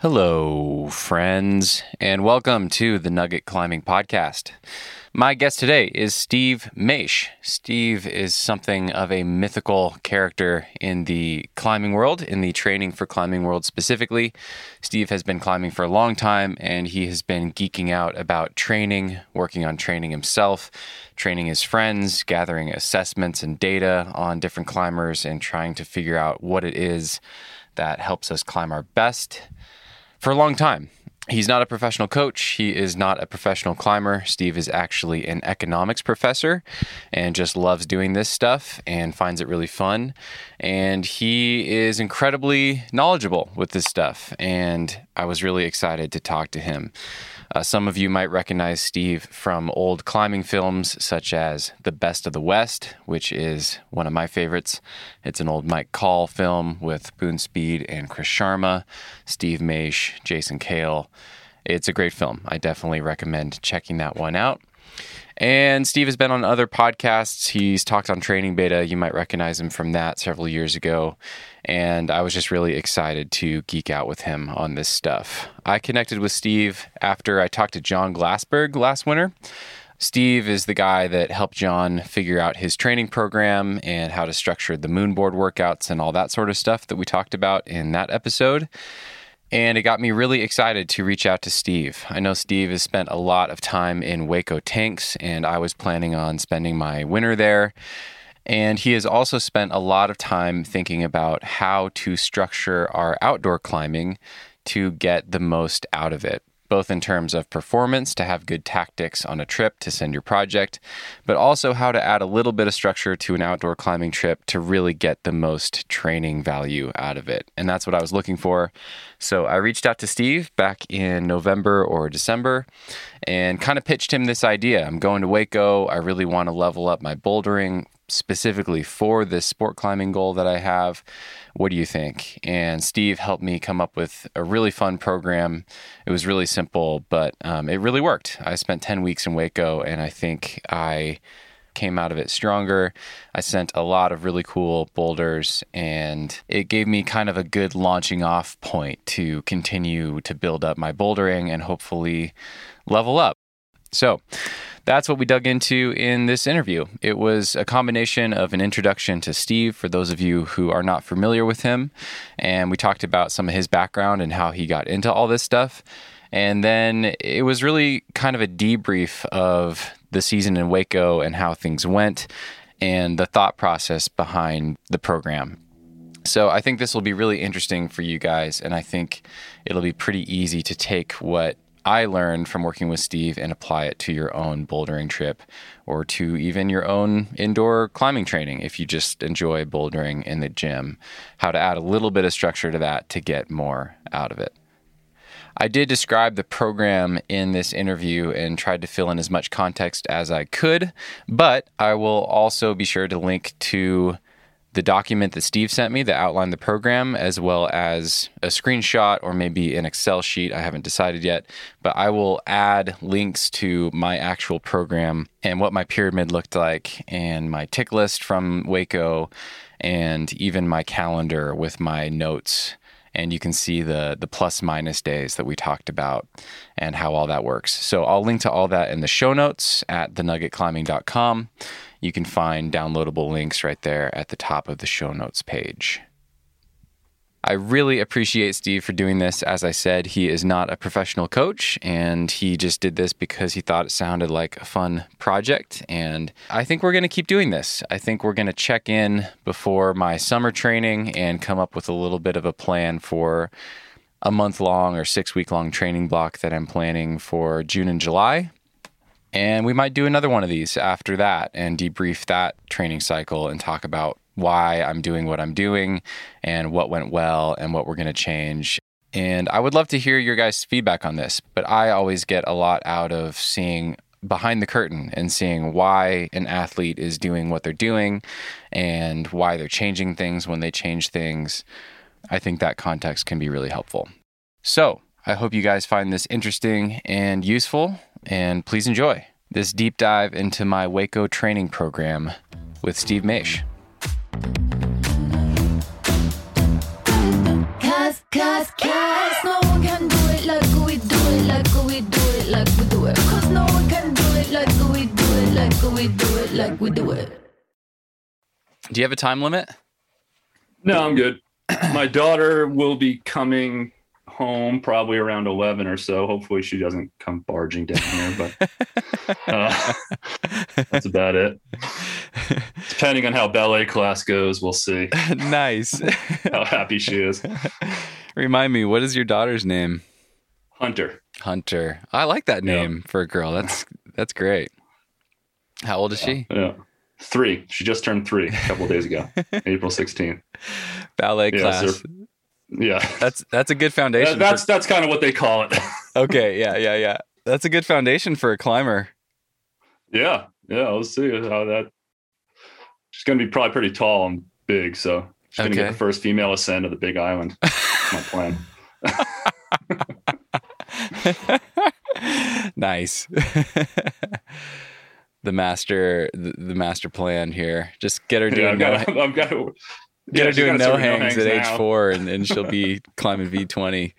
Hello, friends, and welcome to the Nugget Climbing Podcast. My guest today is Steve Maisch. Steve is something of a mythical character in the climbing world, in the training for climbing world specifically. Steve has been climbing for a long time and he has been geeking out about training, working on training himself, training his friends, gathering assessments and data on different climbers, and trying to figure out what it is that helps us climb our best for a long time. He's not a professional coach. He is not a professional climber. Steve is actually an economics professor and just loves doing this stuff and finds it really fun. And he is incredibly knowledgeable with this stuff. And I was really excited to talk to him. Uh, some of you might recognize Steve from old climbing films such as The Best of the West, which is one of my favorites. It's an old Mike Call film with Boone Speed and Chris Sharma, Steve Maisch, Jason Kehl. It's a great film. I definitely recommend checking that one out. And Steve has been on other podcasts. He's talked on Training Beta. You might recognize him from that several years ago. And I was just really excited to geek out with him on this stuff. I connected with Steve after I talked to Jon Glassberg last winter. Steve is the guy that helped Jon figure out his training program and how to structure the moonboard workouts and all that sort of stuff that we talked about in that episode. And it got me really excited to reach out to Steve. I know Steve has spent a lot of time in Hueco Tanks, and I was planning on spending my winter there. And he has also spent a lot of time thinking about how to structure our outdoor climbing to get the most out of it both in terms of performance to have good tactics on a trip to send your project, but also how to add a little bit of structure to an outdoor climbing trip to really get the most training value out of it. And that's what I was looking for. So I reached out to Steve back in November or December and kind of pitched him this idea. I'm going to Hueco. I really want to level up my bouldering specifically for this sport climbing goal that I have. What do you think? And Steve helped me come up with a really fun program. It was really simple, but um, it really worked. I spent 10 weeks in Hueco, and I think I came out of it stronger. I sent a lot of really cool boulders, and it gave me kind of a good launching off point to continue to build up my bouldering and hopefully level up. So, that's what we dug into in this interview. It was a combination of an introduction to Steve for those of you who are not familiar with him. And we talked about some of his background and how he got into all this stuff. And then it was really kind of a debrief of the season in Hueco and how things went and the thought process behind the program. So I think this will be really interesting for you guys. And I think it'll be pretty easy to take what I learned from working with Steve and apply it to your own bouldering trip or to even your own indoor climbing training if you just enjoy bouldering in the gym. How to add a little bit of structure to that to get more out of it. I did describe the program in this interview and tried to fill in as much context as I could, but I will also be sure to link to the document that Steve sent me that outlined the program, as well as a screenshot or maybe an Excel sheet. I haven't decided yet, but I will add links to my actual program and what my pyramid looked like, and my tick list from Hueco, and even my calendar with my notes. And you can see the the plus minus days that we talked about and how all that works. So I'll link to all that in the show notes at thenuggetclimbing.com you can find downloadable links right there at the top of the show notes page. I really appreciate Steve for doing this. As I said, he is not a professional coach and he just did this because he thought it sounded like a fun project. And I think we're going to keep doing this. I think we're going to check in before my summer training and come up with a little bit of a plan for a month long or six week long training block that I'm planning for June and July. And we might do another one of these after that and debrief that training cycle and talk about why I'm doing what I'm doing and what went well and what we're going to change. And I would love to hear your guys' feedback on this, but I always get a lot out of seeing behind the curtain and seeing why an athlete is doing what they're doing and why they're changing things when they change things. I think that context can be really helpful. So, I hope you guys find this interesting and useful and please enjoy this deep dive into my Hueco training program with Steve Maisch. Do you have a time limit? No, I'm good. My daughter will be coming home probably around 11 or so. Hopefully, she doesn't come barging down here, but uh, that's about it. Depending on how ballet class goes, we'll see nice. how happy she is. Remind me, what is your daughter's name? Hunter, Hunter. I like that Yeah. name for a girl. That's that's great. How old is she? yeah, three. She just turned three a couple of days ago, April 16th. Ballet Yeah, class. so- Yeah, That's that's a good foundation. That- that's that's kind of what they call it. okay. Yeah, yeah, yeah. That's a good foundation for a climber. yeah, yeah. We'll see how that. She's gonna be probably pretty tall and big, so she's gonna Okay. get the first female ascent of the Big Island. That's my plan. nice. the master, the, master plan here. Just get her Yeah, doing I've no, got. I've got to. Get her she's doing no start hangs at age four, and, and she'll be climbing V twenty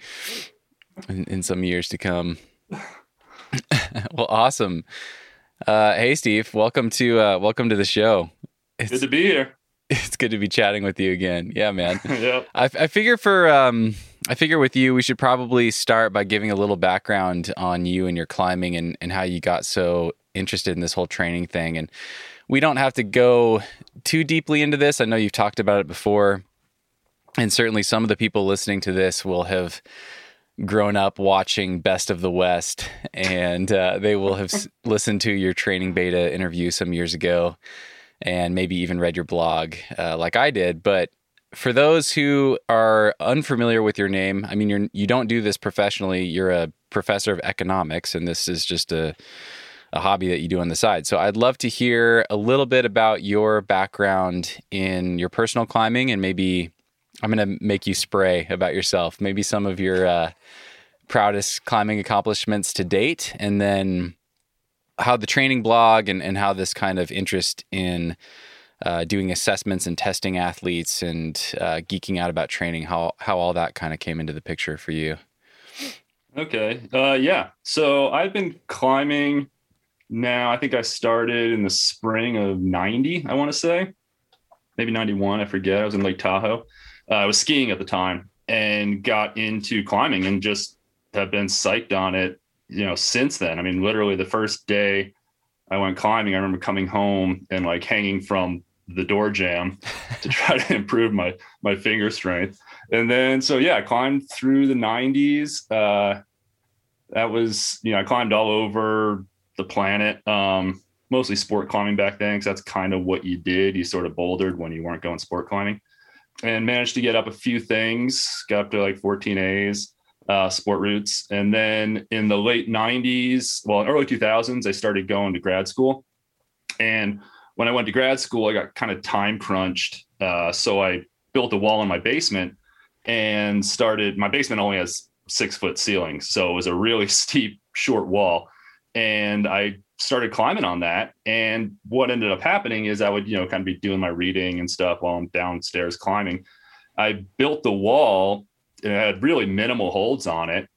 in, in some years to come. well, awesome. Uh, hey, Steve, welcome to uh, welcome to the show. It's, Good to be here. it's good to be chatting with you again. Yeah, man. yep. I, I figure for um, I figure with you, we should probably start by giving a little background on you and your climbing and, and how you got so interested in this whole training thing. And we don't have to go too deeply into this. I know you've talked about it before, and certainly some of the people listening to this will have grown up watching Best of the West, and uh, they will have s- listened to your training beta interview some years ago, and maybe even read your blog uh, like I did. But for those who are unfamiliar with your name, I mean, you're you don't do this professionally. You're a professor of economics, and this is just a a hobby that you do on the side. So I'd love to hear a little bit about your background in your personal climbing, and maybe I'm going to make you spray about yourself. Maybe some of your uh, proudest climbing accomplishments to date, and then how the training blog and, and how this kind of interest in uh, doing assessments and testing athletes and uh, geeking out about training, how how all that kind of came into the picture for you. Okay. Uh, yeah. So I've been climbing now. I think I started in the spring of 90, I want to say. Maybe 91. I forget. I was in Lake Tahoe. Uh, I was skiing at the time and got into climbing and just have been psyched on it, you know, since then. I mean, literally the first day I went climbing, I remember coming home and like hanging from the door jam to try to improve my my finger strength. And then so yeah, I climbed through the 90s. Uh that was, you know, I climbed all over the planet. Um mostly sport climbing back then because that's kind of what you did. You sort of bouldered when you weren't going sport climbing. And managed to get up a few things, got up to like 14 A's, uh, sport routes. And then in the late 90s, well, early 2000s, I started going to grad school. And when I went to grad school, I got kind of time crunched. Uh, so I built a wall in my basement and started. My basement only has six foot ceilings, so it was a really steep, short wall. And I started climbing on that. And what ended up happening is I would, you know, kind of be doing my reading and stuff while I'm downstairs climbing. I built the wall and it had really minimal holds on it.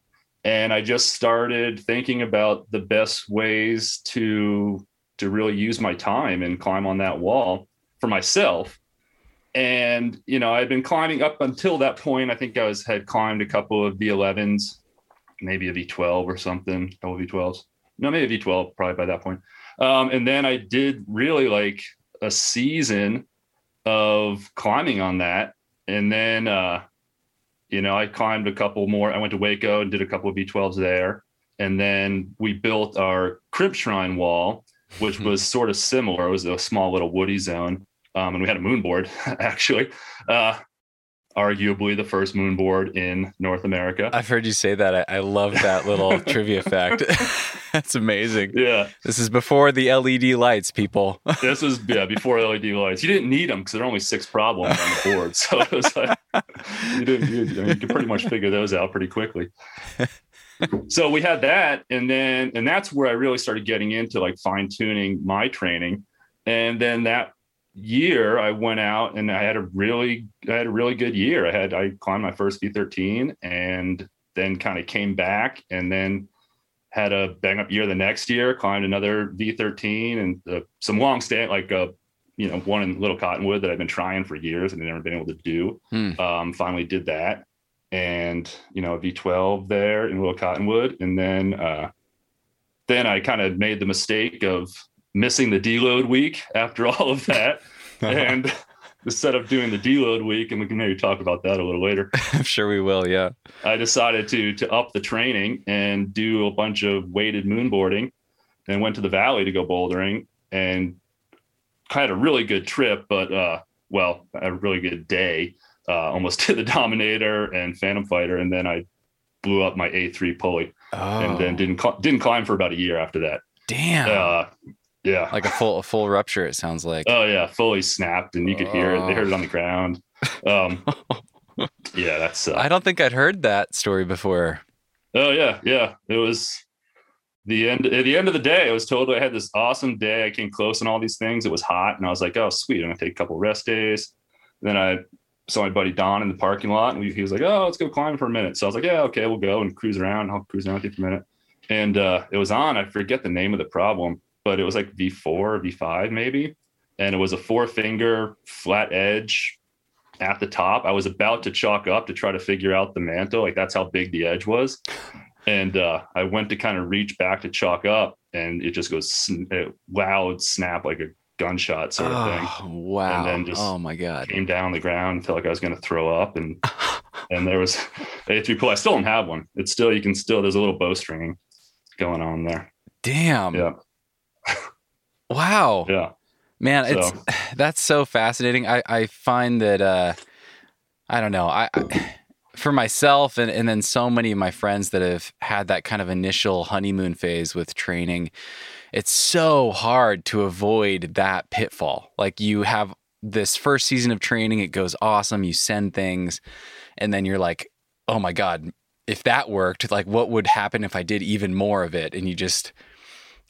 And I just started thinking about the best ways to to really use my time and climb on that wall for myself. And you know, I'd been climbing up until that point. I think I was had climbed a couple of V11s, maybe a V12 or something, a couple of V12s. No, maybe V12 probably by that point. Um, and then I did really like a season of climbing on that. And then uh, you know, I climbed a couple more. I went to Hueco and did a couple of V12s there. And then we built our Crimp Shrine wall, which was sort of similar. It was a small little woody zone. Um, and we had a moon board, actually. Uh, arguably the first moon board in North America. I've heard you say that. I, I love that little trivia fact. That's amazing. Yeah, This is before the LED lights, people. this was yeah before LED lights. You didn't need them because there are only six problems on the board, so it was like you didn't. You, I mean, you could pretty much figure those out pretty quickly. so we had that, and then and that's where I really started getting into like fine tuning my training, and then that year I went out and I had a really I had a really good year. I had I climbed my first V13 and then kind of came back and then had a bang up year the next year, climbed another V13 and uh, some long stand like uh, you know one in Little Cottonwood that I've been trying for years and never been able to do. Hmm. Um, finally did that, and you know V12 there in Little Cottonwood, and then uh, then I kind of made the mistake of missing the deload week after all of that, and instead of doing the deload week, and we can maybe talk about that a little later. I'm sure we will. Yeah. I decided to to up the training and do a bunch of weighted moonboarding, and went to the valley to go bouldering, and had a really good trip, but uh, well, a really good day. Uh, almost to the Dominator and Phantom Fighter, and then I blew up my A3 pulley, Oh, and then didn't cl- didn't climb for about a year after that. damn. Uh, yeah. like a full a full rupture. It sounds like. Oh yeah, fully snapped, and you could hear it. They heard it on the ground. Um, yeah, that's. Uh, I don't think I'd heard that story before. Oh yeah, yeah. It was the end. At the end of the day, I was told I had this awesome day. I came close on all these things. It was hot, and I was like, "Oh, sweet! I'm gonna take a couple rest days." then I saw my buddy Don in the parking lot, and we, he was like, "Oh, let's go climb for a minute." So I was like, "Yeah, okay, we'll go and cruise around. I'll cruise around with you for a minute." And uh, it was on. I forget the name of the problem, but it was like V4 V5 maybe, and it was a four finger flat edge at the top. I was about to chalk up to try to figure out the mantle. Like that's how big the edge was. And uh, I went to kind of reach back to chalk up, and it just goes sn- loud snap like a gunshot sort of thing. Oh, wow. then just- oh my god. Came down on the ground, felt like I was going to throw up, and and there was a three pull. I still don't have one. It's still you can still there's a little bowstring going on there. Damn. Yeah, Wow. yeah, Man, it's that's so fascinating. I, I find that uh I don't know. I, I for myself and, and then so many of my friends that have had that kind of initial honeymoon phase with training, it's so hard to avoid that pitfall. Like you have this first season of training, it goes awesome, you send things, and then you're like, oh my God, if that worked, like what would happen if I did even more of it? And you just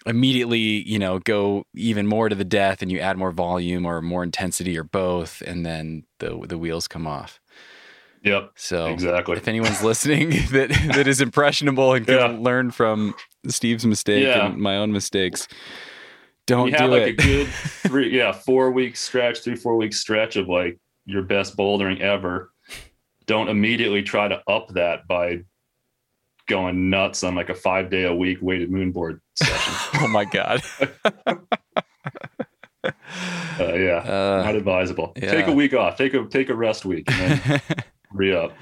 immediately, you know, go even more to the death and you add more volume or more intensity or both, and then the the wheels come off. yep, So exactly. if anyone's listening that that is impressionable and can Yeah. learn from Steve's mistake Yeah. and my own mistakes, don't you have do like it. a good three, yeah, four week stretch, three four week stretch of like your best bouldering ever. Don't immediately try to up that by going nuts on like a five day a week weighted moonboard session. oh my god. uh, yeah, Uh, not advisable. yeah. Take a week off. Take a take a rest week and then re up.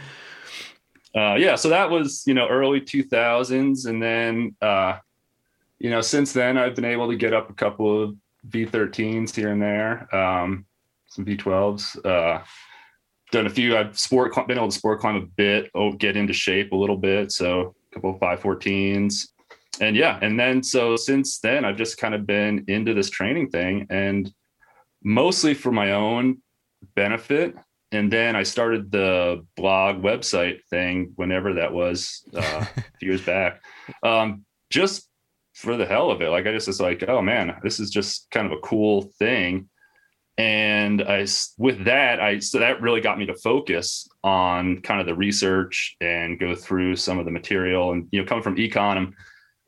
Uh, yeah, so that was you know early 2000s, and then uh, you know since then I've been able to get up a couple of V13s here and there, um, some V12s. Uh, done a few. I've sport been able to sport climb a bit, oh, get into shape a little bit. So a couple of 514s, and yeah, and then so since then I've just kind of been into this training thing, and mostly for my own benefit and then I started the blog website thing whenever that was uh, a few years back, um, just for the hell of it. Like I just was like, oh man, this is just kind of a cool thing. And I, with that, I so that really got me to focus on kind of the research and go through some of the material. And you know, coming from econ, I'm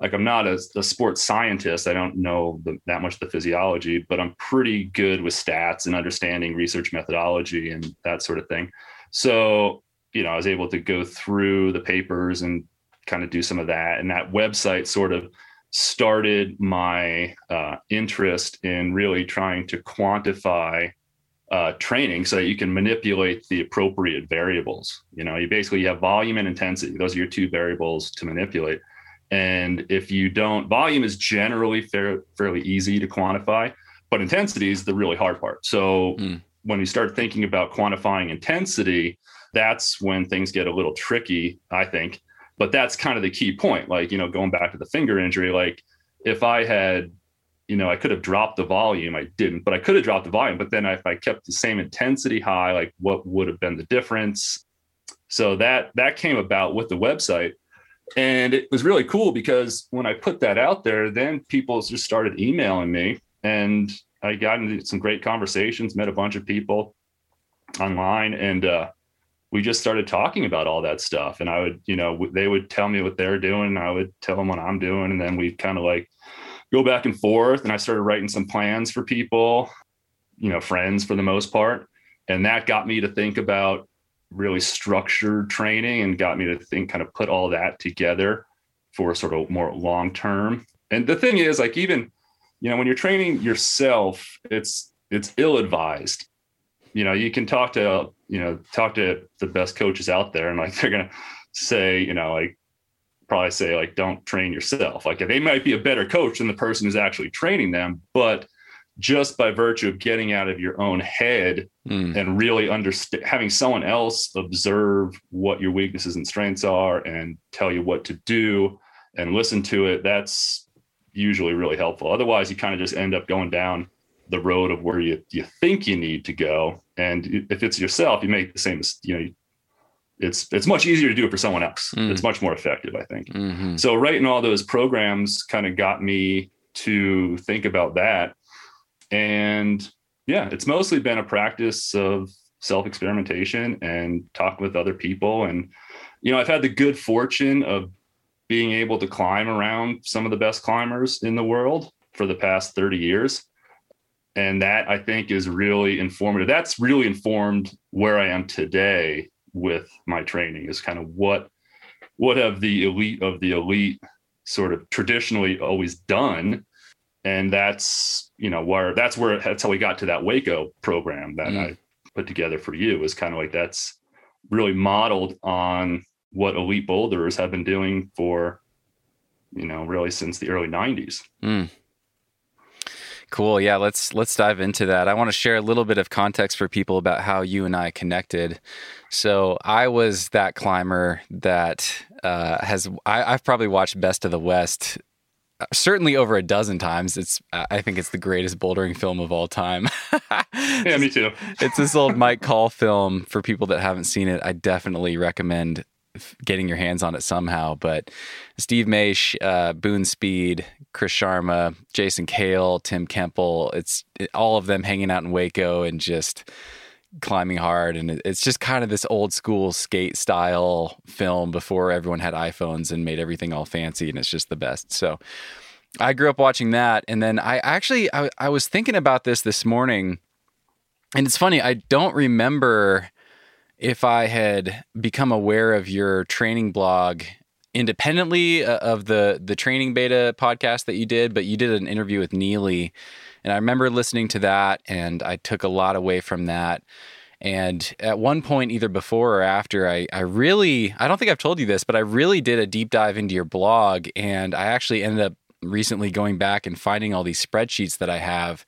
like I'm not a, a sports scientist. I don't know the, that much of the physiology, but I'm pretty good with stats and understanding research methodology and that sort of thing. So, you know, I was able to go through the papers and kind of do some of that. And that website sort of started my uh, interest in really trying to quantify uh, training so that you can manipulate the appropriate variables. You know, you basically have volume and intensity; those are your two variables to manipulate. And if you don't, volume is generally fair, fairly easy to quantify, but intensity is the really hard part. So Hmm. when you start thinking about quantifying intensity, that's when things get a little tricky, I think. But that's kind of the key point. Like, you know, going back to the finger injury, like if I had, you know, I could have dropped the volume. I didn't, but I could have dropped the volume. But then if I kept the same intensity high, like what would have been the difference? So that that came about with the website. And it was really cool because when I put that out there, then people just started emailing me and I got into some great conversations, met a bunch of people online. And uh, we just started talking about all that stuff. And I would, you know, they would tell me what they're doing. And I would tell them what I'm doing. And then we kind of like go back and forth. And I started writing some plans for people, you know, friends for the most part. And that got me to think about really structured training and got me to think, kind of put all that together for sort of more long term. And the thing is, like, even, you know, when you're training yourself, it's, it's ill advised you know, you can talk to, you know, talk to the best coaches out there and like they're to say, you know, like probably say like don't train yourself. Like they might be a better coach than the person who's actually training them, but just by virtue of getting out of your own head mm. and really understand having someone else observe what your weaknesses and strengths are and tell you what to do and listen to it, that's usually really helpful. Otherwise, you kind of just end up going down the road of where you, you think you need to go. And if it's yourself, you make the same, you know, it's, it's much easier to do it for someone else. Mm. It's much more effective, I think. Mm-hmm. So writing all those programs kind of got me to think about that. And yeah, it's mostly been a practice of self experimentation and talking with other people. And, you know, I've had the good fortune of being able to climb around some of the best climbers in the world for the past 30 years and that i think is really informative that's really informed where i am today with my training is kind of what what have the elite of the elite sort of traditionally always done and that's you know where that's where that's how we got to that hueco program that mm. i put together for you is kind of like that's really modeled on what elite boulders have been doing for you know really since the early 90s mm. Cool. Yeah, let's let's dive into that. I want to share a little bit of context for people about how you and I connected. So I was that climber that uh, has I, I've probably watched Best of the West certainly over a dozen times. It's I think it's the greatest bouldering film of all time. yeah, me too. it's this old Mike Call film for people that haven't seen it. I definitely recommend getting your hands on it somehow. But Steve Maisch, uh, Boone Speed, Chris Sharma, Jason Kehl, Tim Kemple, it's it, all of them hanging out in Hueco and just climbing hard. And it's just kind of this old school skate style film before everyone had iPhones and made everything all fancy. And it's just the best. So I grew up watching that. And then I actually, I, I was thinking about this this morning. And it's funny, I don't remember if I had become aware of your training blog independently uh, of the the training beta podcast that you did, but you did an interview with Neely, and I remember listening to that, and I took a lot away from that. And at one point, either before or after, I, I really, I don't think I've told you this, but I really did a deep dive into your blog. And I actually ended up recently going back and finding all these spreadsheets that I have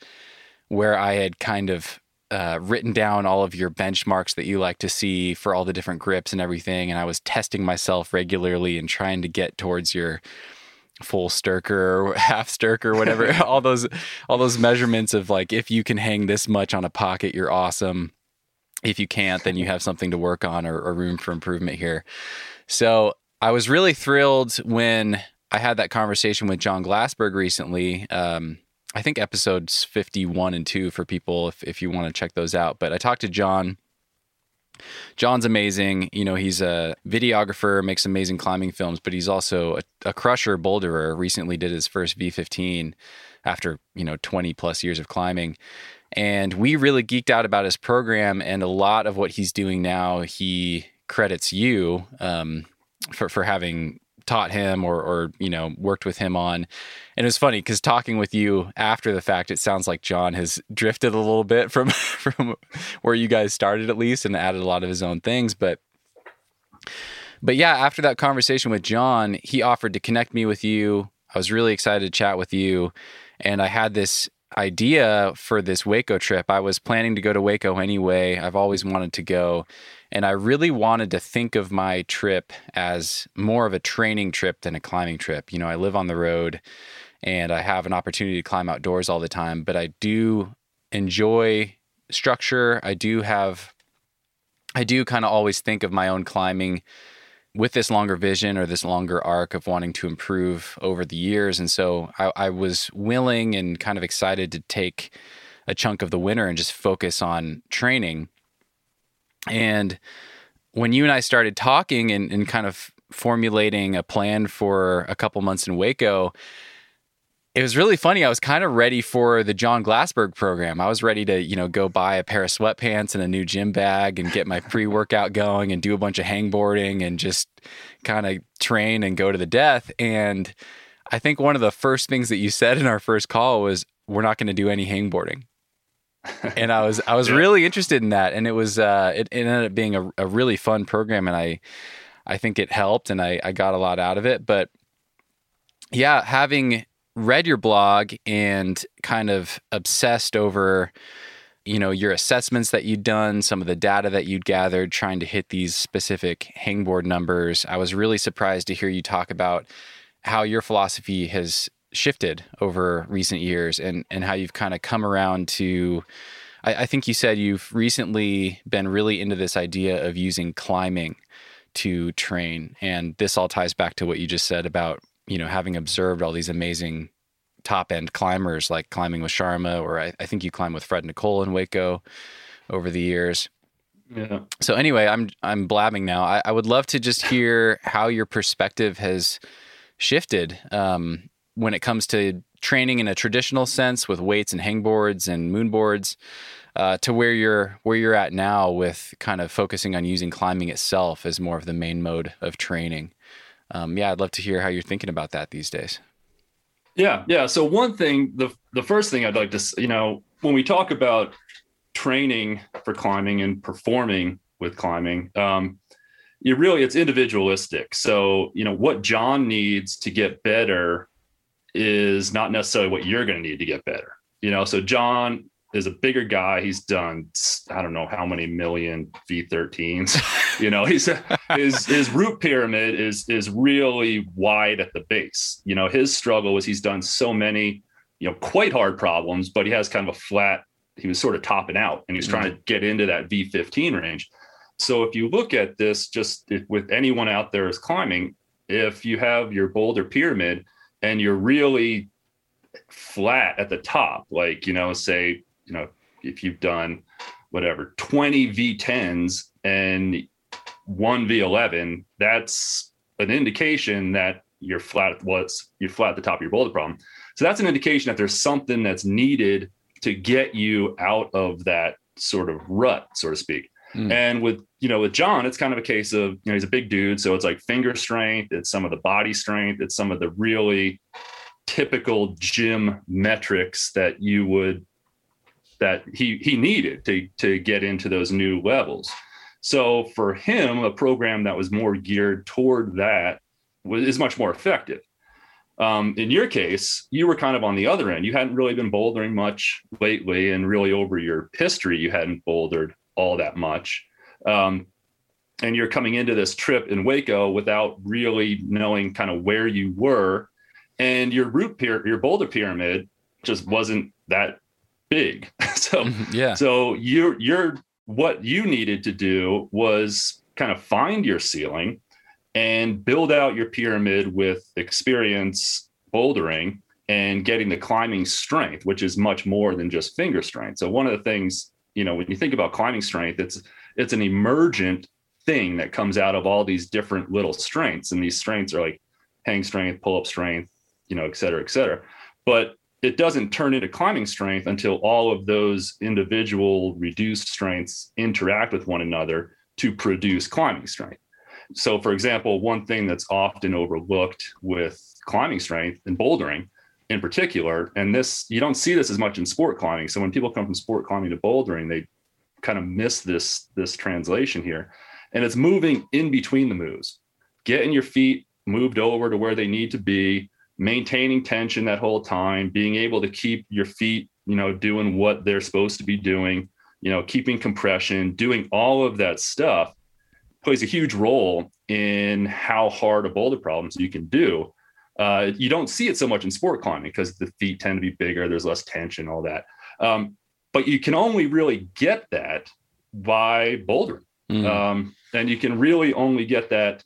where I had kind of uh, written down all of your benchmarks that you like to see for all the different grips and everything. And I was testing myself regularly and trying to get towards your full stirker or half stirker, whatever. all those all those measurements of like if you can hang this much on a pocket, you're awesome. If you can't, then you have something to work on or, or room for improvement here. So I was really thrilled when I had that conversation with Jon Glassberg recently. Um, I think episodes 51 and 2 for people if, if you want to check those out. But I talked to Jon. Jon's amazing. You know, he's a videographer, makes amazing climbing films, but he's also a, a crusher boulderer. Recently did his first V15 after, you know, 20 plus years of climbing. And we really geeked out about his program and a lot of what he's doing now, he credits you um, for, for having taught him or, or you know worked with him on. And it was funny because talking with you after the fact it sounds like jon has drifted a little bit from from where you guys started at least and added a lot of his own things but but yeah after that conversation with jon he offered to connect me with you. I was really excited to chat with you. And i had this idea for this hueco trip. I was planning to go to hueco anyway. I've always wanted to go and I really wanted to think of my trip as more of a training trip than a climbing trip. You know, I live on the road and I have an opportunity to climb outdoors all the time, but I do enjoy structure. I do have, I do kind of always think of my own climbing with this longer vision or this longer arc of wanting to improve over the years. And so I, I was willing and kind of excited to take a chunk of the winter and just focus on training. And when you and I started talking and, and kind of formulating a plan for a couple months in Hueco, it was really funny. I was kind of ready for the Jon Glassberg program. I was ready to, you know, go buy a pair of sweatpants and a new gym bag and get my pre workout going and do a bunch of hangboarding and just kind of train and go to the death. And I think one of the first things that you said in our first call was, "We're not going to do any hangboarding." And I was I was yeah. really interested in that, and it was uh, it, it ended up being a, a really fun program, and I I think it helped, and I I got a lot out of it. But yeah, having read your blog and kind of obsessed over you know your assessments that you'd done some of the data that you'd gathered trying to hit these specific hangboard numbers i was really surprised to hear you talk about how your philosophy has shifted over recent years and and how you've kind of come around to I, I think you said you've recently been really into this idea of using climbing to train and this all ties back to what you just said about you know, having observed all these amazing top end climbers like climbing with Sharma, or I, I think you climb with Fred Nicole in Hueco over the years. Yeah. So anyway, I'm I'm blabbing now. I, I would love to just hear how your perspective has shifted um, when it comes to training in a traditional sense with weights and hangboards and moonboards uh, to where you're where you're at now with kind of focusing on using climbing itself as more of the main mode of training um, yeah, I'd love to hear how you're thinking about that these days. Yeah, yeah. So one thing, the the first thing I'd like to, you know, when we talk about training for climbing and performing with climbing, um, you really it's individualistic. So you know what Jon needs to get better is not necessarily what you're going to need to get better. You know, so Jon is a bigger guy. He's done I don't know how many million V13s. you know, he's his his root pyramid is is really wide at the base. You know, his struggle is he's done so many, you know, quite hard problems, but he has kind of a flat. He was sort of topping out, and he's mm-hmm. trying to get into that V15 range. So if you look at this, just if, with anyone out there is climbing, if you have your boulder pyramid and you're really flat at the top, like you know, say you know, if you've done whatever 20 V10s and one V11, that's an indication that you're flat what's you're flat at the top of your boulder problem. So that's an indication that there's something that's needed to get you out of that sort of rut, so to speak. Mm. And with you know with Jon, it's kind of a case of you know he's a big dude, so it's like finger strength, it's some of the body strength, it's some of the really typical gym metrics that you would that he he needed to to get into those new levels. So for him, a program that was more geared toward that was, is much more effective. Um, in your case, you were kind of on the other end. You hadn't really been bouldering much lately, and really over your history, you hadn't bouldered all that much. Um, and you're coming into this trip in Hueco without really knowing kind of where you were, and your root pyramid, your boulder pyramid, just wasn't that big. so mm-hmm. yeah. So you're you're what you needed to do was kind of find your ceiling and build out your pyramid with experience bouldering and getting the climbing strength, which is much more than just finger strength. So one of the things, you know, when you think about climbing strength, it's it's an emergent thing that comes out of all these different little strengths. And these strengths are like hang strength, pull up strength, you know, et cetera, et cetera. But it doesn't turn into climbing strength until all of those individual reduced strengths interact with one another to produce climbing strength. So, for example, one thing that's often overlooked with climbing strength and bouldering in particular, and this you don't see this as much in sport climbing. So when people come from sport climbing to bouldering, they kind of miss this this translation here. And it's moving in between the moves, getting your feet moved over to where they need to be, maintaining tension that whole time, being able to keep your feet, you know, doing what they're supposed to be doing, you know, keeping compression, doing all of that stuff plays a huge role in how hard a boulder problems you can do. Uh, you don't see it so much in sport climbing because the feet tend to be bigger, there's less tension, all that. Um, but you can only really get that by bouldering. Mm. Um, and you can really only get that,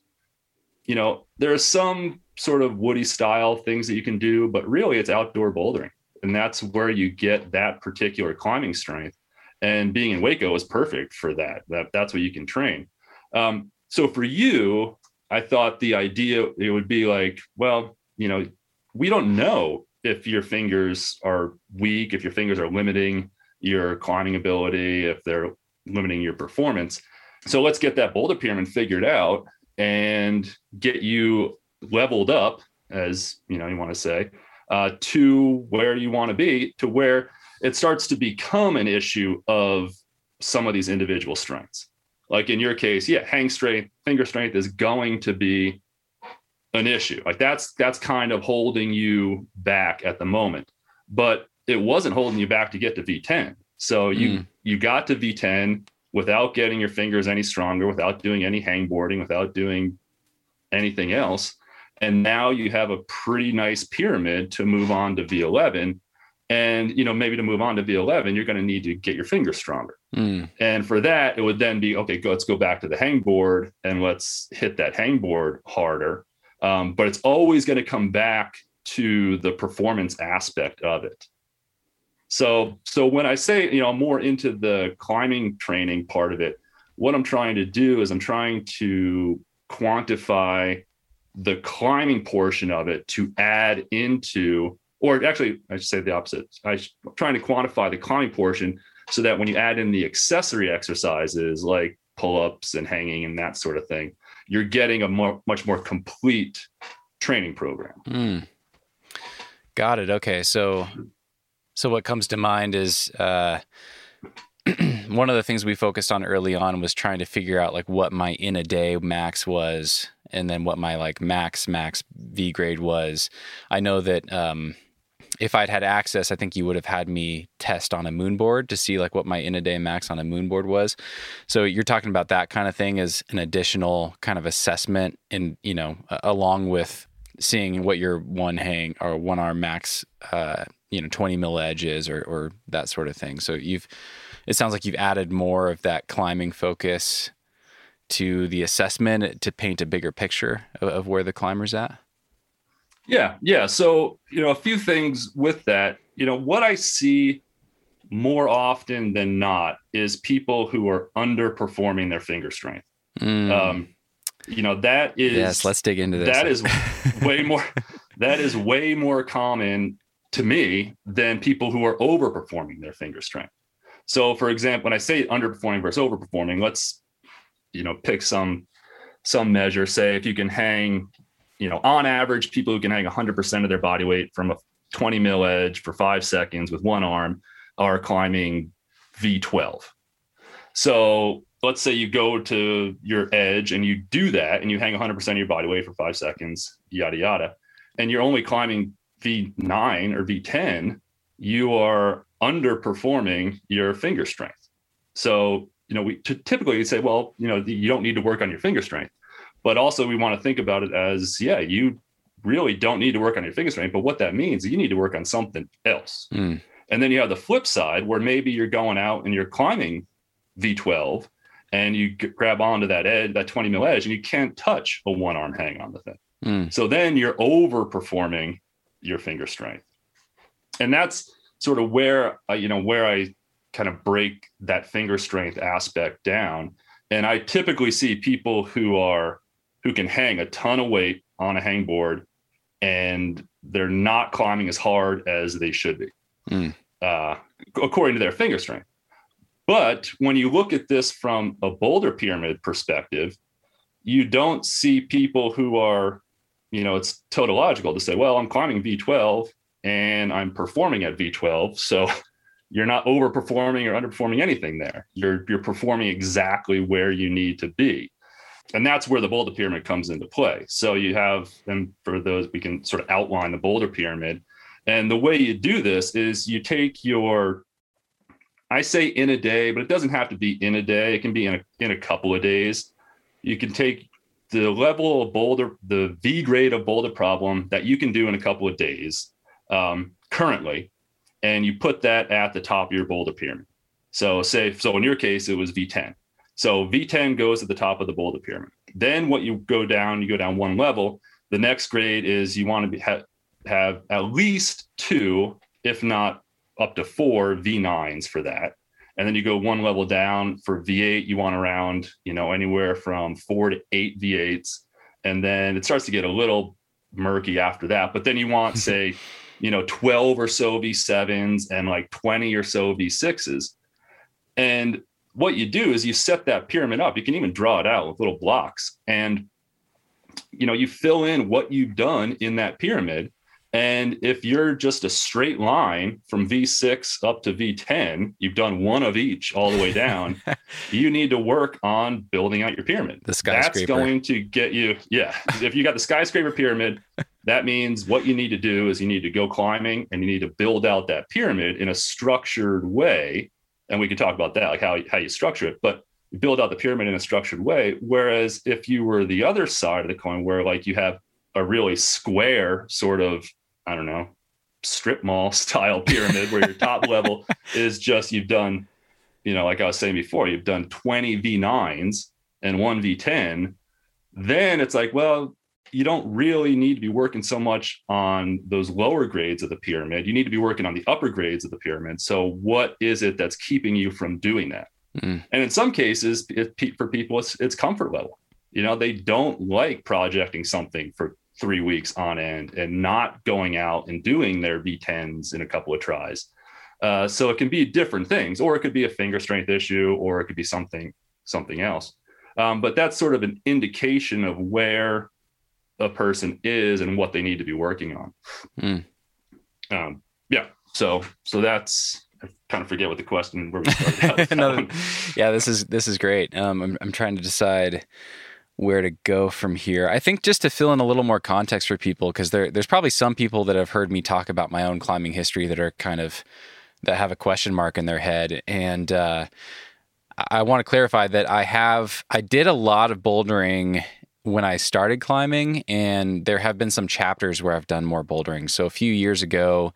you know, there are some sort of woody style things that you can do, but really it's outdoor bouldering. And that's where you get that particular climbing strength. And being in Hueco is perfect for that. That that's what you can train. Um, so for you, I thought the idea it would be like, well, you know, we don't know if your fingers are weak, if your fingers are limiting your climbing ability, if they're limiting your performance. So let's get that boulder pyramid figured out and get you leveled up, as you know, you want to say, uh, to where you want to be, to where it starts to become an issue of some of these individual strengths. Like in your case, yeah, hang strength, finger strength is going to be an issue. Like that's that's kind of holding you back at the moment. But it wasn't holding you back to get to V10. So you mm. you got to V10 without getting your fingers any stronger, without doing any hangboarding, without doing anything else. And now you have a pretty nice pyramid to move on to V11. And you know, maybe to move on to V11, you're going to need to get your fingers stronger. Mm. And for that, it would then be okay. Go, let's go back to the hangboard and let's hit that hangboard harder. Um, but it's always going to come back to the performance aspect of it. So, so when I say, you know, I'm more into the climbing training part of it, what I'm trying to do is I'm trying to quantify the climbing portion of it to add into, or actually, I should say the opposite. I'm trying to quantify the climbing portion so that when you add in the accessory exercises like pull ups and hanging and that sort of thing, you're getting a more, much more complete training program. Mm. Got it. Okay. So so what comes to mind is uh, one of the things we focused on early on was trying to figure out like what my in a day max was, and then what my like max max V grade was. I know that um, if I'd had access, I think you would have had me test on a moonboard to see like what my in a day max on a moonboard was. So you're talking about that kind of thing as an additional kind of assessment, and you know, along with seeing what your one hang or one arm max uh, you know 20 mil edges or or that sort of thing. So you've it sounds like you've added more of that climbing focus to the assessment to paint a bigger picture of, of where the climber's at. Yeah, yeah. So you know a few things with that. You know what I see more often than not is people who are underperforming their finger strength. Mm. Um, you know that is yes. Let's dig into this. That is way more. That is way more common to me than people who are overperforming their finger strength. So, for example, when I say underperforming versus overperforming, let's you know pick some some measure. Say if you can hang, you know, on average, people who can hang 100% of their body weight from a 20 mil edge for five seconds with one arm are climbing V12. So let's say you go to your edge and you do that and you hang 100% of your body weight for five seconds, yada, yada, and you're only climbing V9 or V10, you are underperforming your finger strength. So, you know, we t- typically say, well, you know, you don't need to work on your finger strength. But also, we want to think about it as, yeah, you really don't need to work on your finger strength. But what that means you need to work on something else. Mm. And then you have the flip side where maybe you're going out and you're climbing V12 and you grab onto that edge, that 20 mil edge, and you can't touch a one arm hang on the thing. Mm. So then you're overperforming your finger strength. And that's sort of where uh, you know where I kind of break that finger strength aspect down. And I typically see people who are who can hang a ton of weight on a hangboard and they're not climbing as hard as they should be, mm. uh, according to their finger strength. But when you look at this from a boulder pyramid perspective, you don't see people who are you know, it's tautological to say, well, I'm climbing V12 and I'm performing at V12. So you're not overperforming or underperforming anything there. You're you're performing exactly where you need to be. And that's where the boulder pyramid comes into play. So you have, and for those, we can sort of outline the boulder pyramid. And the way you do this is you take your, I say in a day, but it doesn't have to be in a day. It can be in a, in a couple of days. You can take the level of boulder, the V grade of boulder problem that you can do in a couple of days um, currently, and you put that at the top of your boulder pyramid. So say, so in your case, it was V10. So V10 goes at the top of the boulder pyramid. Then what you go down, you go down one level. The next grade is you want to be, ha- have at least two, if not up to four V9s for that. And then you go one level down for V8, you want around, you know, anywhere from four to eight V8s. And then it starts to get a little murky after that. But then you want, say, you know, 12 or so V7s and like 20 or so V6s. And what you do is you set that pyramid up. You can even draw it out with little blocks. And you know, you fill in what you've done in that pyramid and if you're just a straight line from V6 up to V10, you've done one of each all the way down. you need to work on building out your pyramid. The skyscraper. That's going to get you, yeah. if you got the skyscraper pyramid, that means what you need to do is you need to go climbing and you need to build out that pyramid in a structured way. And we can talk about that, like how, how you structure it. But build out the pyramid in a structured way. Whereas if you were the other side of the coin, where like you have a really square sort of I don't know, strip mall style pyramid where your top level is just you've done, you know, like I was saying before, you've done 20 V9s and one V10. Then it's like, well, you don't really need to be working so much on those lower grades of the pyramid. You need to be working on the upper grades of the pyramid. So, what is it that's keeping you from doing that? Mm. And in some cases, it, for people, it's, it's comfort level. You know, they don't like projecting something for three weeks on end and not going out and doing their V10s in a couple of tries. Uh, so it can be different things, or it could be a finger strength issue, or it could be something something else. Um, but that's sort of an indication of where a person is and what they need to be working on. Mm. Um, yeah. So so that's I kind of forget what the question where we started. no, yeah, this is this is great. Um, I'm I'm trying to decide where to go from here. I think just to fill in a little more context for people, because there, there's probably some people that have heard me talk about my own climbing history that are kind of that have a question mark in their head, and uh, I want to clarify that I have I did a lot of bouldering when I started climbing, and there have been some chapters where I've done more bouldering. So a few years ago.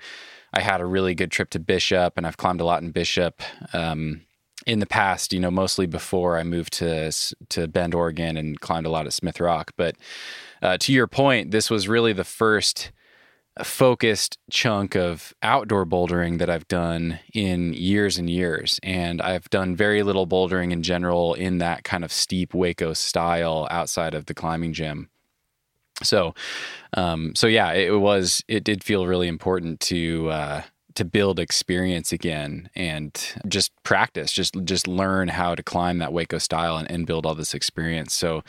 I had a really good trip to Bishop, and I've climbed a lot in Bishop. Um, in the past, you know, mostly before I moved to to Bend, Oregon, and climbed a lot at Smith Rock. But uh, to your point, this was really the first focused chunk of outdoor bouldering that I've done in years and years. And I've done very little bouldering in general in that kind of steep Hueco style outside of the climbing gym. So, um, so yeah, it was. It did feel really important to uh, to build experience again and just practice, just just learn how to climb that Hueco style and, and build all this experience. So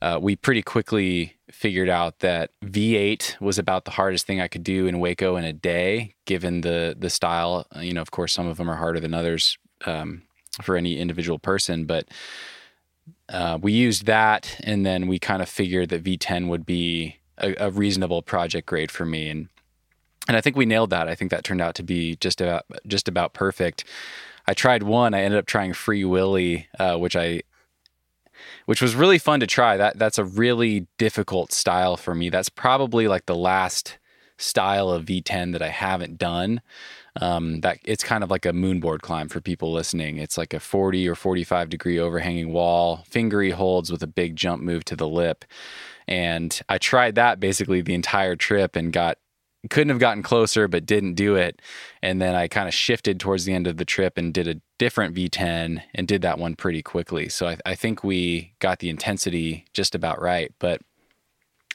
uh, we pretty quickly figured out that V8 was about the hardest thing I could do in Hueco in a day, given the the style. You know, of course, some of them are harder than others um, for any individual person, but uh, we used that, and then we kind of figured that V10 would be a, a reasonable project grade for me, and and I think we nailed that. I think that turned out to be just about just about perfect. I tried one. I ended up trying Free Willy, uh, which I which was really fun to try. That that's a really difficult style for me. That's probably like the last style of V10 that I haven't done. Um, that it's kind of like a moonboard climb for people listening. It's like a 40 or 45 degree overhanging wall, fingery holds with a big jump move to the lip. And I tried that basically the entire trip and got couldn't have gotten closer, but didn't do it. And then I kind of shifted towards the end of the trip and did a different V10 and did that one pretty quickly. So I, I think we got the intensity just about right. But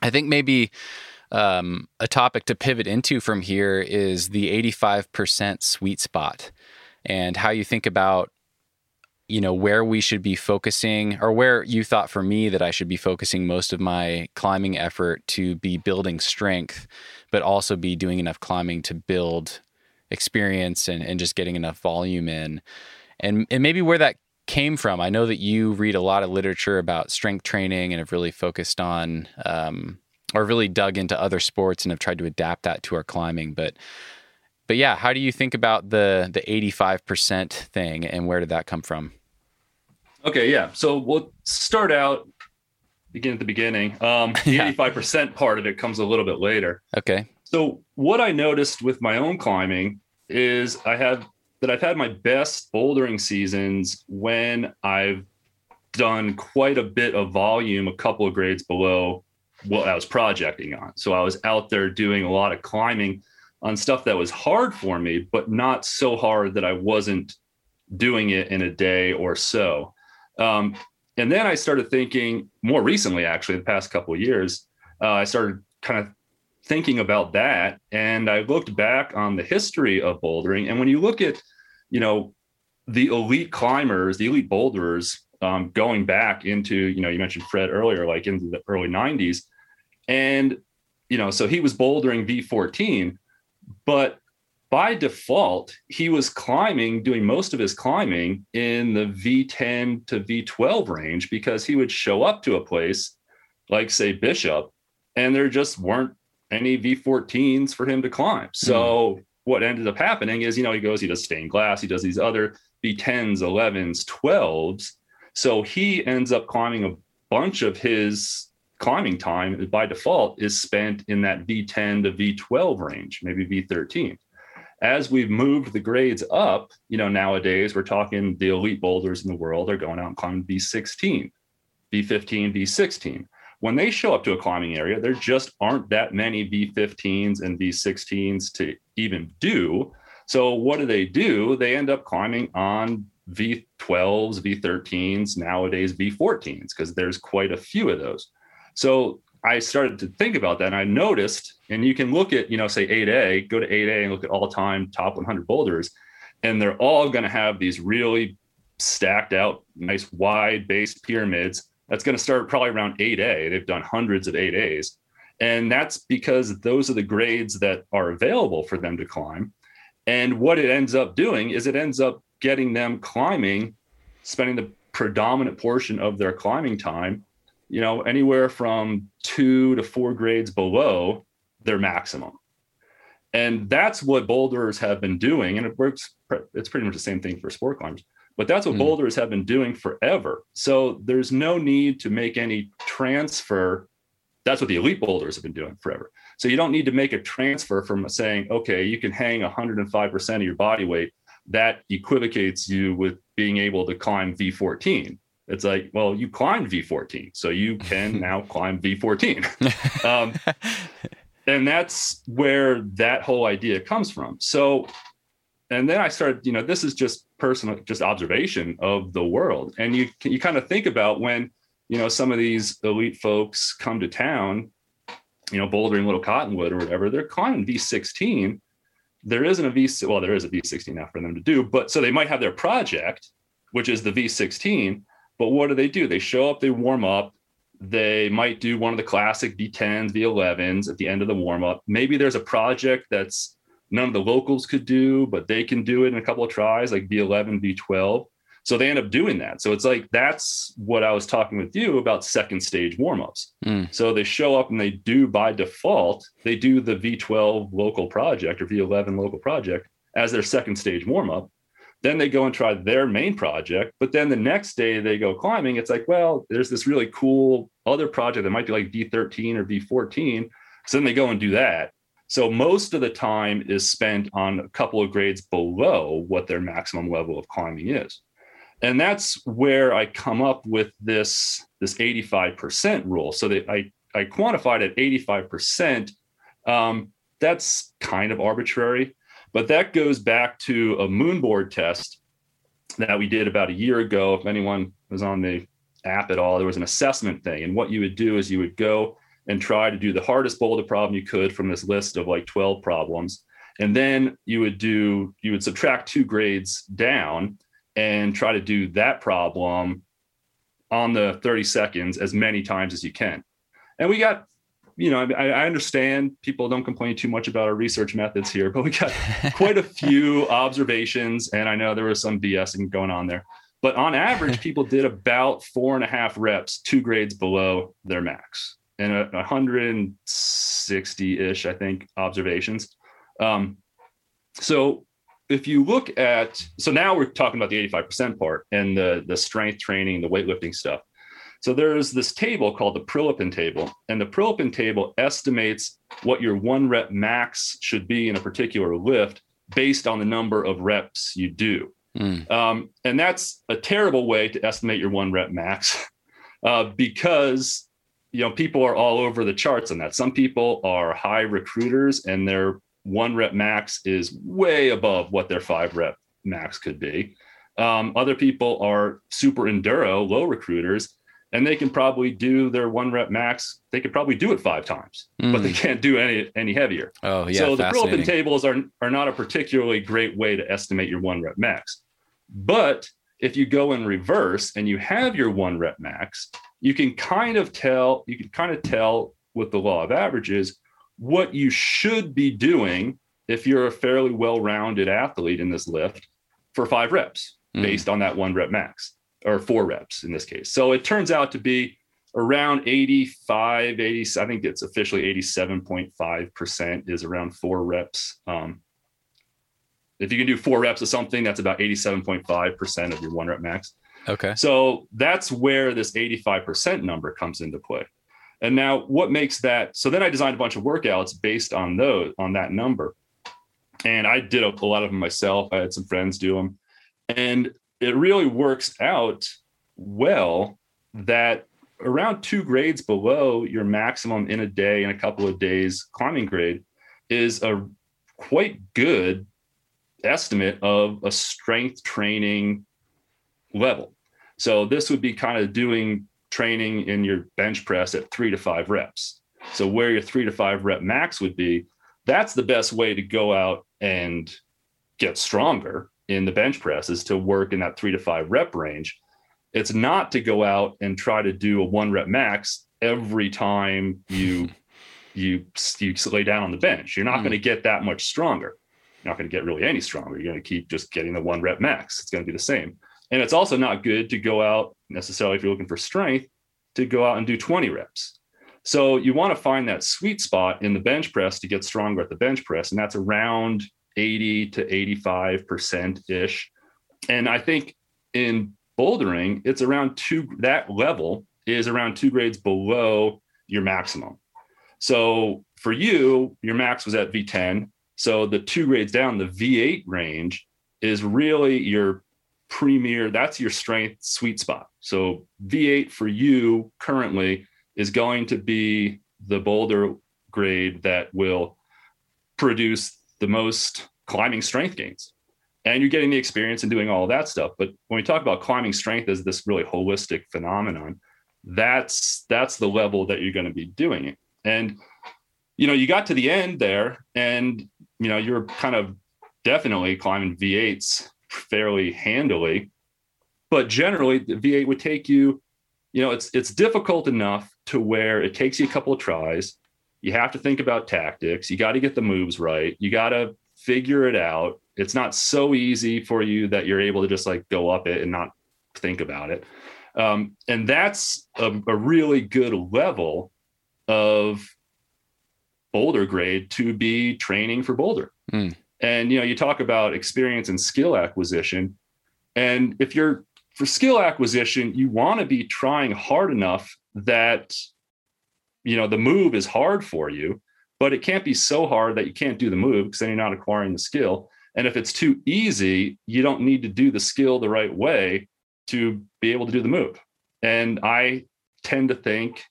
I think maybe um, a topic to pivot into from here is the 85% sweet spot and how you think about you know where we should be focusing or where you thought for me that I should be focusing most of my climbing effort to be building strength but also be doing enough climbing to build experience and, and just getting enough volume in. And, and maybe where that came from. I know that you read a lot of literature about strength training and have really focused on um, or really dug into other sports and have tried to adapt that to our climbing. But but yeah, how do you think about the the 85% thing and where did that come from? Okay, yeah. So we'll start out begin at the beginning. Um, the yeah. 85% part of it comes a little bit later. Okay. So what I noticed with my own climbing is I have that I've had my best bouldering seasons when I've done quite a bit of volume, a couple of grades below what I was projecting on. So I was out there doing a lot of climbing on stuff that was hard for me, but not so hard that I wasn't doing it in a day or so. Um, and then I started thinking more recently, actually, the past couple of years, uh, I started kind of thinking about that. And I looked back on the history of bouldering. And when you look at, you know, the elite climbers, the elite boulderers um, going back into, you know, you mentioned Fred earlier, like into the early 90s. And, you know, so he was bouldering V14, but by default, he was climbing, doing most of his climbing in the V10 to V12 range because he would show up to a place like, say, Bishop, and there just weren't any V14s for him to climb. So mm. what ended up happening is, you know, he goes, he does stained glass, he does these other V10s, 11s, 12s. So he ends up climbing a bunch of his climbing time by default is spent in that V10 to V12 range, maybe V13 as we've moved the grades up, you know, nowadays we're talking the elite boulders in the world are going out and climbing V16, V15, V16. When they show up to a climbing area, there just aren't that many V15s and V16s to even do. So what do they do? They end up climbing on V12s, V13s, nowadays V14s, because there's quite a few of those. So I started to think about that and I noticed, and you can look at, you know, say 8A, go to 8A and look at all time top 100 boulders, and they're all going to have these really stacked out, nice wide base pyramids. That's going to start probably around 8A. They've done hundreds of 8As. And that's because those are the grades that are available for them to climb. And what it ends up doing is it ends up getting them climbing, spending the predominant portion of their climbing time you know, anywhere from two to four grades below their maximum. And that's what boulders have been doing. And it works, it's pretty much the same thing for sport climbers, but that's what mm. boulders have been doing forever. So there's no need to make any transfer. That's what the elite boulders have been doing forever. So you don't need to make a transfer from saying, okay, you can hang 105% of your body weight. That equivocates you with being able to climb V14 it's like, well, you climbed V14, so you can now climb V14. um, and that's where that whole idea comes from. So, and then I started, you know, this is just personal, just observation of the world. And you you kind of think about when, you know, some of these elite folks come to town, you know, bouldering Little Cottonwood or whatever, they're climbing V16. There isn't a V, well, there is a V16 now for them to do, but so they might have their project, which is the V16 but what do they do? They show up, they warm up. They might do one of the classic V10s, V11s at the end of the warm up. Maybe there's a project that's none of the locals could do, but they can do it in a couple of tries, like V11, V12. So they end up doing that. So it's like that's what I was talking with you about second stage warmups. Mm. So they show up and they do by default, they do the V12 local project or V11 local project as their second stage warmup. Then they go and try their main project. But then the next day they go climbing. It's like, well, there's this really cool other project that might be like V13 or V14. So then they go and do that. So most of the time is spent on a couple of grades below what their maximum level of climbing is. And that's where I come up with this, this 85% rule. So that I, I quantified at 85%. Um, that's kind of arbitrary. But that goes back to a moonboard test that we did about a year ago. If anyone was on the app at all, there was an assessment thing. And what you would do is you would go and try to do the hardest boulder problem you could from this list of like 12 problems. And then you would do, you would subtract two grades down and try to do that problem on the 30 seconds as many times as you can. And we got you know, I, I, understand people don't complain too much about our research methods here, but we got quite a few observations, and I know there was some BSing going on there. But on average, people did about four and a half reps, two grades below their max, and a 160-ish, I think, observations. Um, so if you look at, so now we're talking about the 85% part and the the strength training, the weightlifting stuff. So there's this table called the Prilepin table, and the Prilepin table estimates what your one rep max should be in a particular lift based on the number of reps you do. Mm. Um, and that's a terrible way to estimate your one rep max uh, because you know people are all over the charts on that. Some people are high recruiters and their one rep max is way above what their five rep max could be. Um, other people are super enduro, low recruiters, and they can probably do their one rep max. They could probably do it five times, but they Mm. can't do any any heavier. Oh, yeah. so the fascinating. and tables are are not a particularly great way to estimate your one rep max. But if you go in reverse and you have your one rep max, you can kind of tell you can kind of tell with the law of averages what you should be doing if you're a fairly well-rounded athlete in this lift for five reps Mm. based on that one rep max or four reps in this case. So it turns out to be around 85, 80, I think it's officially 87.5% is around four reps. Um, if you can do four reps of something, that's about 87.5% of your one rep max. Okay. So that's where this 85% number comes into play. And now what makes that so then I designed a bunch of workouts based on those on that number. And I did a, a lot of them myself. I had some friends do them. And it really works out well that around two grades below your maximum in a day in a couple of days climbing grade is a quite good estimate of a strength training level. So this would be kind of doing training in your bench press at three to five reps. So where your three to five rep max would be, that's the best way to go out and get stronger in the bench press is to work in that three to five rep range. It's not to go out and try to do a one rep max every time you you you lay down on the bench. You're not Hmm. going to get that much stronger. You're not going to get really any stronger. You're going to keep just getting the one rep max. It's going to be the same. And it's also not good to go out necessarily if you're looking for strength to go out and do 20 reps. So you want to find that sweet spot in the bench press to get stronger at the bench press. And that's around 80 to 85% ish. And I think in bouldering, it's around two, that level is around two grades below your maximum. So for you, your max was at V10. So the two grades down, the V8 range is really your premier, that's your strength sweet spot. So V8 for you currently is going to be the boulder grade that will produce the most climbing strength gains. And you're getting the experience and doing all that stuff. But when we talk about climbing strength as this really holistic phenomenon, that's that's the level that you're going to be doing it. And you know, you got to the end there, and you know, you're kind of definitely climbing V8s fairly handily. But generally, the V8 would take you, you know, it's it's difficult enough to where it takes you a couple of tries. You have to think about tactics. You got to get the moves right. You got to figure it out. It's not so easy for you that you're able to just like go up it and not think about it. Um, and that's a, a really good level of boulder grade to be training for boulder. Hmm. And you know, you talk about experience and skill acquisition. And if you're for skill acquisition, you want to be trying hard enough that you know the move is hard for you, but it can't be so hard that you can't do the move because then you're not acquiring the skill. And if it's too easy, you don't need to do the skill the right way to be able to do the move. And I tend to think,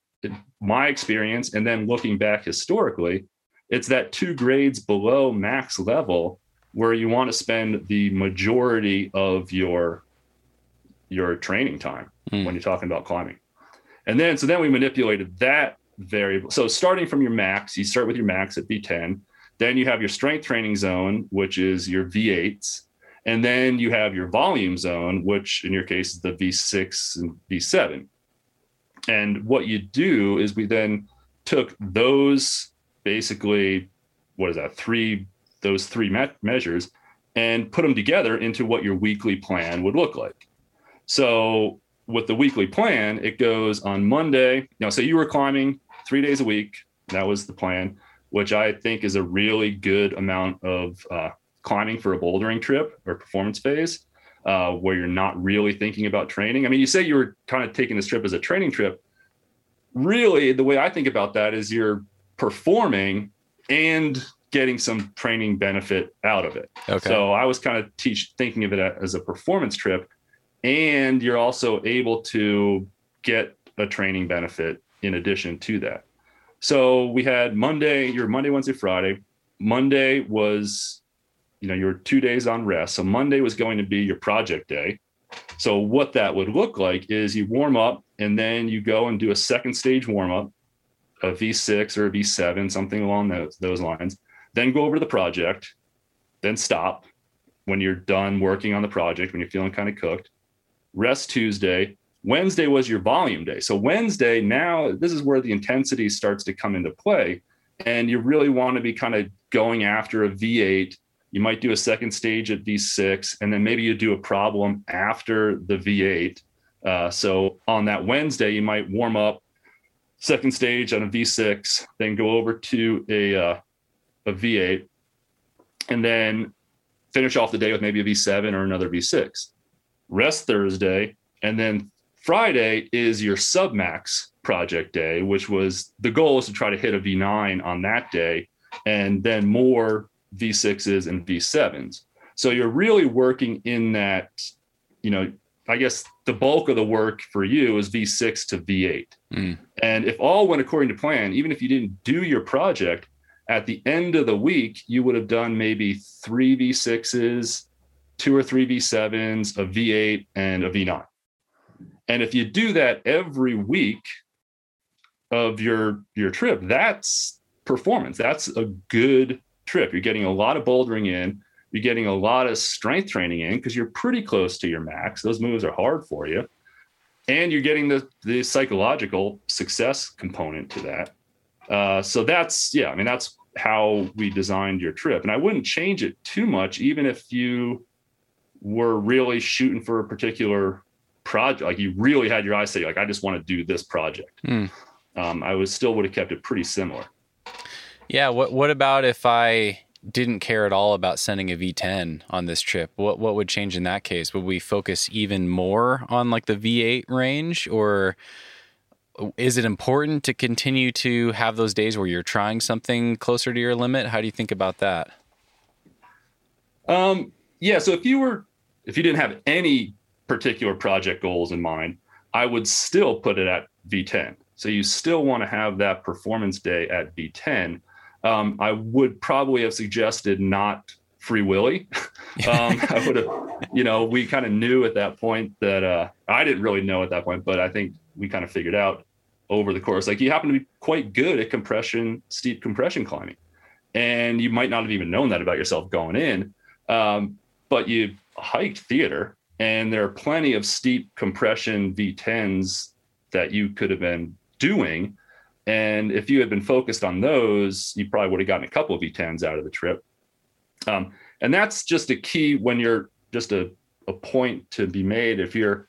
my experience, and then looking back historically, it's that two grades below max level where you want to spend the majority of your your training time Hmm. when you're talking about climbing. And then so then we manipulated that variable. So starting from your max, you start with your max at V10. Then you have your strength training zone, which is your V8s. And then you have your volume zone, which in your case is the V6 and V7. And what you do is we then took those basically, what is that, three, those three me- measures and put them together into what your weekly plan would look like. So with the weekly plan, it goes on Monday. Now, say you were climbing three days a week. That was the plan, which I think is a really good amount of uh, climbing for a bouldering trip or performance phase, uh, where you're not really thinking about training. I mean, you say you were kind of taking this trip as a training trip. Really, the way I think about that is you're performing and getting some training benefit out of it. Okay. So I was kind of teach thinking of it as a performance trip, and you're also able to get a training benefit in addition to that. So we had Monday, your Monday, Wednesday, Friday. Monday was you know, your two days on rest. So Monday was going to be your project day. So what that would look like is you warm up and then you go and do a second stage warm up, a V6 or a V7, something along those, those lines. Then go over to the project, then stop when you're done working on the project, when you're feeling kind of cooked. Rest Tuesday. Wednesday was your volume day. So Wednesday, now this is where the intensity starts to come into play. And you really want to be kind of going after a V8 you might do a second stage at V6, and then maybe you do a problem after the V8. Uh, so on that Wednesday, you might warm up second stage on a V6, then go over to a uh, a V8, and then finish off the day with maybe a V7 or another V6. Rest Thursday, and then Friday is your submax project day, which was the goal is to try to hit a V9 on that day, and then more V6s and V7s. So you're really working in that, you know, I guess the bulk of the work for you is V6 to V8. Mm. And if all went according to plan, even if you didn't do your project, at the end of the week, you would have done maybe three V6s, two or three V7s, a V8, and a V9. And if you do that every week of your your trip, that's performance. That's a good trip. You're getting a lot of bouldering in. You're getting a lot of strength training in because you're pretty close to your max. Those moves are hard for you. And you're getting the, the psychological success component to that. Uh, so that's, yeah, I mean, that's how we designed your trip. And I wouldn't change it too much, even if you were really shooting for a particular project, like you really had your eyes set, like, I just want to do this project. Mm. Um, I would still would have kept it pretty similar. Yeah. What What about if I didn't care at all about sending a V10 on this trip? What What would change in that case? Would we focus even more on like the V8 range, or is it important to continue to have those days where you're trying something closer to your limit? How do you think about that? Um. Yeah. So if you were, if you didn't have any particular project goals in mind, I would still put it at V10. So you still want to have that performance day at V10 um, I would probably have suggested not Free Willy. um, I would have, you know, we kind of knew at that point that uh, I didn't really know at that point, but I think we kind of figured out over the course. Like you happen to be quite good at compression, steep compression climbing, and you might not have even known that about yourself going in. Um, but you hiked theater, and there are plenty of steep compression V10s that you could have been doing and if you had been focused on those, you probably would have gotten a couple of V10s out of the trip. Um, and that's just a key when you're just a, a point to be made. If you're,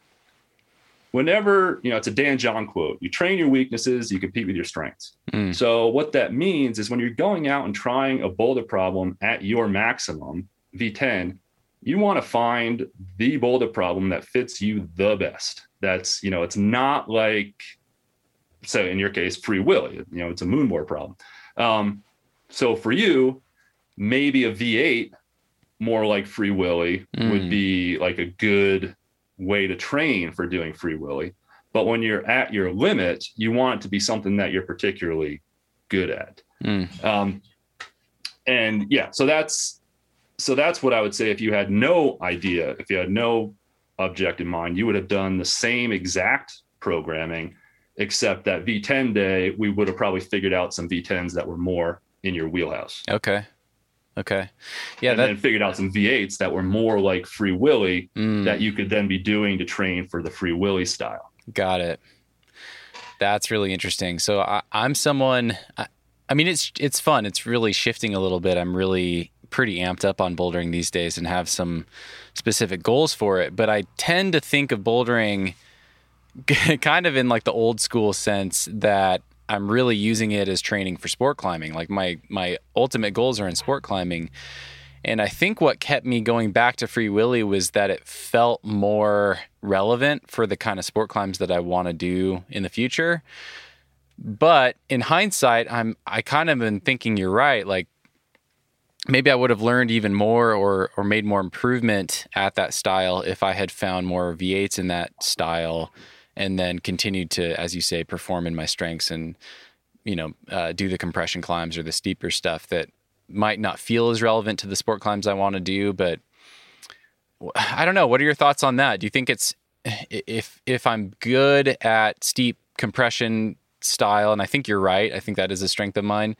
whenever, you know, it's a Dan John quote you train your weaknesses, you compete with your strengths. Mm. So, what that means is when you're going out and trying a boulder problem at your maximum V10, you want to find the boulder problem that fits you the best. That's, you know, it's not like, so in your case, free willy, you know, it's a moon board problem. Um, so for you, maybe a V8 more like free willy mm. would be like a good way to train for doing free willy. But when you're at your limit, you want it to be something that you're particularly good at. Mm. Um, and yeah, so that's so that's what I would say. If you had no idea, if you had no object in mind, you would have done the same exact programming except that V10 day, we would have probably figured out some V10s that were more in your wheelhouse. Okay. Okay. Yeah. And that... then figured out some V8s that were more like Free Willy mm. that you could then be doing to train for the Free Willy style. Got it. That's really interesting. So I, am someone, I, I mean, it's, it's fun. It's really shifting a little bit. I'm really pretty amped up on bouldering these days and have some specific goals for it. But I tend to think of bouldering – kind of in like the old school sense that I'm really using it as training for sport climbing. Like my my ultimate goals are in sport climbing. And I think what kept me going back to Free Willy was that it felt more relevant for the kind of sport climbs that I want to do in the future. But in hindsight, I'm I kind of been thinking you're right. Like maybe I would have learned even more or or made more improvement at that style if I had found more V8s in that style and then continued to, as you say, perform in my strengths and you know uh, do the compression climbs or the steeper stuff that might not feel as relevant to the sport climbs I want to do, but I don't know. What are your thoughts on that? Do you think it's if if I'm good at steep compression style, and I think you're right. I think that is a strength of mine,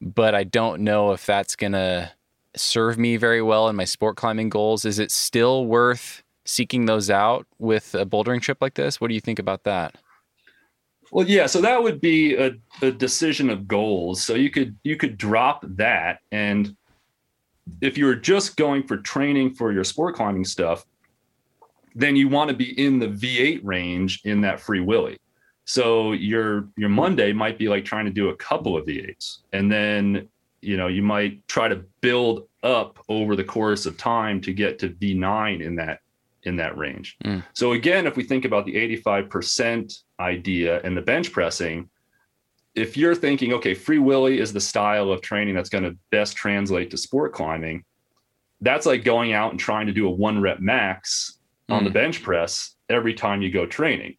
but I don't know if that's gonna serve me very well in my sport climbing goals. Is it still worth seeking those out with a bouldering trip like this? What do you think about that? Well, yeah, so that would be a, a decision of goals. So you could you could drop that and if you're just going for training for your sport climbing stuff, then you want to be in the V8 range in that free willy. So your your Monday might be like trying to do a couple of V8s, and then you know you might try to build up over the course of time to get to V9 in that in that range. Mm. So again, if we think about the 85% idea and the bench pressing, if you're thinking, okay, free willy is the style of training that's going to best translate to sport climbing, that's like going out and trying to do a one rep max mm. on the mm. bench press every time you go training.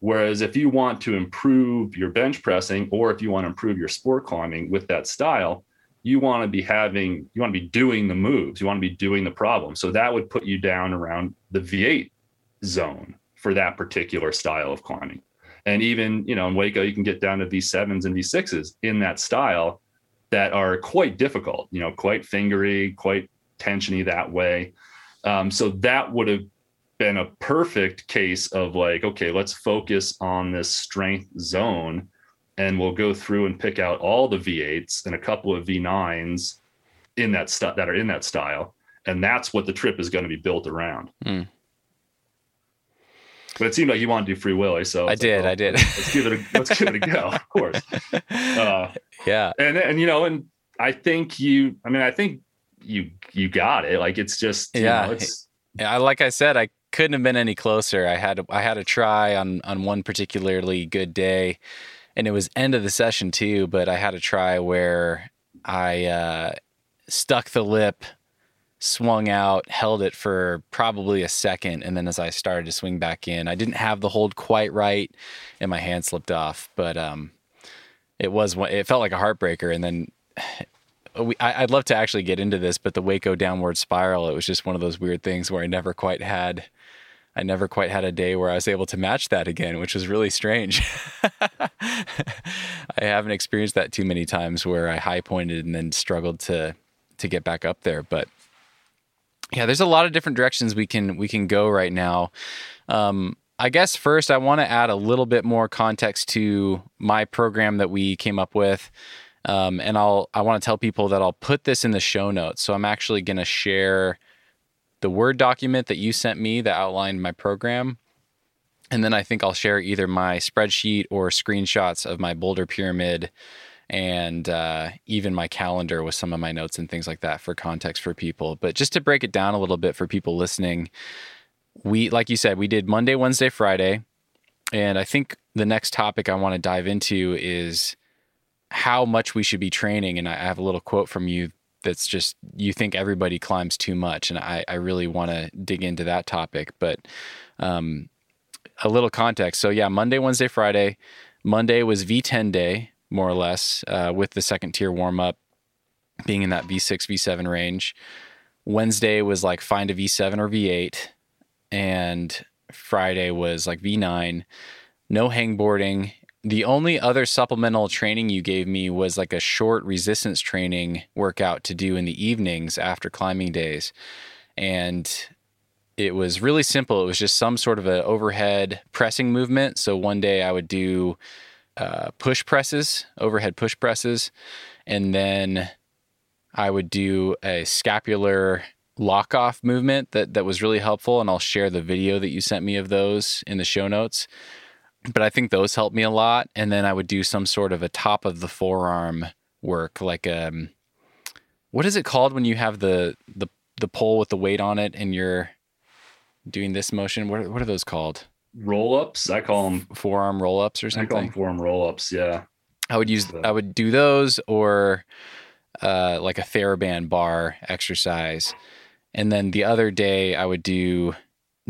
Whereas if you want to improve your bench pressing or if you want to improve your sport climbing with that style, you want to be having, you want to be doing the moves, you want to be doing the problem. So that would put you down around the V8 zone for that particular style of climbing. And even, you know, in Hueco, you can get down to V7s and V6s in that style that are quite difficult, you know, quite fingery, quite tensiony that way. Um, so that would have been a perfect case of like, okay, let's focus on this strength zone and we'll go through and pick out all the V8s and a couple of V9s in that stuff that are in that style. And that's what the trip is going to be built around. Mm. But it seemed like you wanted to do free willy, so I did. Like, oh, I did. Let's give it a let's give it a go. Of course. Uh, yeah. And and you know, and I think you. I mean, I think you you got it. Like it's just yeah. Know, it's yeah. Like I said, I couldn't have been any closer. I had I had a try on on one particularly good day, and it was end of the session too. But I had a try where I uh, stuck the lip swung out, held it for probably a second, and then as I started to swing back in, I didn't have the hold quite right, and my hand slipped off. But um, it was it felt like a heartbreaker, and then. We, I, I'd love to actually get into this, but the Hueco downward spiral, it was just one of those weird things where I never quite had I never quite had a day where I was able to match that again, which was really strange. I haven't experienced that too many times where I high pointed and then struggled to to get back up there. But yeah, there's a lot of different directions we can we can go right now. Um, I guess first I want to add a little bit more context to my program that we came up with. Um, and I'll I want to tell people that I'll put this in the show notes. So I'm actually going to share the Word document that you sent me that outlined my program. And then I think I'll share either my spreadsheet or screenshots of my boulder pyramid and uh, even my calendar with some of my notes and things like that for context for people. But just to break it down a little bit for people listening, we, like you said, we did Monday, Wednesday, Friday. And I think the next topic I want to dive into is how much we should be training. And I have a little quote from you that's just, you think everybody climbs too much. And I, I really want to dig into that topic. But um, a little context. So, yeah, Monday, Wednesday, Friday. Monday was V10 day more or less, uh, with the second tier warm up being in that V6, V7 range. Wednesday was like find a V7 or V8, and Friday was like V9. No hangboarding. The only other supplemental training you gave me was like a short resistance training workout to do in the evenings after climbing days. And it was really simple. It was just some sort of an overhead pressing movement. So one day I would do uh, push presses, overhead push presses, and then I would do a scapular lock off movement that that was really helpful, and I'll share the video that you sent me of those in the show notes. But I think those helped me a lot, and then I would do some sort of a top of the forearm work, like um, what is it called when you have the the the pole with the weight on it and you're doing this motion? What what are those called? roll ups. I call them forearm roll ups or something. I call them forearm roll ups. Yeah. I would use, I would do those or uh, like a TheraBand bar exercise. And then the other day I would do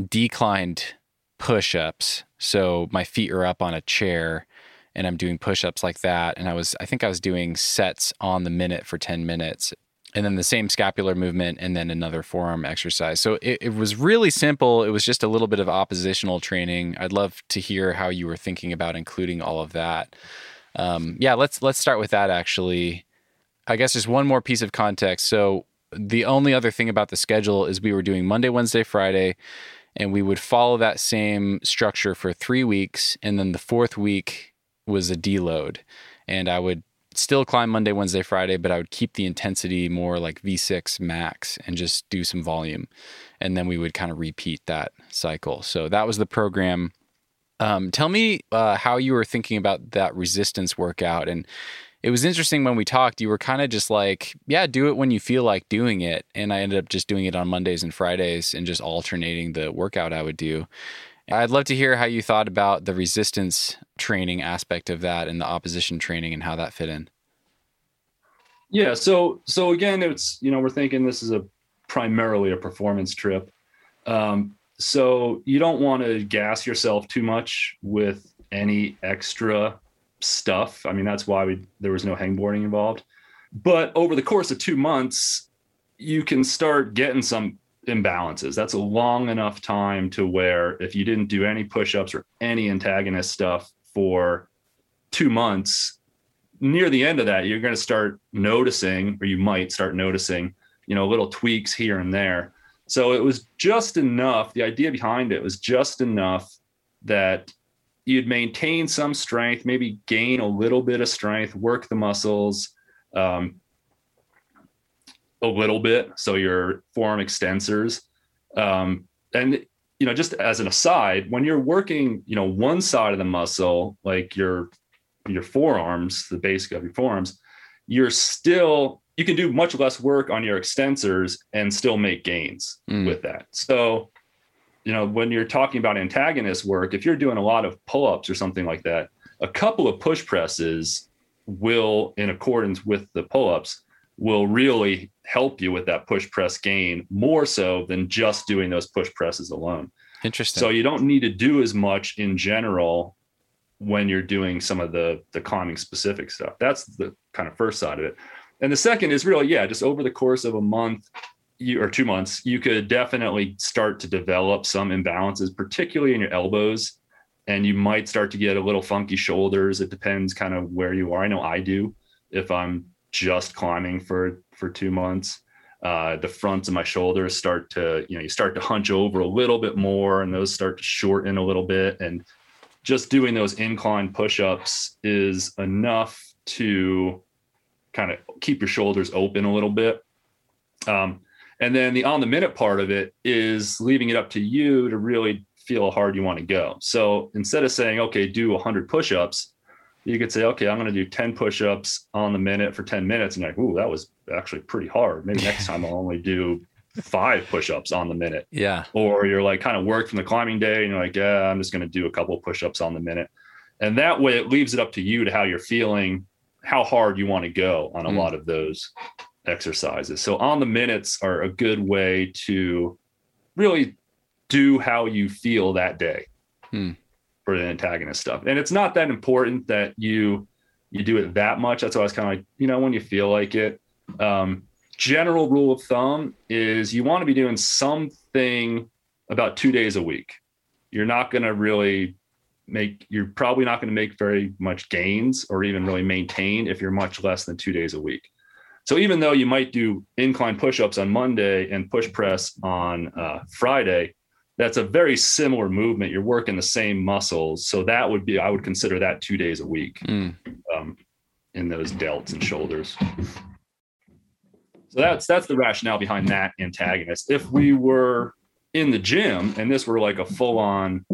declined push ups. So my feet are up on a chair and I'm doing push ups like that. And I was, I think I was doing sets on the minute for 10 minutes and then the same scapular movement and then another forearm exercise. So it, it, was really simple. It was just a little bit of oppositional training. I'd love to hear how you were thinking about including all of that. Um, yeah, let's let's start with that actually. I guess just one more piece of context. So the only other thing about the schedule is we were doing Monday, Wednesday, Friday, and we would follow that same structure for three weeks, and then the fourth week was a deload, and I would still climb Monday, Wednesday, Friday, but I would keep the intensity more like V6 max and just do some volume. And then we would kind of repeat that cycle. So that was the program. Um, tell me uh, how you were thinking about that resistance workout. And it was interesting when we talked, you were kind of just like, yeah, do it when you feel like doing it. And I ended up just doing it on Mondays and Fridays and just alternating the workout I would do. I'd love to hear how you thought about the resistance training aspect of that and the opposition training and how that fit in. Yeah, so so again, it's you know we're thinking this is a primarily a performance trip, um, so you don't want to gas yourself too much with any extra stuff. I mean, that's why we there was no hangboarding involved. But over the course of two months, you can start getting some imbalances. That's a long enough time to where if you didn't do any push-ups or any antagonist stuff for two months, near the end of that, you're going to start noticing, or you might start noticing, you know, little tweaks here and there. So it was just enough. The idea behind it was just enough that you'd maintain some strength, maybe gain a little bit of strength, work the muscles um, a little bit. So your forearm extensors. Um, and, you know, just as an aside, when you're working, you know, one side of the muscle, like your your forearms, the basic of your forearms, you're still you can do much less work on your extensors and still make gains mm. with that. So, you know, when you're talking about antagonist work, if you're doing a lot of pull-ups or something like that, a couple of push presses will, in accordance with the pull-ups, will really help you with that push press gain more so than just doing those push presses alone. Interesting. So you don't need to do as much in general when you're doing some of the the climbing specific stuff. That's the kind of first side of it. And the second is really, yeah, just over the course of a month you, or two months, you could definitely start to develop some imbalances, particularly in your elbows. And you might start to get a little funky shoulders. It depends kind of where you are. I know I do if I'm just climbing for for two months. Uh, the fronts of my shoulders start to, you know, you start to hunch over a little bit more and those start to shorten a little bit. And just doing those incline push-ups is enough to kind of keep your shoulders open a little bit. Um, and then the on the minute part of it is leaving it up to you to really feel how hard you want to go. So instead of saying, okay, do 100 push ups, you could say, okay, I'm going to do 10 push ups on the minute for 10 minutes. And like, ooh, that was actually pretty hard. Maybe next time I'll only do five push-ups on the minute. Yeah. Or you're like kind of work from the climbing day and you're like, yeah, I'm just going to do a couple push-ups on the minute. And that way it leaves it up to you to how you're feeling, how hard you want to go on a mm. lot of those exercises. So on the minutes are a good way to really do how you feel that day mm. for the antagonist stuff. And it's not that important that you you do it that much. That's why I was kind of like, you know, when you feel like it. Um, general rule of thumb is you want to be doing something about two days a week. You're not going to really make, you're probably not going to make very much gains or even really maintain if you're much less than two days a week. So even though you might do incline push-ups on Monday and push press on uh, Friday, that's a very similar movement. You're working the same muscles, so that would be I would consider that two days a week mm. um, in those delts and shoulders. So that's that's the rationale behind that antagonist. If we were in the gym and this were like a full on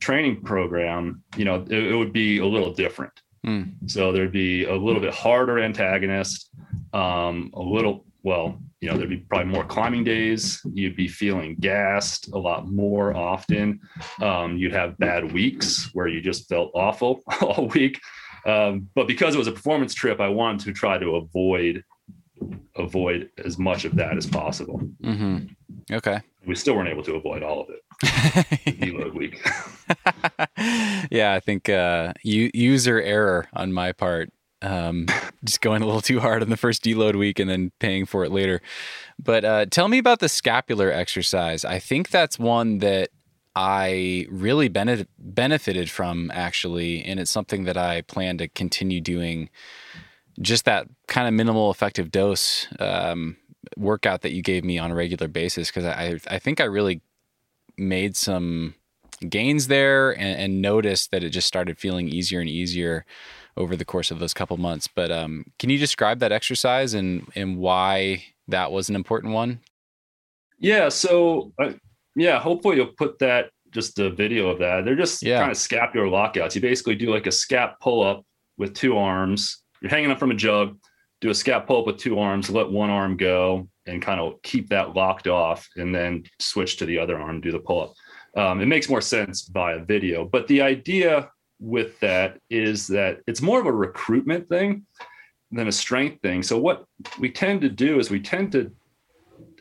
training program, you know, it, it would be a little different. Mm. So there'd be a little bit harder antagonist, um, a little well, you know, there'd be probably more climbing days. You'd be feeling gassed a lot more often. Um, you'd have bad weeks where you just felt awful all week. Um, but because it was a performance trip, I wanted to try to avoid avoid as much of that as possible. Mm-hmm. Okay. We still weren't able to avoid all of it. deload week. yeah, I think uh, u- user error on my part. Um, just going a little too hard on the first deload week and then paying for it later. But uh, tell me about the scapular exercise. I think that's one that I really bene- benefited from actually, and it's something that I plan to continue doing. Just that kind of minimal effective dose um, workout that you gave me on a regular basis because I I think I really made some gains there and, and, noticed that it just started feeling easier and easier over the course of those couple months. But um, can you describe that exercise and and why that was an important one? Yeah. So uh, yeah, hopefully you'll put that just a video of that. They're just yeah. kind of scapular lockouts. You basically do like a scap pull up with two arms. You're hanging up from a jug, do a scap pull up with two arms, let one arm go and kind of keep that locked off and then switch to the other arm, do the pull up. Um, it makes more sense by a video. But the idea with that is that it's more of a recruitment thing than a strength thing. So what we tend to do is we tend to,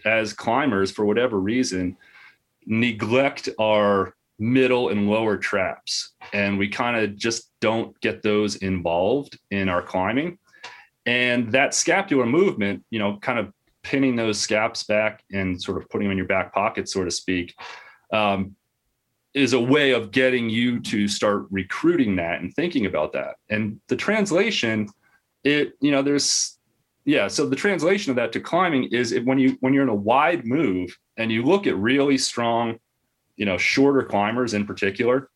as climbers, for whatever reason, neglect our middle and lower traps and we kind of just don't get those involved in our climbing and that scapular movement you know kind of pinning those scaps back and sort of putting them in your back pocket so to speak um, is a way of getting you to start recruiting that and thinking about that and the translation it you know there's yeah so the translation of that to climbing is when you when you're in a wide move and you look at really strong, you know, shorter climbers in particular,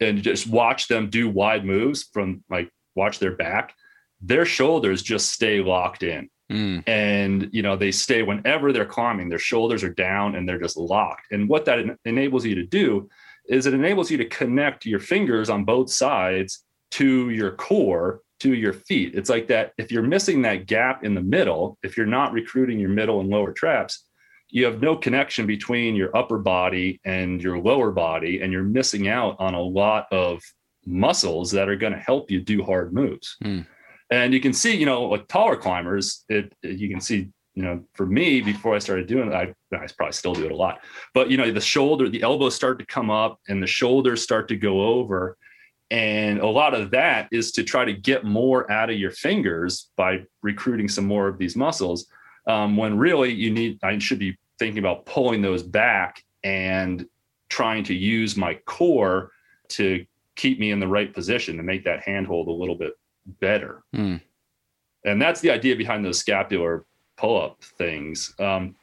and just watch them do wide moves from like watch their back, their shoulders just stay locked in. Mm. And you know they stay whenever they're climbing, their shoulders are down and they're just locked. And what that en- enables you to do is it enables you to connect your fingers on both sides to your core to your feet. It's like that if you're missing that gap in the middle, if you're not recruiting your middle and lower traps, you have no connection between your upper body and your lower body and you're missing out on a lot of muscles that are going to help you do hard moves mm. And you can see you know like taller climbers it, it, you can see you know for me before i started doing it I, I probably still do it a lot. But you know the shoulder the elbows start to come up and the shoulders start to go over. And a lot of that is to try to get more out of your fingers by recruiting some more of these muscles um, when really you need i should be thinking about pulling those back and trying to use my core to keep me in the right position to make that handhold a little bit better mm. and that's the idea behind those scapular pull-up things um,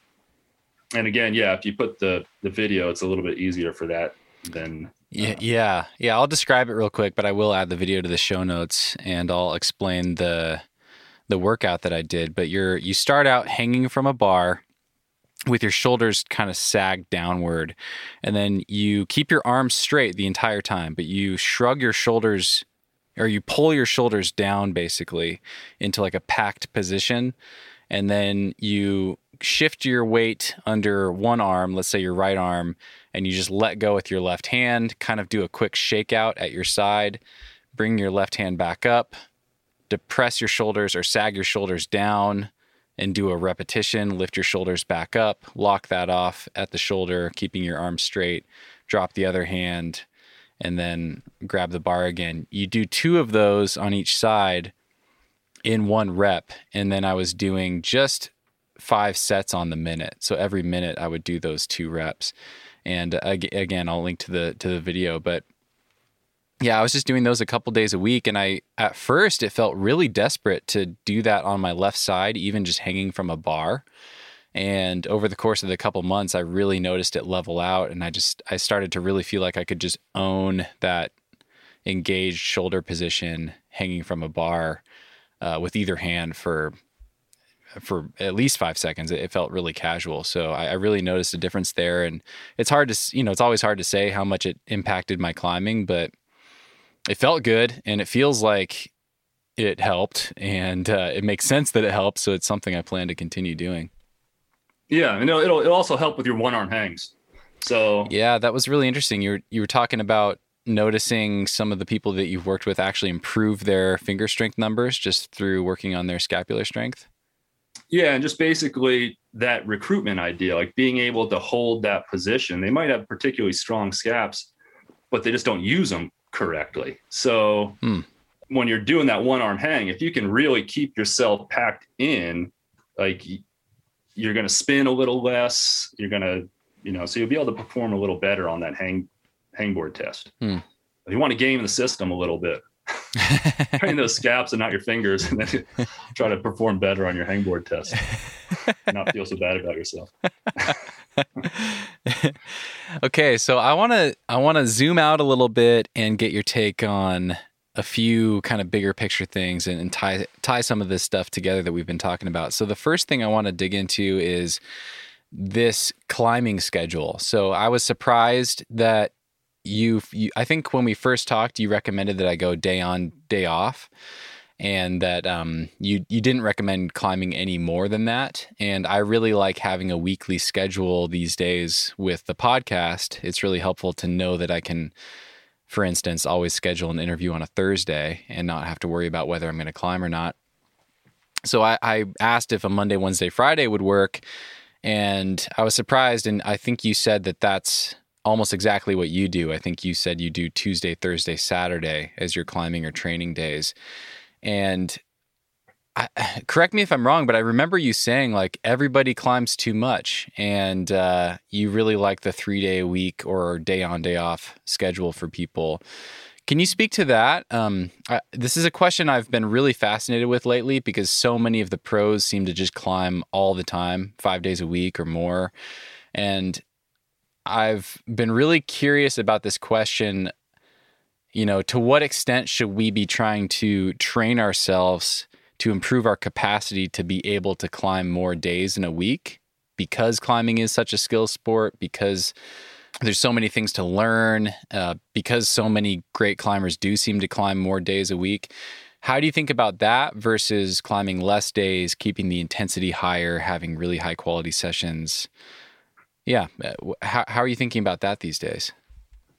and again yeah if you put the the video it's a little bit easier for that than yeah, uh, yeah, yeah. I'll describe it real quick, but I will add the video to the show notes, and I'll explain the the workout that I did, but you're you start out hanging from a bar with your shoulders kind of sagged downward and then you keep your arms straight the entire time but you shrug your shoulders or you pull your shoulders down basically into like a packed position and then you shift your weight under one arm let's say your right arm and you just let go with your left hand kind of do a quick shakeout at your side bring your left hand back up depress your shoulders or sag your shoulders down and do a repetition. Lift your shoulders back up, lock that off at the shoulder, keeping your arms straight. Drop the other hand, and then grab the bar again. You do two of those on each side in one rep. And then I was doing just five sets on the minute. So every minute I would do those two reps. And again, I'll link to the to the video, but yeah, I was just doing those a couple days a week. And I, at first, it felt really desperate to do that on my left side, even just hanging from a bar. And over the course of the couple months, I really noticed it level out. And I just, I started to really feel like I could just own that engaged shoulder position hanging from a bar uh, with either hand for for at least five seconds. It, felt really casual. So I, I, really noticed a difference there. And it's hard to, you know, it's always hard to say how much it impacted my climbing, but it felt good and it feels like it helped and uh, it makes sense that it helped. So it's something I plan to continue doing. Yeah. And it'll, it'll, it'll also help with your one arm hangs. So yeah, that was really interesting. You were, you were talking about noticing some of the people that you've worked with actually improve their finger strength numbers just through working on their scapular strength. Yeah. And just basically that recruitment idea, like being able to hold that position. They might have particularly strong scaps, but they just don't use them correctly. So Hmm. when you're doing that one arm hang, if you can really keep yourself packed in, like you're going to spin a little less, you're going to, you know, so you'll be able to perform a little better on that hang hangboard test. Hmm. If you want to game the system a little bit, train those scaps and not your fingers, and then try to perform better on your hangboard test. not feel so bad about yourself. okay, so I want to I want to zoom out a little bit and get your take on a few kind of bigger picture things and, and tie tie some of this stuff together that we've been talking about. So the first thing I want to dig into is this climbing schedule. So I was surprised that you, you I think when we first talked you recommended that I go day on day off and that um, you you didn't recommend climbing any more than that. And I really like having a weekly schedule these days with the podcast. It's really helpful to know that I can, for instance, always schedule an interview on a Thursday and not have to worry about whether I'm going to climb or not. So I, I asked if a Monday, Wednesday, Friday would work, and I was surprised. And I think you said that that's almost exactly what you do. I think you said you do Tuesday, Thursday, Saturday as your climbing or training days. And I, correct me if I'm wrong, but I remember you saying like everybody climbs too much, and uh, you really like the three day a week or day on day off schedule for people. Can you speak to that? Um, I, this is a question I've been really fascinated with lately because so many of the pros seem to just climb all the time, five days a week or more, and I've been really curious about this question you know, to what extent should we be trying to train ourselves to improve our capacity to be able to climb more days in a week because climbing is such a skill sport, because there's so many things to learn, uh, because so many great climbers do seem to climb more days a week. How do you think about that versus climbing less days, keeping the intensity higher, having really high quality sessions? Yeah. uh, How, how are you thinking about that these days?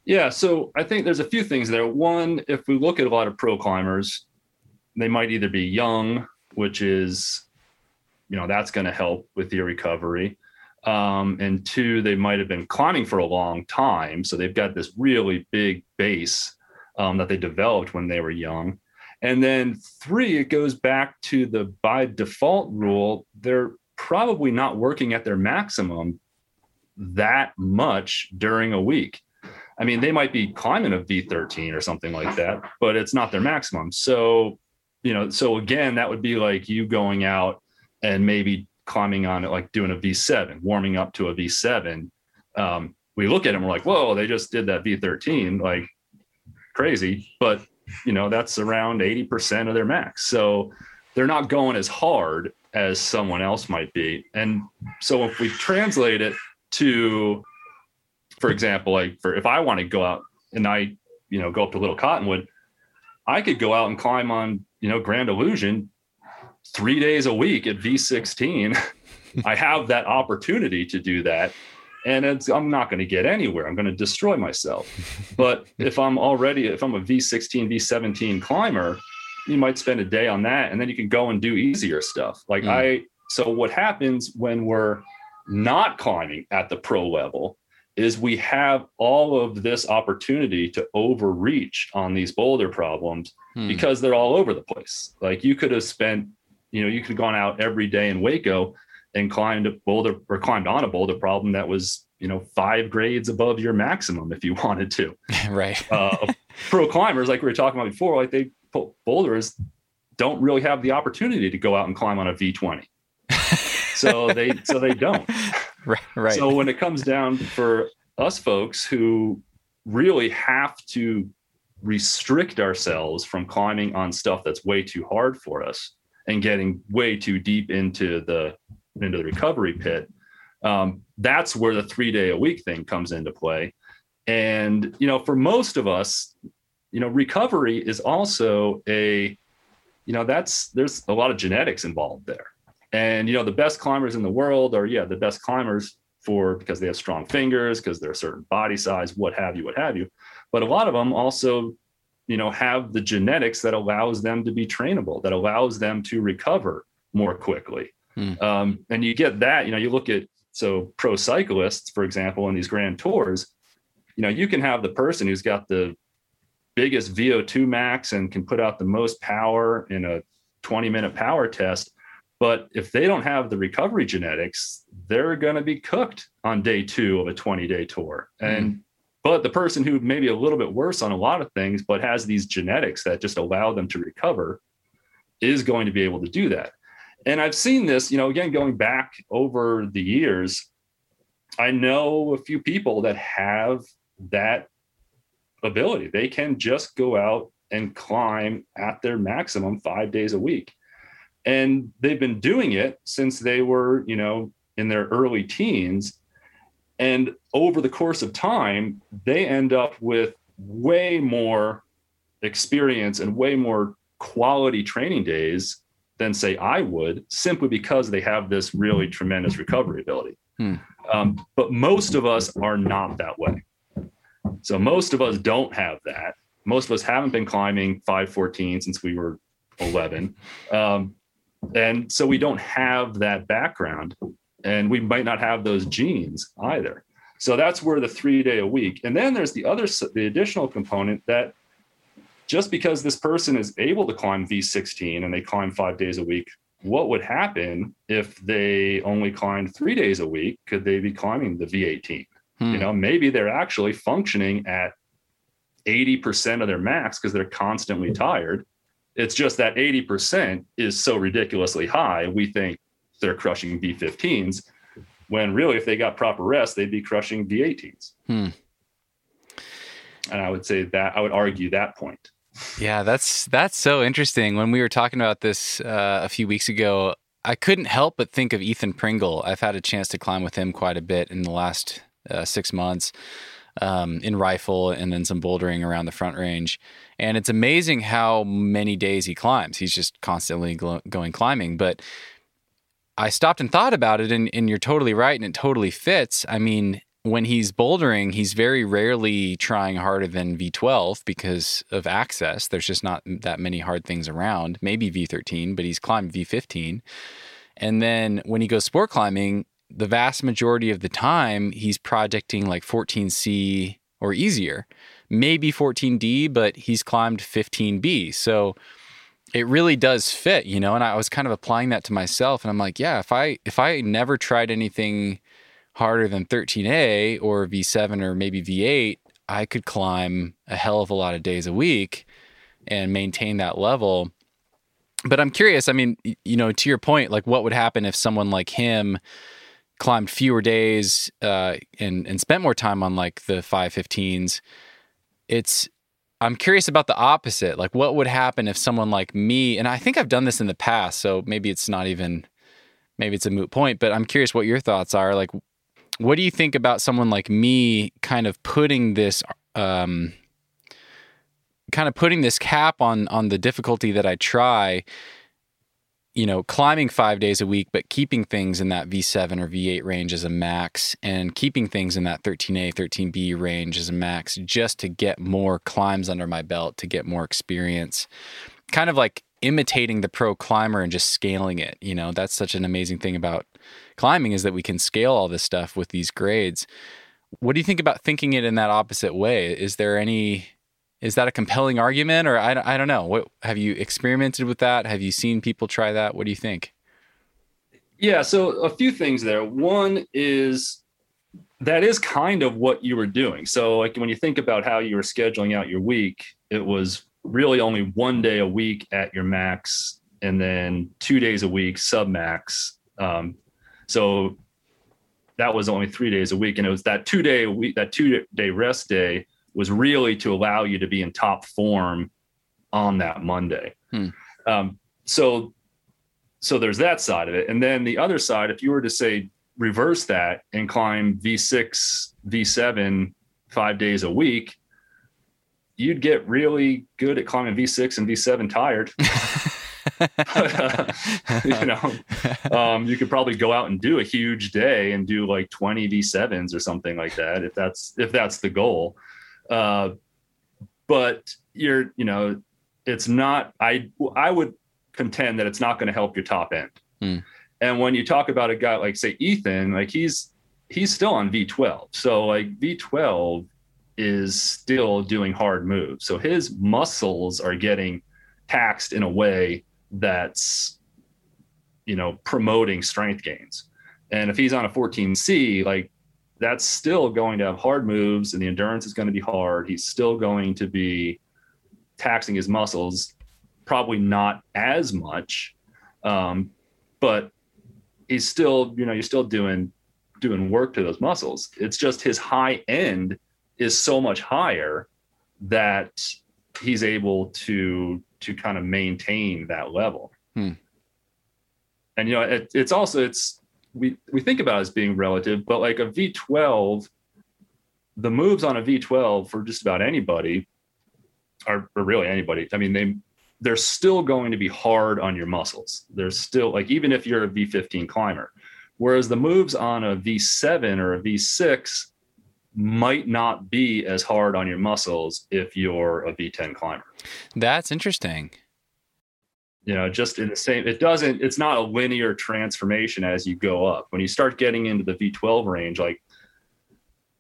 Yeah, so I think there's a few things there. One, if we look at a lot of pro climbers, they might either be young, which is, you know, that's going to help with your recovery. Um, and two, they might have been climbing for a long time. So they've got this really big base um, that they developed when they were young. And then three, it goes back to the by default rule. They're probably not working at their maximum that much during a week. I mean, they might be climbing a V13 or something like that, but it's not their maximum. So, you know, so again, that would be like you going out and maybe climbing on it, like doing a V7, warming up to a V7. Um, we look at it and we're like, whoa, they just did that V13, like crazy. But, you know, that's around 80% of their max. So they're not going as hard as someone else might be. And so if we translate it to, for example, like for if I want to go out and I, you know, go up to Little Cottonwood, I could go out and climb on, you know, Grand Illusion three days a week at V16. I have that opportunity to do that. And it's, I'm not going to get anywhere. I'm going to destroy myself. But if I'm already, if I'm a V16, V17 climber, you might spend a day on that and then you can go and do easier stuff. Like Mm. I, so what happens when we're not climbing at the pro level is we have all of this opportunity to overreach on these boulder problems Hmm. because they're all over the place. Like you could have spent, you know, you could have gone out every day in Hueco and climbed a boulder or climbed on a boulder problem that was, you know, five grades above your maximum if you wanted to. right. Uh, pro climbers, like we were talking about before, like they boulders don't really have the opportunity to go out and climb on a V20. so they so they don't. right. Right. So when it comes down for us folks who really have to restrict ourselves from climbing on stuff that's way too hard for us and getting way too deep into the into the recovery pit, um, that's where the three day a week thing comes into play. And you know, for most of us, you know, recovery is also a, you know, that's there's a lot of genetics involved there. And you know, the best climbers in the world are yeah, the best climbers for because they have strong fingers, because they're a certain body size, what have you, what have you. But a lot of them also, you know, have the genetics that allows them to be trainable, that allows them to recover more quickly. Hmm. Um, and you get that, you know, you look at so pro cyclists, for example, in these grand tours, you know, you can have the person who's got the biggest VO2 max and can put out the most power in a 20 minute power test. But if they don't have the recovery genetics, they're going to be cooked on day two of a 20 day tour. Mm-hmm. And but the person who may be a little bit worse on a lot of things, but has these genetics that just allow them to recover, is going to be able to do that. And I've seen this, you know, again, going back over the years, I know a few people that have that ability. They can just go out and climb at their maximum five days a week. And they've been doing it since they were, you know, in their early teens. And over the course of time, they end up with way more experience and way more quality training days than, say, I would, simply because they have this really tremendous recovery ability. Hmm. Um, but most of us are not that way. So most of us don't have that. Most of us haven't been climbing 514 since we were 11. Um, and so we don't have that background and we might not have those genes either. So that's where the three day a week. And then there's the other, the additional component that just because this person is able to climb V16 and they climb five days a week, what would happen if they only climbed three days a week? Could they be climbing the V18? Hmm. You know, maybe they're actually functioning at 80% of their max because they're constantly tired. It's just that 80% is so ridiculously high. We think they're crushing V15s when really, if they got proper rest, they'd be crushing V18s. Hmm. And I would say that I would argue that point. Yeah, that's that's so interesting. When we were talking about this uh, a few weeks ago, I couldn't help but think of Ethan Pringle. I've had a chance to climb with him quite a bit in the last uh, six months um, in rifle and then some bouldering around the front range. And it's amazing how many days he climbs. He's just constantly glo- going climbing. But I stopped and thought about it, and, and you're totally right, and it totally fits. I mean, when he's bouldering, he's very rarely trying harder than V12 because of access. There's just not that many hard things around. Maybe V13, but he's climbed V15. And then when he goes sport climbing, the vast majority of the time, he's projecting like 14C or easier, maybe 14D, but he's climbed 15B. So it really does fit, you know. And I was kind of applying that to myself, and I'm like, yeah, if I if I never tried anything harder than 13A or V7 or maybe V8, I could climb a hell of a lot of days a week and maintain that level. But I'm curious, I mean, you know, to your point, like what would happen if someone like him climbed fewer days uh, and and spent more time on like the 515s? It's I'm curious about the opposite. Like what would happen if someone like me, and I think I've done this in the past, so maybe it's not even maybe it's a moot point, but I'm curious what your thoughts are. Like what do you think about someone like me kind of putting this um, kind of putting this cap on on the difficulty that I try you know climbing 5 days a week but keeping things in that V7 or V8 range as a max and keeping things in that 13A 13B range as a max just to get more climbs under my belt to get more experience kind of like imitating the pro climber and just scaling it you know that's such an amazing thing about climbing is that we can scale all this stuff with these grades. What do you think about thinking it in that opposite way? Is there any is that a compelling argument or I, I don't know. What have you experimented with that? Have you seen people try that? What do you think? Yeah, so a few things there. One is that is kind of what you were doing. So, like when you think about how you were scheduling out your week, it was really only one day a week at your max, and then two days a week sub max. Um, so that was only three days a week, and it was that two day a week, that two day rest day was really to allow you to be in top form on that Monday. Hmm. Um, so so there's that side of it and then the other side if you were to say reverse that and climb v6 v7 five days a week you'd get really good at climbing v6 and v7 tired you know um, you could probably go out and do a huge day and do like 20 v7s or something like that if that's if that's the goal uh, but you're you know it's not i i would contend that it's not going to help your top end Hmm. And when you talk about a guy like say Ethan, like he's he's still on V12. So like V12 is still doing hard moves. So his muscles are getting taxed in a way that's you know promoting strength gains. And if he's on a 14C, like that's still going to have hard moves and the endurance is going to be hard. He's still going to be taxing his muscles, probably not as much, um, but he's still, you know, you're still doing doing work to those muscles. It's just his high end is so much higher that he's able to to kind of maintain that level. Hmm. And you know, it, it's also it's we we think about it as being relative, but like a V12, the moves on a V12 for just about anybody are or really anybody. I mean, they they're still going to be hard on your muscles. They're still like even if you're a V15 climber, whereas the moves on a V7 or a V6 might not be as hard on your muscles if you're a V10 climber. That's interesting. You know, just in the same, it doesn't, it's not a linear transformation as you go up. When you start getting into the V12 range, like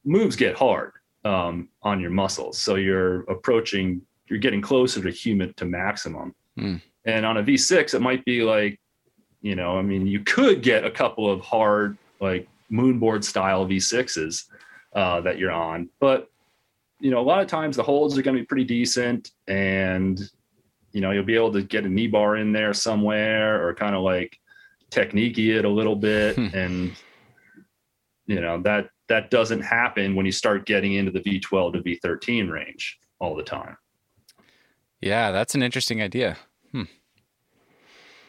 moves get hard um, on your muscles. So you're approaching, you're getting closer to human to maximum. Hmm. And on a V6, it might be like, you know, I mean, you could get a couple of hard, like moonboard style V6s uh, that you're on. But you know, a lot of times the holds are going to be pretty decent, and you know, you'll be able to get a knee bar in there somewhere, or kind of like technique it a little bit, Hmm. and you know that that doesn't happen when you start getting into the V12 to V13 range all the time. Yeah, that's an interesting idea.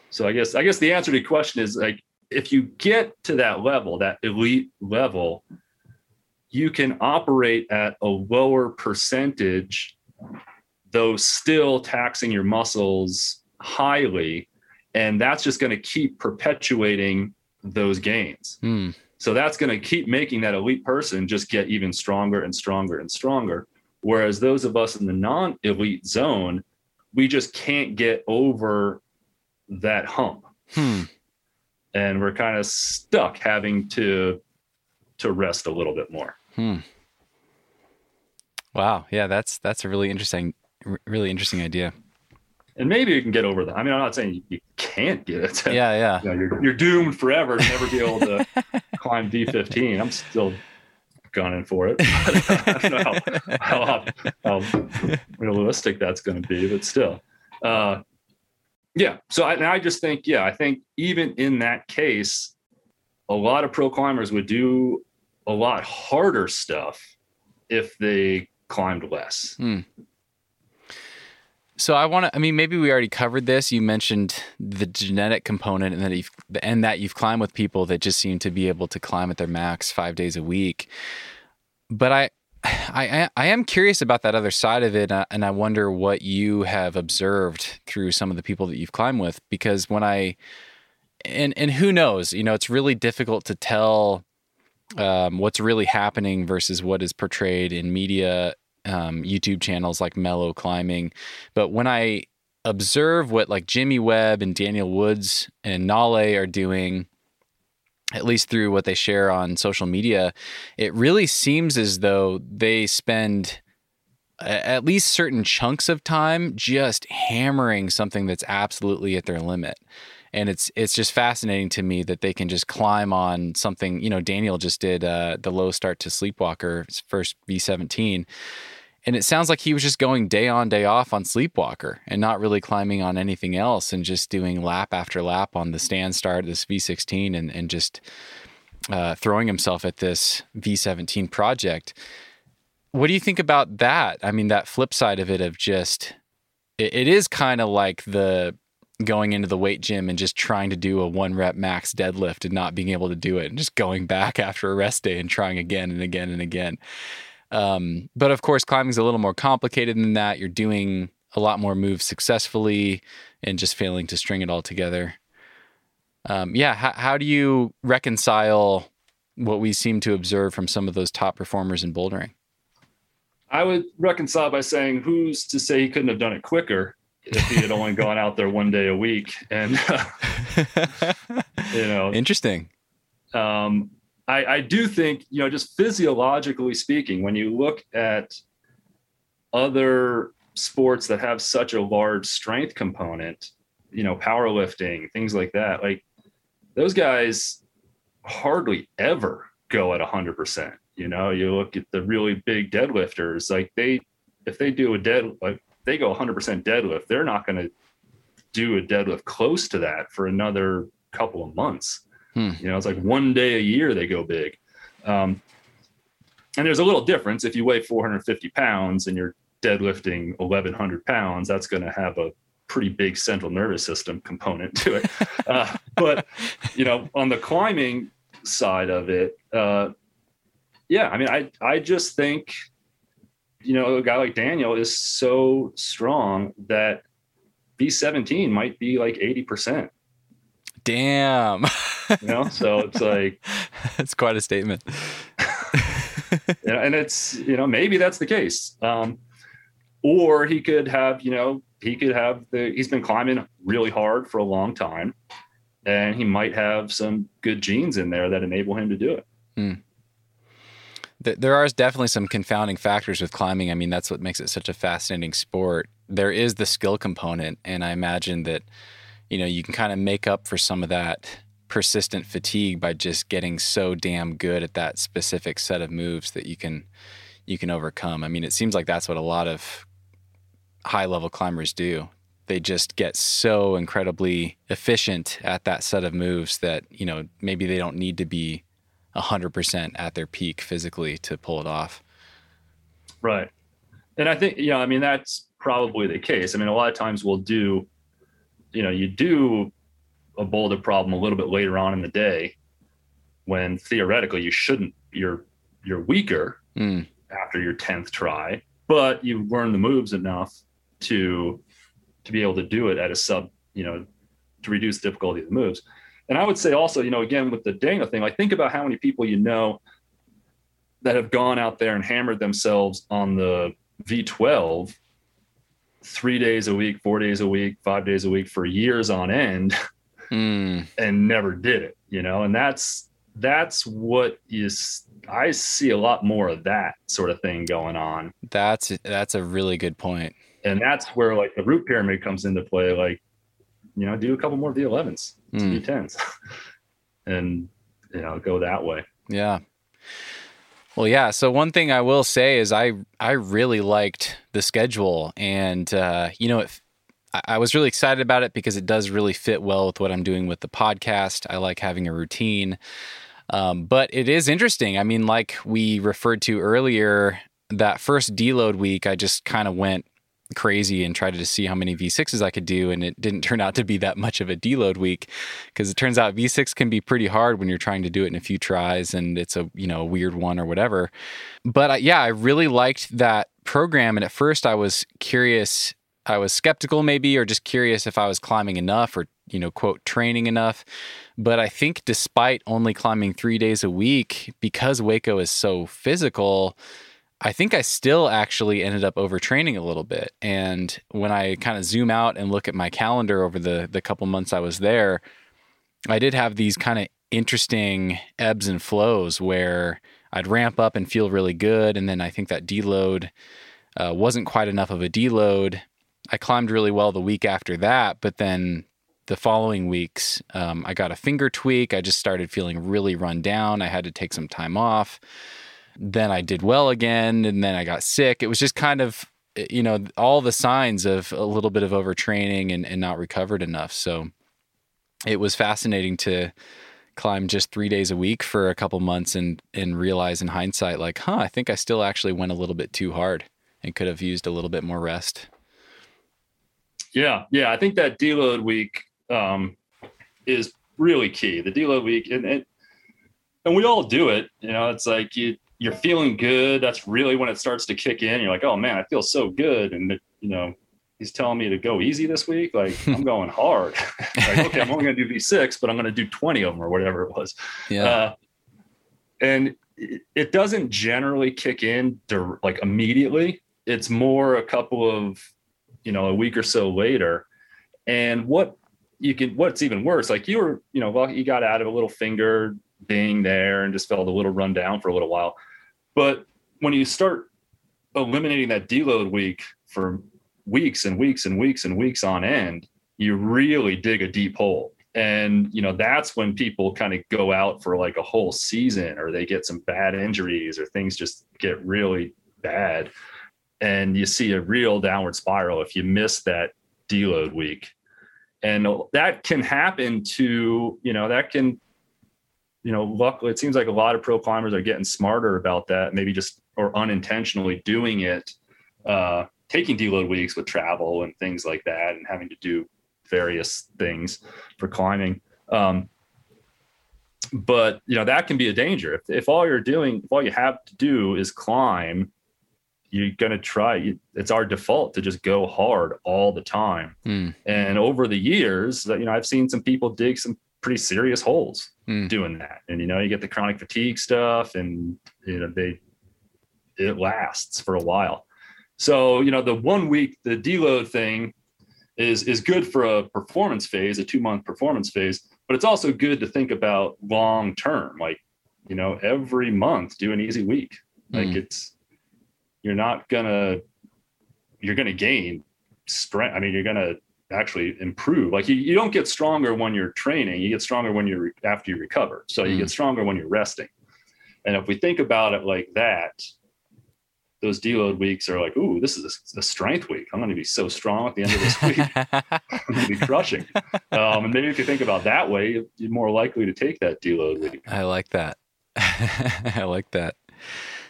So I guess I guess the answer to the question is like if you get to that level, that elite level, you can operate at a lower percentage, though still taxing your muscles highly. And that's just going to keep perpetuating those gains. Hmm. So that's going to keep making that elite person just get even stronger and stronger and stronger. Whereas those of us in the non elite zone, we just can't get over that hump Hmm. and we're kind of stuck having to to rest a little bit more. Hmm. Wow. Yeah, that's that's a really interesting, r- really interesting idea. And maybe you can get over that. I mean, I'm not saying you, can't get it. Yeah, yeah. You know, you're, you're doomed forever to never be able to climb V15. I'm still gunning for it. I don't know how, how, how realistic that's going to be, but still. Uh, yeah. So I, I just think, yeah, I think even in that case, a lot of pro climbers would do a lot harder stuff if they climbed less. So I want to. I mean, maybe we already covered this. You mentioned the genetic component, and that you've and that you've climbed with people that just seem to be able to climb at their max five days a week. But I, I, I am curious about that other side of it, uh, and I wonder what you have observed through some of the people that you've climbed with. Because when I, and and who knows, you know, it's really difficult to tell um, what's really happening versus what is portrayed in media um, YouTube channels like Mellow Climbing. But when I observe what like Jimmy Webb and Daniel Woods and Nalle are doing, at least through what they share on social media, it really seems as though they spend at least certain chunks of time just hammering something that's absolutely at their limit. And it's it's just fascinating to me that they can just climb on something. You know, Daniel just did uh, the low start to Sleepwalker, first V17, and it sounds like he was just going day on day off on Sleepwalker and not really climbing on anything else and just doing lap after lap on the stand start this V16 and and just uh, throwing himself at this V17 project. What do you think about that? I mean, that flip side of it of just it, it is kind of like the going into the weight gym and just trying to do a one rep max deadlift and not being able to do it and just going back after a rest day and trying again and again and again. Um, but of course, climbing's a little more complicated than that. You're doing a lot more moves successfully and just failing to string it all together. Um, yeah, how, how do you reconcile what we seem to observe from some of those top performers in bouldering? I would reconcile by saying, who's to say he couldn't have done it quicker if he had only gone out there one day a week? And you know, Interesting. um, I, I do think, you know, just physiologically speaking, when you look at other sports that have such a large strength component, you know, powerlifting, things like that, like those guys hardly ever go at 100%. You know, you look at the really big deadlifters, like they, if they do a dead, like they go 100% deadlift, they're not going to do a deadlift close to that for another couple of months. Hmm. You know, it's like one day a year they go big. Um, and there's a little difference. If you weigh 450 pounds and you're deadlifting 1100 pounds, that's going to have a pretty big central nervous system component to it. uh, but, you know, on the climbing side of it, uh, yeah, I mean, I, I just think, you know, a guy like Daniel is so strong that V17 might be like 80%, Damn. you know? so it's like, it's quite a statement. you know, and it's you know maybe that's the case um or he could have you know he could have the he's been climbing really hard for a long time and he might have some good genes in there that enable him to do it Th- There are definitely some confounding factors with climbing. I mean, that's what makes it such a fascinating sport. There is the skill component, and I imagine that you know you can kind of make up for some of that persistent fatigue by just getting so damn good at that specific set of moves that you can you can overcome. I mean, it seems like that's what a lot of high level climbers do. They just get so incredibly efficient at that set of moves that, you know, maybe they don't need to be 100% at their peak physically to pull it off. right and i think you know i mean that's probably the case i mean a lot of times we'll do you know you do a boulder problem a little bit later on in the day when theoretically you shouldn't you're you're weaker Mm, after your 10th try but you learn the moves enough to to be able to do it at a sub you know to reduce the difficulty of the moves. And i would say also you know again with the daniel thing like think about how many people you know that have gone out there and hammered themselves on the v12 three days a week four days a week five days a week for years on end mm, and never did it you know and that's that's what is i see a lot more of that sort of thing going on that's that's a really good point. and that's where like the root pyramid comes into play like you know do a couple more v11s Mm. v10s and you know go that way Yeah. Well, yeah. So one thing I will say is I I really liked the schedule, and uh, you know, it, I- was really excited about it because it does really fit well with what I'm doing with the podcast. I like having a routine, um, but it is interesting. I mean, like we referred to earlier, that first deload week, I just kind of went crazy and tried to see how many V6s I could do, and it didn't turn out to be that much of a deload week because it turns out V6 can be pretty hard when you're trying to do it in a few tries and it's a you know a weird one or whatever. But uh, yeah, I really liked that program, and at first I was curious. I was skeptical, maybe, or just curious if I was climbing enough or you know quote training enough. But I think despite only climbing three days a week, because Hueco is so physical. I think I still actually ended up overtraining a little bit. And when I kind of zoom out and look at my calendar over the the couple months I was there, I did have these kind of interesting ebbs and flows where I'd ramp up and feel really good, and then I think that deload uh, wasn't quite enough of a deload. I climbed really well the week after that, but then the following weeks, um, I got a finger tweak. I just started feeling really run down. I had to take some time off. Then I did well again, and then I got sick. It was just kind of, you know, all the signs of a little bit of overtraining and, and not recovered enough. So it was fascinating to climb just three days a week for a couple months and and realize in hindsight, like, huh, I think I still actually went a little bit too hard and could have used a little bit more rest. yeah yeah i think that deload week um is really key the deload week and, and and we all do it you know it's like you you're feeling good that's really when it starts to kick in. You're like oh man i feel so good. And you know he's telling me to go easy this week. Like i'm going hard. Like okay i'm only going to do v6 but i'm going to do 20 of them or whatever it was. Yeah. uh, and it, it doesn't generally kick in dir- like immediately. It's more a couple of you know a week or so later. And what you can what's even worse like you were you know well you got out of a little finger ding there and just felt a little run down for a little while but when you start eliminating that deload week for weeks and weeks and weeks and weeks on end you really dig a deep hole. And you know that's when people kind of go out for like a whole season or they get some bad injuries or things just get really bad. And you see a real downward spiral if you miss that deload week. And that can happen to you know that can you know luckily it seems like a lot of pro climbers are getting smarter about that maybe just or unintentionally doing it uh taking deload weeks with travel and things like that and having to do various things for climbing. Um but you know that can be a danger. If, if all you're doing if all you have to do is climb you're going to try it's our default to just go hard all the time. Mm. and over the years you know i've seen some people dig some pretty serious holes Mm. doing that. And you know you get the chronic fatigue stuff and you know they it lasts for a while. So you know the one week the deload thing is is good for a performance phase a two month performance phase but it's also good to think about long term. Like you know every month do an easy week. Like Mm. it's you're not gonna you're gonna gain strength. I mean you're gonna actually improve like you, you don't get stronger when you're training you get stronger when you're after you recover so you Mm. get stronger when you're resting and if we think about it like that those deload weeks are like ooh this is a, a strength week i'm going to be so strong at the end of this week i'm going to be crushing um, and maybe if you think about that way you're more likely to take that deload week I like that. I like that.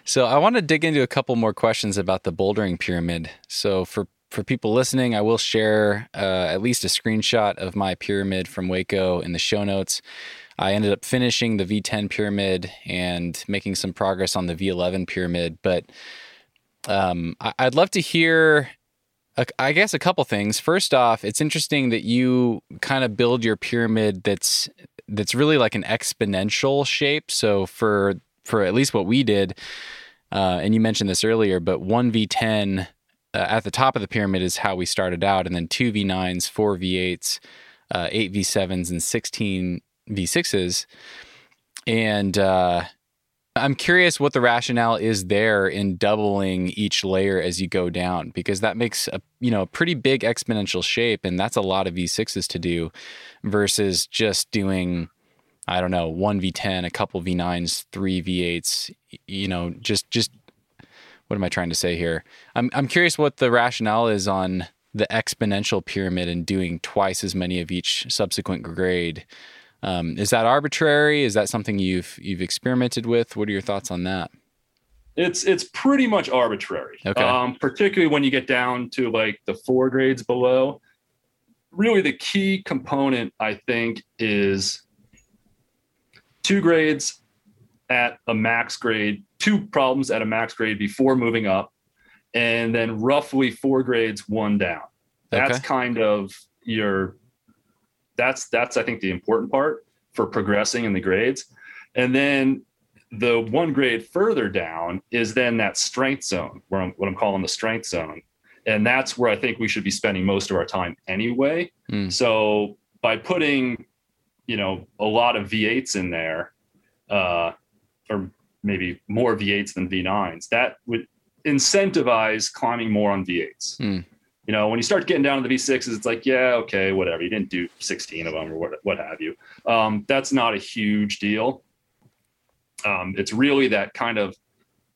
So I want to dig into a couple more questions about the bouldering pyramid. So for for people listening, I will share uh, at least a screenshot of my pyramid from Hueco in the show notes. I ended up finishing the V10 pyramid and making some progress on the V11 pyramid, but um, I- I'd love to hear I guess a couple things. First off, it's interesting that you kind of build your pyramid that's that's really like an exponential shape. So for for at least what we did, uh, and you mentioned this earlier, but one V10 uh, at the top of the pyramid is how we started out, and then two V9s, four V8s, uh, eight V7s, and sixteen V6s. And uh, I'm curious what the rationale is there in doubling each layer as you go down, because that makes a you know a pretty big exponential shape, and that's a lot of V6s to do, versus just doing, I don't know, one V10, a couple V9s, three V8s. You know, just just what am I trying to say here? I'm I'm curious what the rationale is on the exponential pyramid and doing twice as many of each subsequent grade. Um, is that arbitrary? Is that something you've you've experimented with? What are your thoughts on that? it's it's pretty much arbitrary Okay. um, particularly when you get down to like the four grades below really the key component i think is two grades at a max grade two problems at a max grade before moving up and then roughly four grades one down that's Okay. kind of your that's that's i think the important part for progressing in the grades and then the one grade further down is then that strength zone where I'm what I'm calling the strength zone. And that's where I think we should be spending most of our time anyway. Hmm. So by putting, you know, a lot of V8s in there, uh, or maybe more V8s than V9s, that would incentivize climbing more on V8s. Hmm. You know, when you start getting down to the V6s, it's like, yeah, okay, whatever. You didn't do 16 of them or what, what have you. Um, that's not a huge deal um, it's really that kind of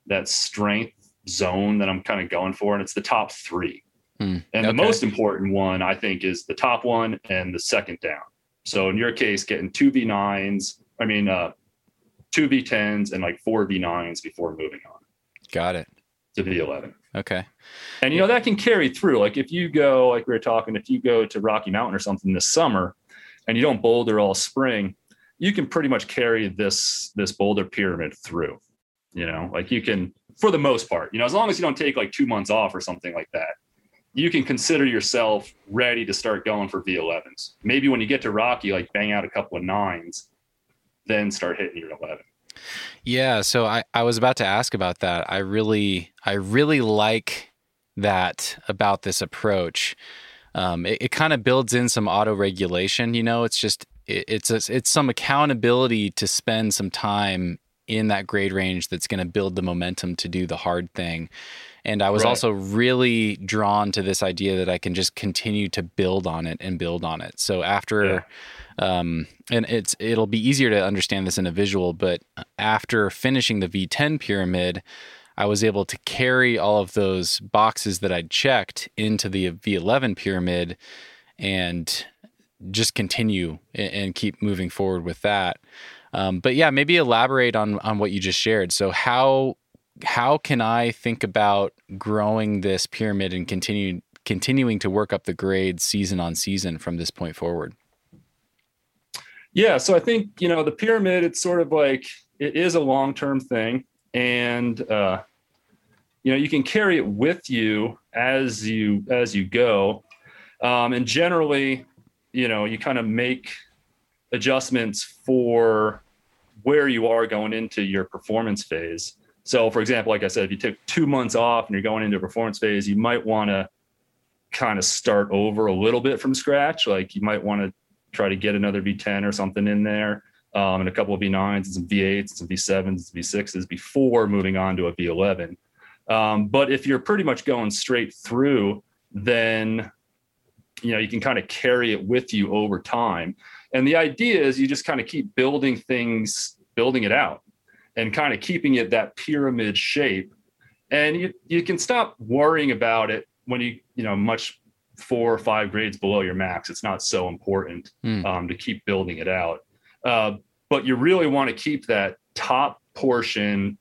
that strength zone that I'm kind of going for, and it's the top three. Hmm, And the most important one, I think, is the top one and the second down. So in your case, getting two V9s, I mean, uh, two V10s and like four V9s before moving on Got it. to V11. Okay. And you know that can carry through. Like if you go, like we were talking, if you go to Rocky Mountain or something this summer, and you don't boulder all spring, you can pretty much carry this this boulder pyramid through. You know, like you can, for the most part, you know, as long as you don't take like two months off or something like that, you can consider yourself ready to start going for V11s. Maybe when you get to Rocky, like bang out a couple of nines, then start hitting your 11. Yeah, so I, I was about to ask about that. I really I really like that about this approach. um, it, it kind of builds in some auto regulation. You know, it's just it, it's a, it's some accountability to spend some time in that grade range that's going to build the momentum to do the hard thing. And I was Right. also really drawn to this idea that I can just continue to build on it and build on it. So after, um, and it's it'll be easier to understand this in a visual, but after finishing the V10 pyramid, I was able to carry all of those boxes that I'd checked into the V11 pyramid and just continue and keep moving forward with that. Um, but yeah, maybe elaborate on on what you just shared. So how how can I think about growing this pyramid and continue continuing to work up the grades season on season from this point forward? Yeah, so I think you know the pyramid. It's sort of like it is a long term thing, and uh, you know you can carry it with you as you as you go, um, and generally, you know, you kind of make adjustments for where you are going into your performance phase. So, for example, like I said, if you took two months off and you're going into a performance phase, you might want to kind of start over a little bit from scratch. Like you might want to try to get another V10 or something in there, um, and a couple of V9s and some V8s and some V7s and V6s before moving on to a V11. Um, but if you're pretty much going straight through, then you know you can kind of carry it with you over time. And the idea is you just kind of keep building things, building it out, and kind of keeping it that pyramid shape. And you you can stop worrying about it when you you know much four or five grades below your max. It's not so important Hmm. um, to keep building it out. Uh, but you really want to keep that top portion,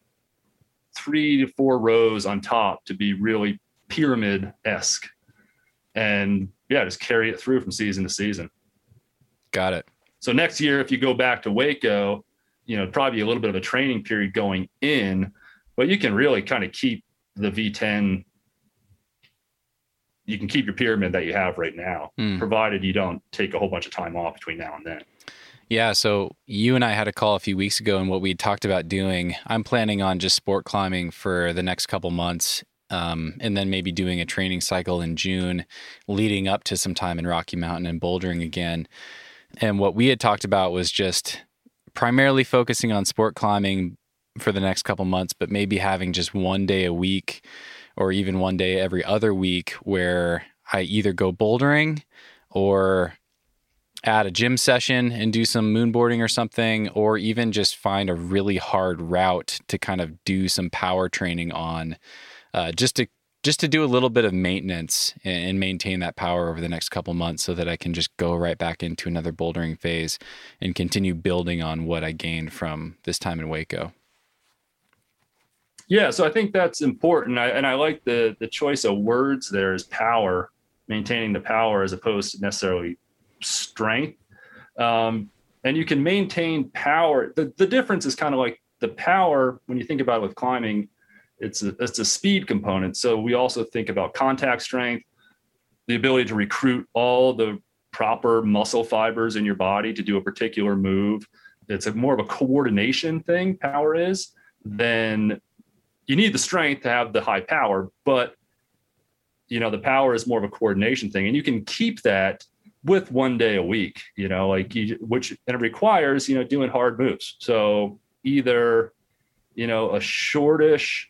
three to four rows on top, to be really pyramid esque. And yeah, just carry it through from season to season. Got it. So next year, if you go back to Hueco, you know, probably a little bit of a training period going in, but you can really kind of keep the V10. You can keep your pyramid that you have right now, Hmm. provided you don't take a whole bunch of time off between now and then. Yeah, so you and I had a call a few weeks ago, and what we talked about doing. I'm planning on just sport climbing for the next couple months, um, and then maybe doing a training cycle in June, leading up to some time in Rocky Mountain and bouldering again. And what we had talked about was just primarily focusing on sport climbing for the next couple months, but maybe having just one day a week, or even one day every other week, where I either go bouldering or add a gym session and do some moonboarding or something, or even just find a really hard route to kind of do some power training on, uh, just to just to do a little bit of maintenance and, and maintain that power over the next couple months, so that I can just go right back into another bouldering phase and continue building on what I gained from this time in Hueco. Yeah, so I think that's important, I, and I like the the choice of words there is power, maintaining the power as opposed to necessarily strength. Um, and you can maintain power. The the difference is kind of like the power when you think about it with climbing. It's a it's a speed component. So we also think about contact strength, the ability to recruit all the proper muscle fibers in your body to do a particular move. It's a more of a coordination thing. Power is than you need the strength to have the high power, but you know the power is more of a coordination thing, and you can keep that with one day a week. You know, like you, which and it requires you know doing hard moves. So either you know a shortish,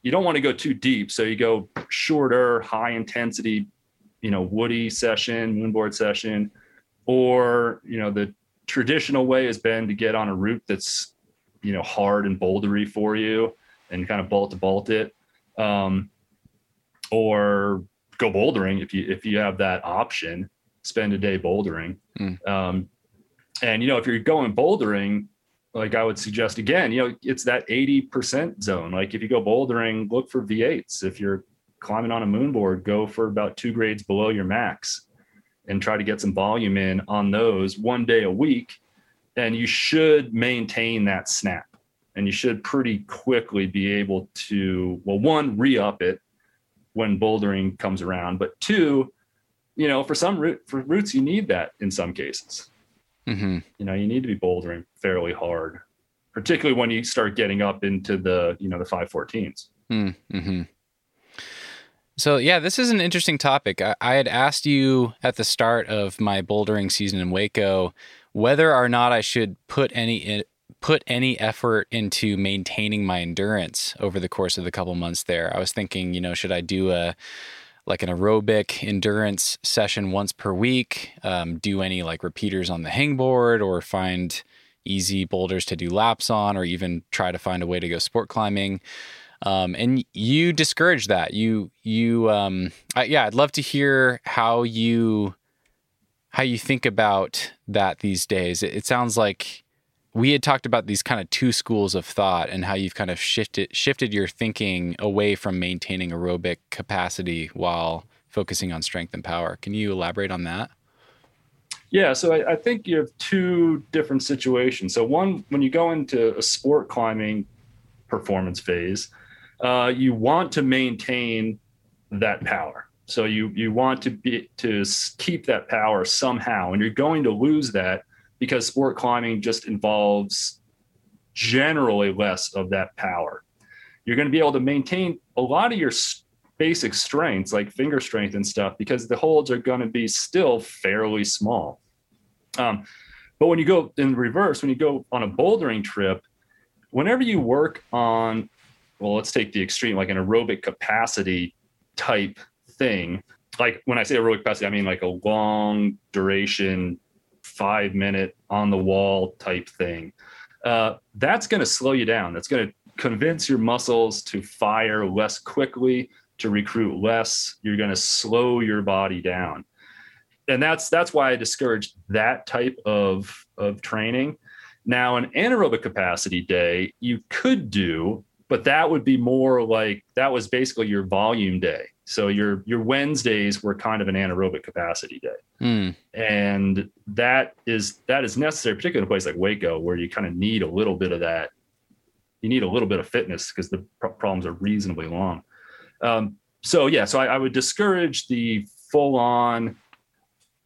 you don't want to go too deep, so you go shorter, high intensity, you know, woody session, moonboard session, or you know the traditional way has been to get on a route that's you know hard and bouldery for you and kind of bolt to bolt it um, or go bouldering if you if you have that option spend a day bouldering. Mm. um, and you know if you're going bouldering like i would suggest again you know it's that 80% zone. Like if you go bouldering look for v8s if you're climbing on a moonboard go for about two grades below your max and try to get some volume in on those one day a week. And you should maintain that snap and you should pretty quickly be able to well one re-up it when bouldering comes around but two you know for some route for routes you need that in some cases hmm you know you need to be bouldering fairly hard particularly when you start getting up into the you know the 514s Mm-hmm. So, yeah, this is an interesting topic. I, I, had asked you at the start of my bouldering season in Hueco whether or not I should put any put any effort into maintaining my endurance over the course of the couple months there. I was thinking, you know, should I do a like an aerobic endurance session once per week, um, do any like repeaters on the hangboard, or find easy boulders to do laps on, or even try to find a way to go sport climbing. Um, and you discourage that. You you um, I, yeah, I'd love to hear how you how you think about that these days. It, it sounds like we had talked about these kind of two schools of thought and how you've kind of shifted shifted your thinking away from maintaining aerobic capacity while focusing on strength and power. Can you elaborate on that? Yeah, so I, I, think you have two different situations. So one, when you go into a sport climbing performance phase, uh, you want to maintain that power. So you you want to be to keep that power somehow, and you're going to lose that because sport climbing just involves generally less of that power. You're going to be able to maintain a lot of your basic strengths like finger strength and stuff because the holds are going to be still fairly small. Um, but when you go in reverse, when you go on a bouldering trip, whenever you work on, well, let's take the extreme, like an aerobic capacity type thing. Like when I say aerobic capacity, I mean like a long duration five minute on the wall type thing. Uh, that's going to slow you down. That's going to convince your muscles to fire less quickly, to recruit less. You're going to slow your body down. And that's that's why I discourage that type of, of training. Now, an anaerobic capacity day, you could do, but that would be more like that was basically your volume day. So your your Wednesdays were kind of an anaerobic capacity day, mm. and that is that is necessary, particularly in a place like Hueco, where you kind of need a little bit of that. You need a little bit of fitness because the pr- problems are reasonably long. Um, so yeah, so I, I would discourage the full on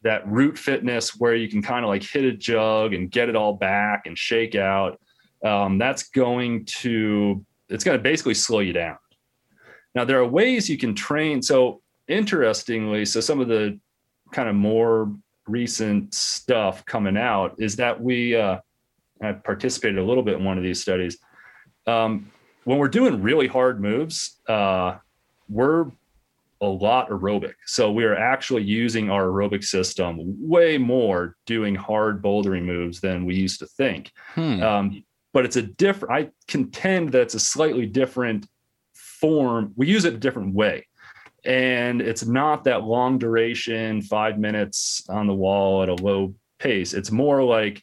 that route fitness where you can kind of like hit a jug and get it all back and shake out. Um, that's going to it's going to basically slow you down now, there are ways you can train. So, interestingly, so some of the kind of more recent stuff coming out is that we, uh, I participated a little bit in one of these studies. Um, when we're doing really hard moves, uh, we're a lot aerobic. So we are actually using our aerobic system way more doing hard bouldering moves than we used to think. Hmm. Um, but it's a different, I contend that it's a slightly different form, we use it a different way. And it's not that long duration, five minutes on the wall at a low pace. It's more like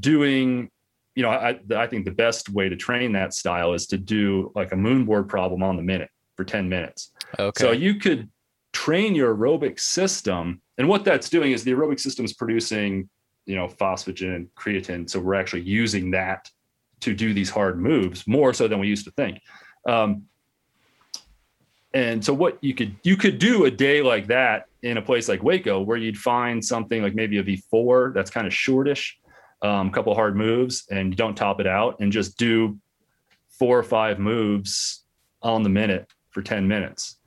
doing, you know, I, I think the best way to train that style is to do like a moonboard problem on the minute for 10 minutes. Okay. So you could train your aerobic system. And what that's doing is the aerobic system is producing, you know, phosphagen, creatine. So we're actually using that to do these hard moves more so than we used to think. Um, and so what you could you could do a day like that in a place like Hueco where you'd find something like maybe a V4 that's kind of shortish, a um, couple hard moves, and you don't top it out and just do four or five moves on the minute for 10 minutes.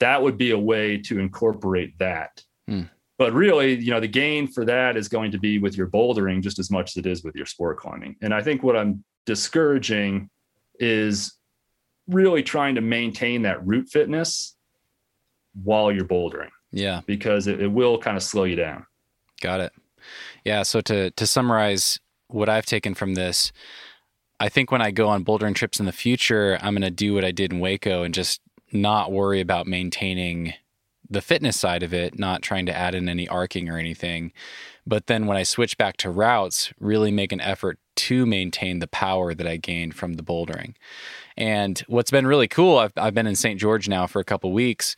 That would be a way to incorporate that. Hmm. But really, you know, the gain for that is going to be with your bouldering just as much as it is with your sport climbing. And I think what I'm discouraging is really trying to maintain that route fitness while you're bouldering. Yeah. Because it, it will kind of slow you down. Got it. Yeah. So to to summarize what I've taken from this, I think when I go on bouldering trips in the future, I'm gonna do what I did in Hueco and just not worry about maintaining the fitness side of it, not trying to add in any arcing or anything. But then when I switch back to routes, really make an effort to maintain the power that I gained from the bouldering. And what's been really cool, I've, I've been in St. George now for a couple weeks.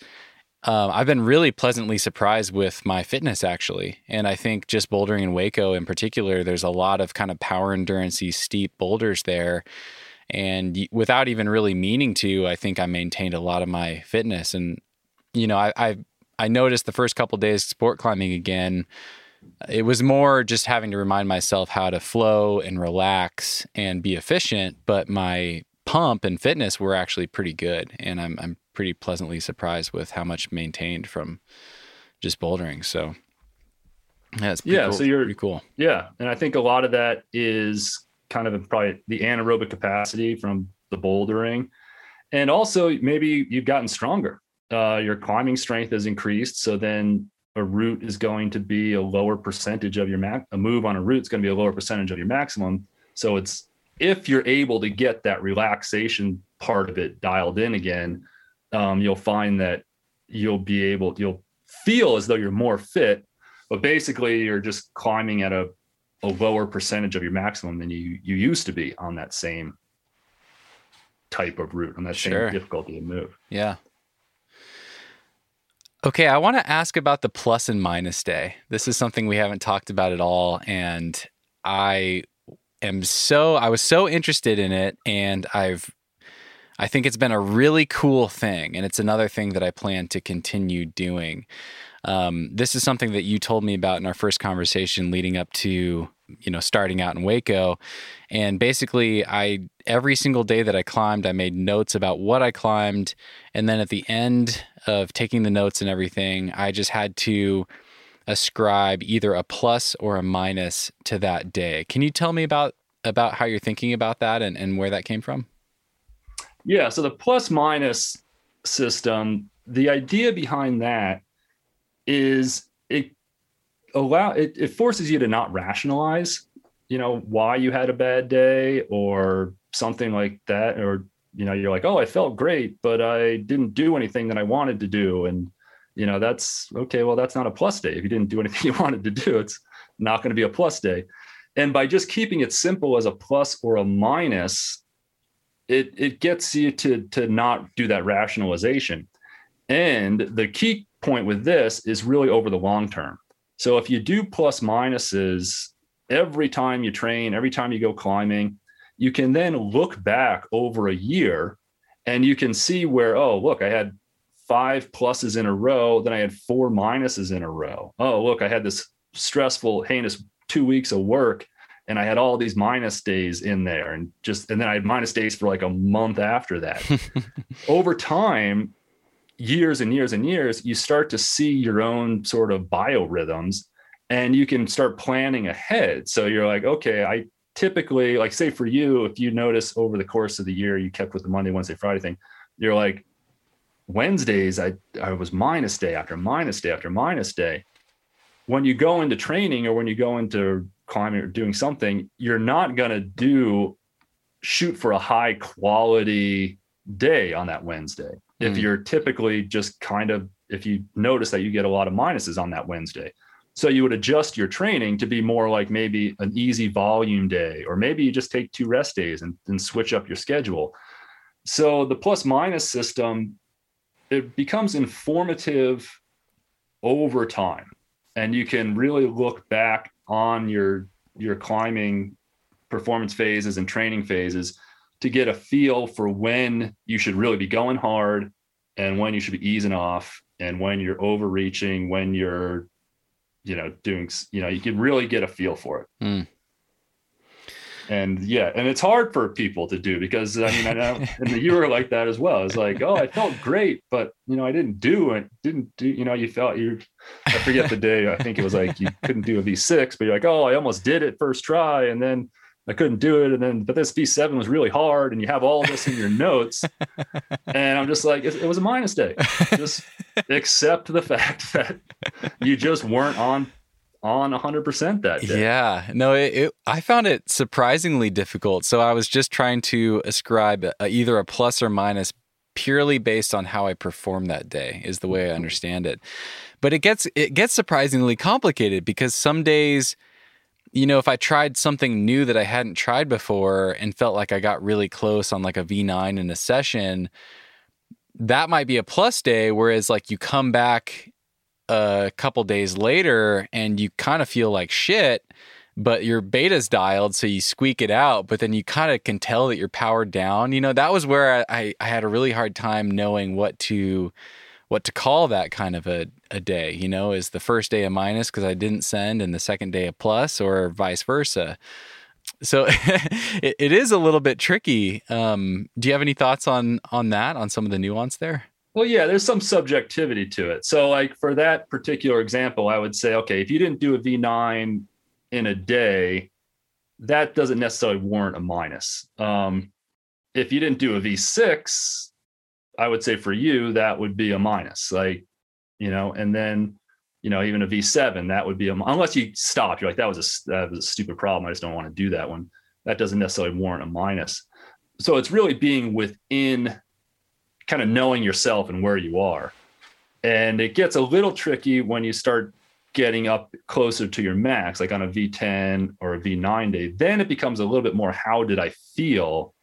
Um, I've been really pleasantly surprised with my fitness actually. And I think just bouldering in Hueco in particular, there's a lot of kind of power endurance steep boulders there. And without even really meaning to, I think I maintained a lot of my fitness. And, you know, I, I, I noticed the first couple days sport climbing again, it was more just having to remind myself how to flow and relax and be efficient. But my pump and fitness were actually pretty good, and I'm I'm pretty pleasantly surprised with how much maintained from just bouldering. So yeah, it's pretty Yeah, cool. so you're- pretty cool. Yeah, and I think a lot of that is kind of probably the anaerobic capacity from the bouldering, and also maybe you've gotten stronger. Uh, your climbing strength has increased, so then a route is going to be a lower percentage of your max. A move on a route is going to be a lower percentage of your maximum. So it's if you're able to get that relaxation part of it dialed in again, um, you'll find that you'll be able you'll feel as though you're more fit but basically you're just climbing at a, a lower percentage of your maximum than you you used to be on that same type of route on that Sure. same difficulty of move Yeah. Okay, I want to ask about the plus and minus day. This is something we haven't talked about at all, and I am so I was so interested in it, and I've I think it's been a really cool thing, and it's another thing that I plan to continue doing. Um, this is something that you told me about in our first conversation leading up to you know starting out in Hueco, and basically I every single day that I climbed, I made notes about what I climbed, and then at the end of taking the notes and everything, I just had to ascribe either a plus or a minus to that day. Can you tell me about about how you're thinking about that and, and where that came from? yeah so the plus minus system the idea behind that is it allow it, it forces you to not rationalize you know why you had a bad day or something like that or you know you're like oh i felt great but i didn't do anything that i wanted to do and you know that's okay well that's not a plus day. If you didn't do anything you wanted to do it's not going to be a plus day. And by just keeping it simple as a plus or a minus it it gets you to to not do that rationalization. And the key point with this is really over the long term. So if you do plus minuses every time you train every time you go climbing you can then look back over a year and you can see where oh look i had five pluses in a row then i had four minuses in a row. Oh look i had this stressful heinous two weeks of work and i had all these minus days in there and just and then i had minus days for like a month after that. Over time years and years and years you start to see your own sort of biorhythms and you can start planning ahead. So you're like okay i typically like say for you if you notice over the course of the year you kept with the monday wednesday friday thing you're like wednesdays i i was minus day after minus day after minus day when you go into training or when you go into climbing or doing something you're not going to do shoot for a high quality day on that wednesday if Mm. you're typically just kind of if you notice that you get a lot of minuses on that wednesday so you would adjust your training to be more like maybe an easy volume day, or maybe you just take two rest days and, and switch up your schedule. So the plus minus system, it becomes informative over time. And you can really look back on your your climbing performance phases and training phases to get a feel for when you should really be going hard and when you should be easing off and when you're overreaching, when you're you know doing you know you can really get a feel for it Mm. And yeah and it's hard for people to do because i mean i know and you were like that as well it's like oh i felt great but you know i didn't do it didn't do you know you felt you i forget the day i think it was like you couldn't do a v6 but you're like oh i almost did it first try and then i couldn't do it and then but this v7 was really hard and you have all this in your notes. And i'm just like it, it was a minus day. Just accept the fact that you just weren't on on 100% that day. Yeah, no, it, it, I found it surprisingly difficult. So I was just trying to ascribe a, either a plus or minus purely based on how I performed that day is the way I mm-hmm. understand it. But it gets it gets surprisingly complicated because some days you know, if I tried something new that I hadn't tried before and felt like I got really close on like a V9 in a session, that might be a plus day. Whereas, like, you come back a couple days later and you kind of feel like shit, but your beta's dialed, so you squeak it out, but then you kind of can tell that you're powered down. You know, that was where I, I had a really hard time knowing what to what to call that kind of a, a day, you know, is the first day a minus because I didn't send and the second day a plus or vice versa. so it, it is a little bit tricky. Um, do you have any thoughts on on that, on some of the nuance there? Well, yeah, there's some subjectivity to it. So, like for that particular example, I would say, okay, if you didn't do a V9 in a day, that doesn't necessarily warrant a minus. Um, if you didn't do a V6, I would say for you, that would be a minus. Like, you know, and then, you know, even a V7, that would be a, unless you stop, you're like, that was a, that was a stupid problem. I just don't want to do that one. That doesn't necessarily warrant a minus. So it's really being within kind of knowing yourself and where you are. And it gets a little tricky when you start getting up closer to your max, like on a V10 or a V9 day. Then it becomes a little bit more how did I feel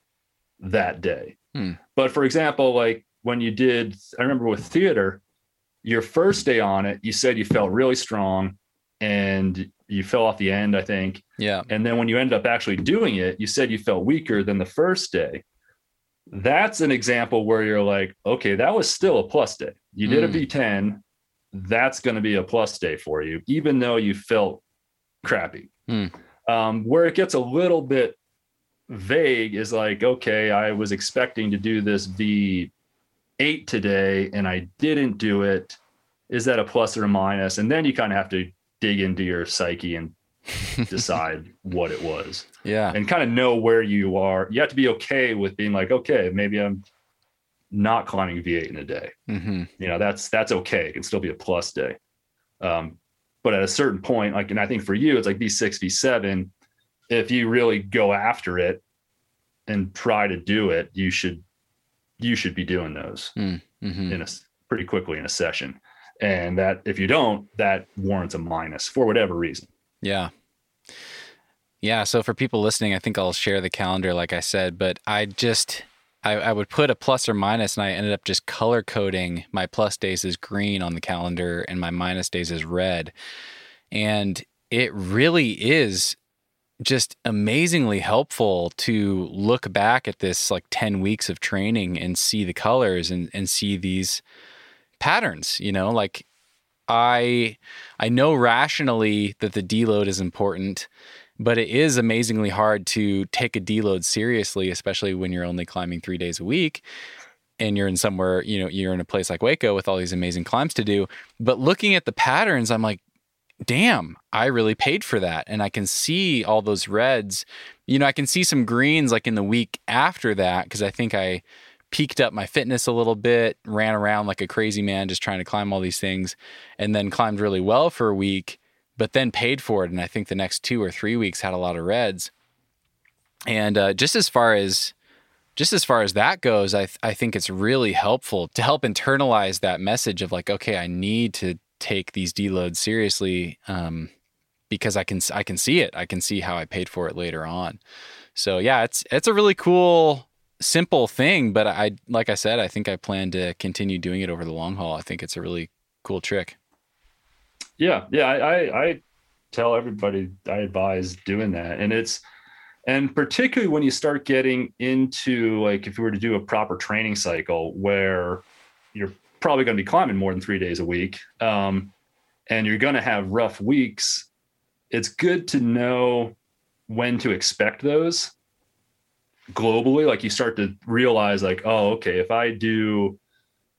that day? Hmm. But for example, like when you did, I remember with theater, your first day on it, you said you felt really strong and you fell off the end, I think. Yeah. And then when you ended up actually doing it, you said you felt weaker than the first day that's an example where you're like, okay, that was still a plus day. You did mm. a hmm. V10, that's going to be a plus day for you, even though you felt crappy. Mm. Um, where it gets a little bit vague is like, okay, I was expecting to do this V8 today and I didn't do it. Is that a plus or a minus? And then you kind of have to dig into your psyche and decide what it was. Yeah. And kind of know where you are. You have to be okay with being like, okay, maybe I'm not climbing V8 in a day. Mm-hmm. You know, that's that's okay. It can still be a plus day. Um, but at a certain point, like, and I think for you, it's like V6, V7. If you really go after it and try to do it, you should you should be doing those mm-hmm. in a pretty quickly in a session. And that if you don't, that warrants a minus for whatever reason. Yeah. Yeah. So for people listening, I think I'll share the calendar, like I said, but I just, I, I, would put a plus or minus and I ended up just color coding my plus days as green on the calendar and my minus days as red. And it really is just amazingly helpful to look back at this like 10 weeks of training and see the colors and, and see these patterns, you know, like I I know rationally that the deload is important, but it is amazingly hard to take a deload seriously, especially when you're only climbing three days a week and you're in somewhere, you know, you're in a place like Hueco with all these amazing climbs to do. But looking at the patterns, I'm like, damn, I really paid for that. And I can see all those reds. You know, I can see some greens like in the week after that because I think I peaked up my fitness a little bit, ran around like a crazy man just trying to climb all these things, and then climbed really well for a week, but then paid for it. And I think the next two or three weeks had a lot of reds. And uh, just as far as just as far as that goes, I th- I think it's really helpful to help internalize that message of like, okay, I need to take these deloads seriously um, because I can I can see it. I can see how I paid for it later on. So yeah, it's it's a really cool simple thing, but I like I said, I think I plan to continue doing it over the long haul. I think it's a really cool trick. Yeah, yeah, I, I, I tell everybody I advise doing that, and it's and particularly when you start getting into like if you were to do a proper training cycle where you're probably going to be climbing more than three days a week, um, and you're going to have rough weeks. It's good to know when to expect those globally like you start to realize like oh okay if i do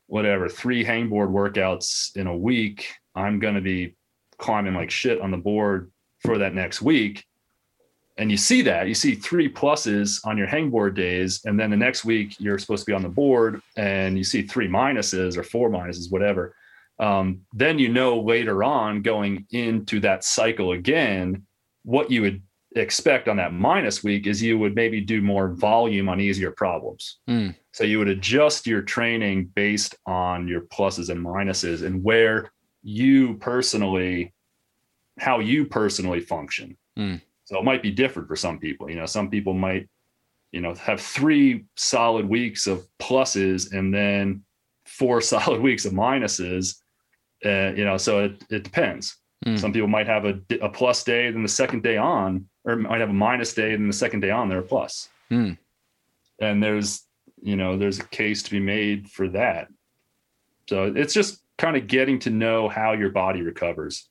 whatever three hangboard workouts in a week i'm going to be climbing like shit on the board for that next week. And you see that you see three pluses on your hangboard days and then the next week you're supposed to be on the board and you see three minuses or four minuses whatever. Um, then you know later on going into that cycle again what you would expect on that minus week is you would maybe do more volume on easier problems. Mm. So you would adjust your training based on your pluses and minuses and where you personally, how you personally function. Mm. So it might be different for some people. You know, some people might, you know, have three solid weeks of pluses and then four solid weeks of minuses. Uh, you know, so it, it depends. Mm. Some people might have a, a plus day, then the second day on, or might have a minus day, then the second day on, they're a plus. Mm. And there's, you know, there's a case to be made for that. So it's just kind of getting to know how your body recovers.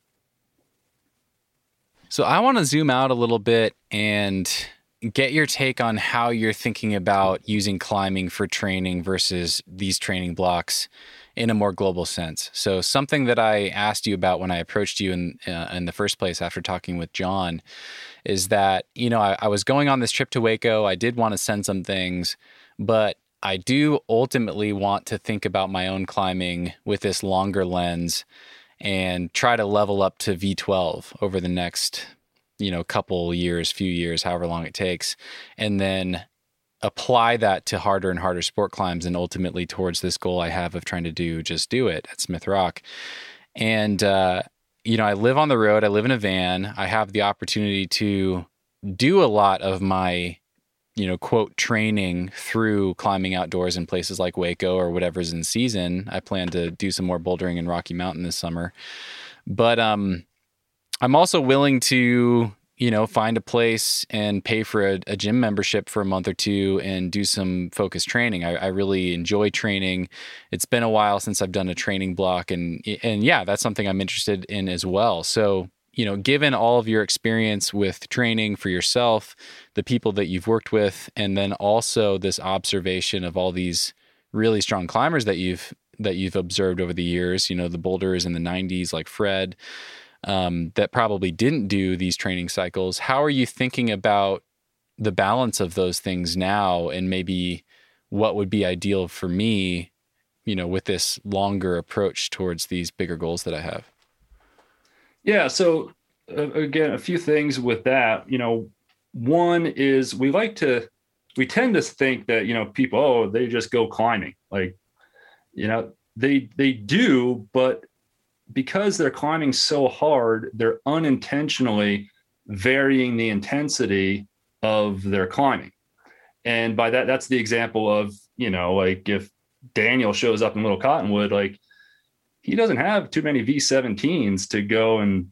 So I want to zoom out a little bit and get your take on how you're thinking about using climbing for training versus these training blocks in a more global sense. So something that I asked you about when I approached you in uh, in the first place after talking with Jon is that you know I, I was going on this trip to Hueco. I did want to send some things, but I do ultimately want to think about my own climbing with this longer lens and try to level up to V12 over the next you know couple years, few years, however long it takes, and then apply that to harder and harder sport climbs and ultimately towards this goal I have of trying to do just do it at Smith Rock. And uh, you know, I live on the road, I live in a van, I have the opportunity to do a lot of my you know, quote training through climbing outdoors in places like Hueco or whatever's in season. I plan to do some more bouldering in Rocky Mountain this summer. But um I'm also willing to you know, find a place and pay for a, a, gym membership for a month or two and do some focused training. I, I, really enjoy training. It's been a while since I've done a training block, and and yeah, that's something I'm interested in as well. So you know, given all of your experience with training for yourself, the people that you've worked with, and then also this observation of all these really strong climbers that you've that you've observed over the years, you know, the boulders in the 90s like Fred um, that probably didn't do these training cycles. How are you thinking about the balance of those things now, and maybe what would be ideal for me, you know, with this longer approach towards these bigger goals that I have? Yeah. So uh, again, a few things with that. You know, one is we like to we tend to think that you know people oh they just go climbing like you know they they do but because they're climbing so hard, they're unintentionally varying the intensity of their climbing. And by that, that's the example of, you know, like if Daniel shows up in Little Cottonwood, like he doesn't have too many V17s to go and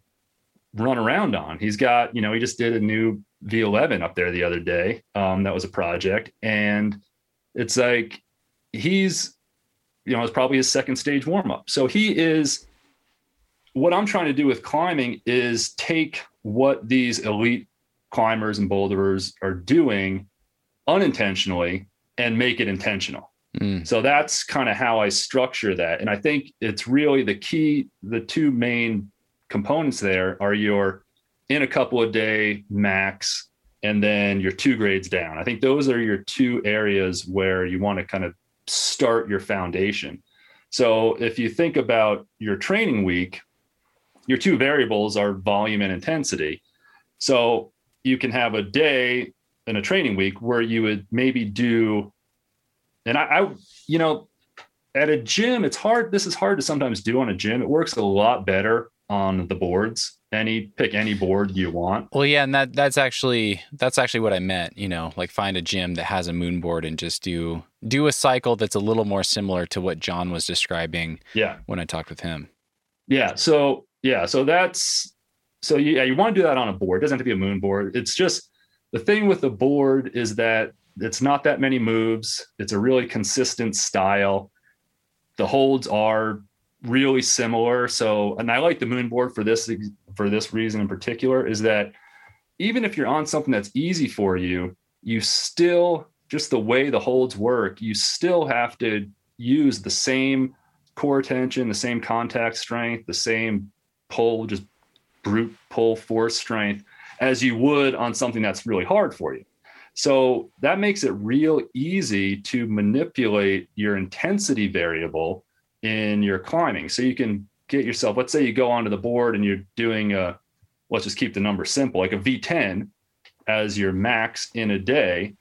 run around on. He's got, you know, he just did a new V11 up there the other day. Um, that was a project. And it's like he's, you know, it's probably his second stage warm up. So he is what I'm trying to do with climbing is take what these elite climbers and boulderers are doing unintentionally and make it intentional. Mm. So that's kind of how I structure that. And I think it's really the key, the two main components there are your in a couple of day max and then your two grades down. I think those are your two areas where you want to kind of start your foundation. So if you think about your training week, your two variables are volume and intensity. So you can have a day in a training week where you would maybe do, and I, I, you know, at a gym, it's hard. This is hard to sometimes do on a gym. It works a lot better on the boards. Any pick any board you want. Well, yeah, and that that's actually that's actually what I meant. You know, like find a gym that has a moon board and just do do a cycle that's a little more similar to what Jon was describing. Yeah, when I talked with him. Yeah. So yeah, so that's so yeah, you want to do that on a board. It doesn't have to be a moon board. It's just the thing with the board is that it's not that many moves. It's a really consistent style. The holds are really similar. So, and I like the moon board for this for this reason in particular is that even if you're on something that's easy for you, you still just the way the holds work, you still have to use the same core tension, the same contact strength, the same pull, just brute pull force strength as you would on something that's really hard for you. So that makes it real easy to manipulate your intensity variable in your climbing. So you can get yourself, let's say you go onto the board and you're doing a, let's just keep the number simple, like a V10 as your max in a day.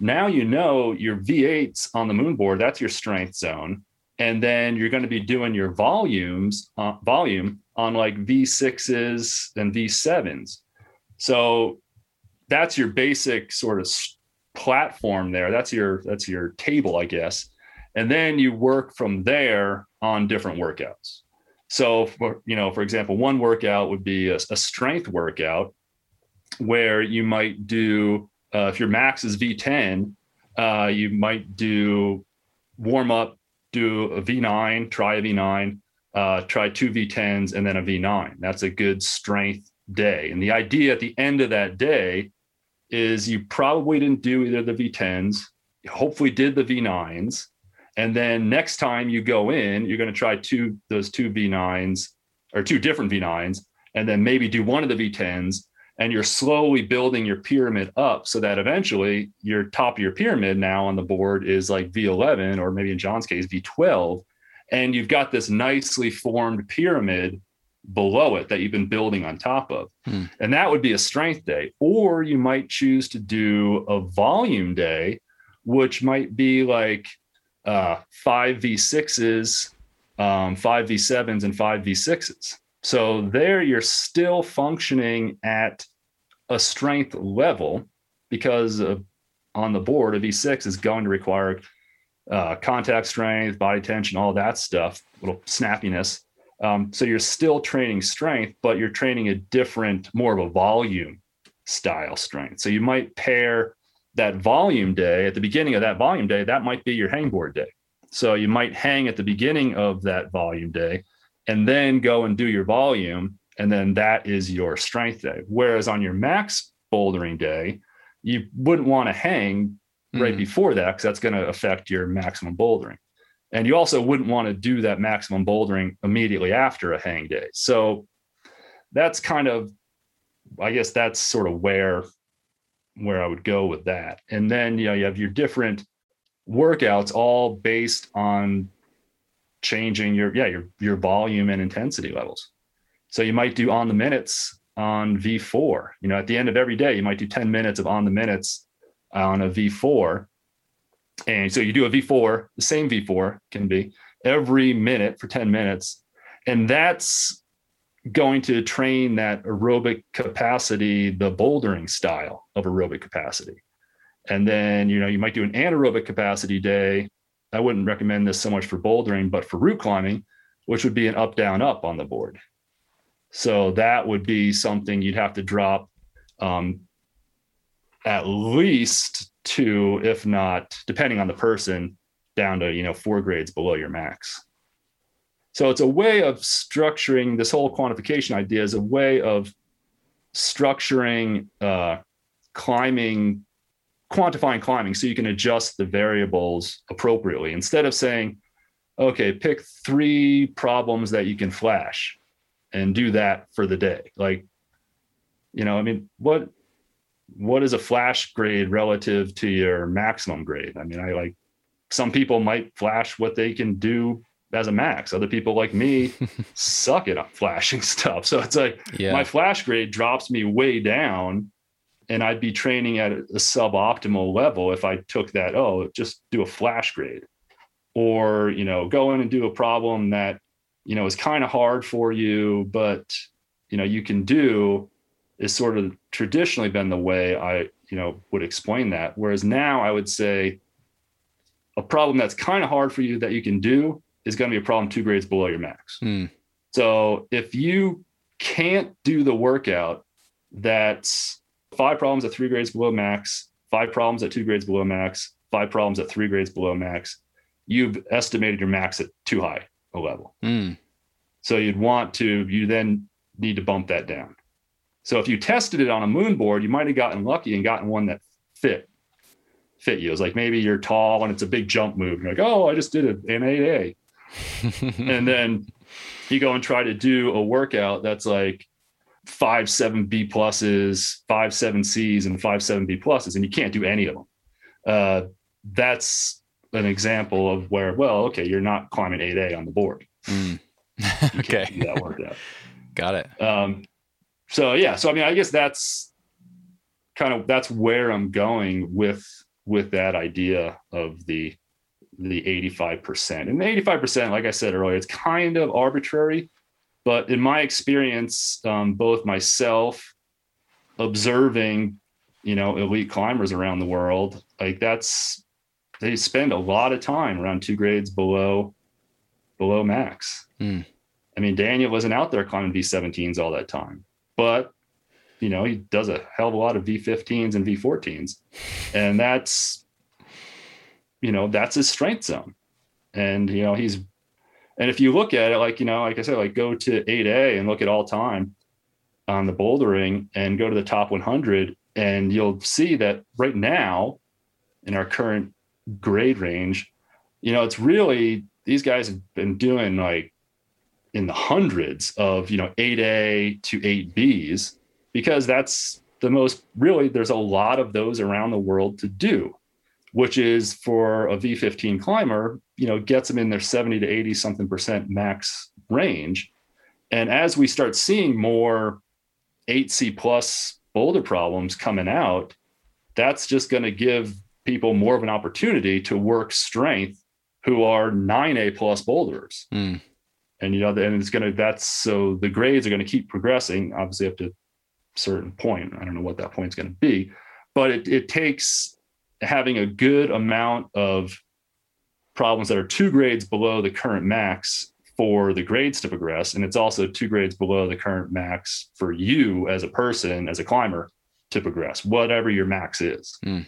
Now you know your V8s on the moon board, that's your strength zone. And then you're going to be doing your volumes, uh, volume on like V6s and V7s. So that's your basic sort of platform there. That's your that's your table, I guess. And then you work from there on different workouts. So, for, you know, for example, one workout would be a, a strength workout where you might do uh, if your max is V10, uh, you might do warm up, do a V9, try a V9, uh, try two V10s and then a V9. That's a good strength day. And the idea at the end of that day is you probably didn't do either the V10s, hopefully did the V9s, and then next time you go in, you're going to try two those two V9s or two different V9s, and then maybe do one of the V10s, and you're slowly building your pyramid up so that eventually your top of your pyramid now on the board is like V11 or maybe in John's case V12, and you've got this nicely formed pyramid below it that you've been building on top of. Hmm. And that would be a strength day. Or you might choose to do a volume day, which might be like uh, five V6s, um, five V7s, and five V6s. So there you're still functioning at a strength level because of, on the board, a V6 is going to require uh, contact strength, body tension, all that stuff, little snappiness. Um, so you're still training strength, but you're training a different, more of a volume style strength. So you might pair that volume day at the beginning of that volume day, that might be your hangboard day. So you might hang at the beginning of that volume day and then go and do your volume. And then that is your strength day. Whereas on your max bouldering day, you wouldn't want to hang right Mhm. before that because that's going to affect your maximum bouldering. And you also wouldn't want to do that maximum bouldering immediately after a hang day. So that's kind of, I guess that's sort of where where I would go with that. And then you know you have your different workouts all based on changing your yeah your your volume and intensity levels. So you might do on the minutes on V4. You know, at the end of every day, you might do 10 minutes of on the minutes on a V4. And so you do a V4, the same V4 can be every minute for 10 minutes. And that's going to train that aerobic capacity, the bouldering style of aerobic capacity. And then, you know, you might do an anaerobic capacity day. I wouldn't recommend this so much for bouldering, but for route climbing, which would be an up, down, up on the board. So that would be something you'd have to drop um, at least two, if not, depending on the person, down to you know four grades below your max. So it's a way of structuring this whole quantification idea is a way of structuring uh, climbing, quantifying climbing, so you can adjust the variables appropriately instead of saying, okay, pick three problems that you can flash and do that for the day. Like, you know, I mean, what what is a flash grade relative to your maximum grade? I mean, I like some people might flash what they can do as a max. Other people like me suck at flashing stuff. So it's like Yeah. my flash grade drops me way down and I'd be training at a suboptimal level if I took that, oh, just do a flash grade. Or, you know, go in and do a problem that, you know, is kind of hard for you, but you know, you can do is sort of traditionally been the way I, you know, would explain that. Whereas now I would say a problem that's kind of hard for you that you can do is going to be a problem two grades below your max. Hmm. So if you can't do the workout that's five problems at three grades below max, five problems at two grades below max, five problems at three grades below max, you've estimated your max at too high a level. Hmm. So you'd want to, you then need to bump that down. So if you tested it on a moon board, you might have gotten lucky and gotten one that fit fit you. It's like maybe you're tall and it's a big jump move. You're like, oh, I just did an 8A. and then you go and try to do a workout that's like five, seven B pluses, five, seven C's, and five, seven B pluses, and you can't do any of them. Uh, that's an example of where, well, okay, you're not climbing 8A on the board. Hmm. Okay. that worked out. Got it. Um, so yeah, so I mean, I guess that's kind of that's where I'm going with with that idea of the the 85%. And the 85%, like I said earlier, it's kind of arbitrary, but in my experience, um, both myself observing, you know, elite climbers around the world, like that's they spend a lot of time around two grades below below max. Hmm. I mean, Daniel wasn't out there climbing V17s all that time, but you know, he does a hell of a lot of V15s and V14s. And that's, you know, that's his strength zone. And, you know, he's, and if you look at it, like, you know, like I said, like go to 8A and look at all time on the bouldering and go to the top 100. And you'll see that right now in our current grade range, you know, it's really these guys have been doing like in the hundreds of, you know, 8A to 8Bs because that's the most really there's a lot of those around the world to do which is for a V15 climber, you know, gets them in their 70 to 80 something percent max range. And as we start seeing more 8C plus boulder problems coming out, that's just going to give people more of an opportunity to work strength who are 9A plus boulders. Mm. And, you know, and it's going to, that's so the grades are going to keep progressing, obviously up to a certain point. I don't know what that point is going to be, but it, it takes having a good amount of problems that are two grades below the current max for the grades to progress. And it's also two grades below the current max for you as a person, as a climber to progress, whatever your max is. Mm.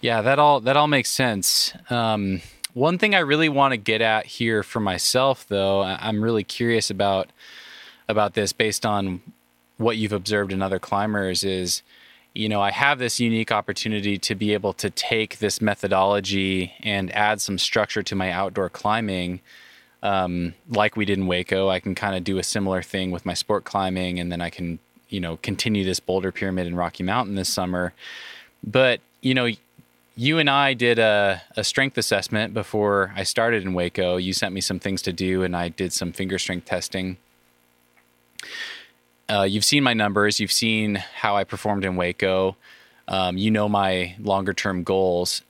Yeah, that all that all makes sense. Um, one thing I really want to get at here for myself, though, I'm really curious about about this based on what you've observed in other climbers is you know, I have this unique opportunity to be able to take this methodology and add some structure to my outdoor climbing. Um, like we did in Hueco, I can kind of do a similar thing with my sport climbing, and then I can, you know, continue this boulder pyramid in Rocky Mountain this summer. But, you know, you and I did a, a strength assessment before I started in Hueco. You sent me some things to do, and I did some finger strength testing uh, you've seen my numbers, you've seen how I performed in Hueco, um, you know my longer term goals.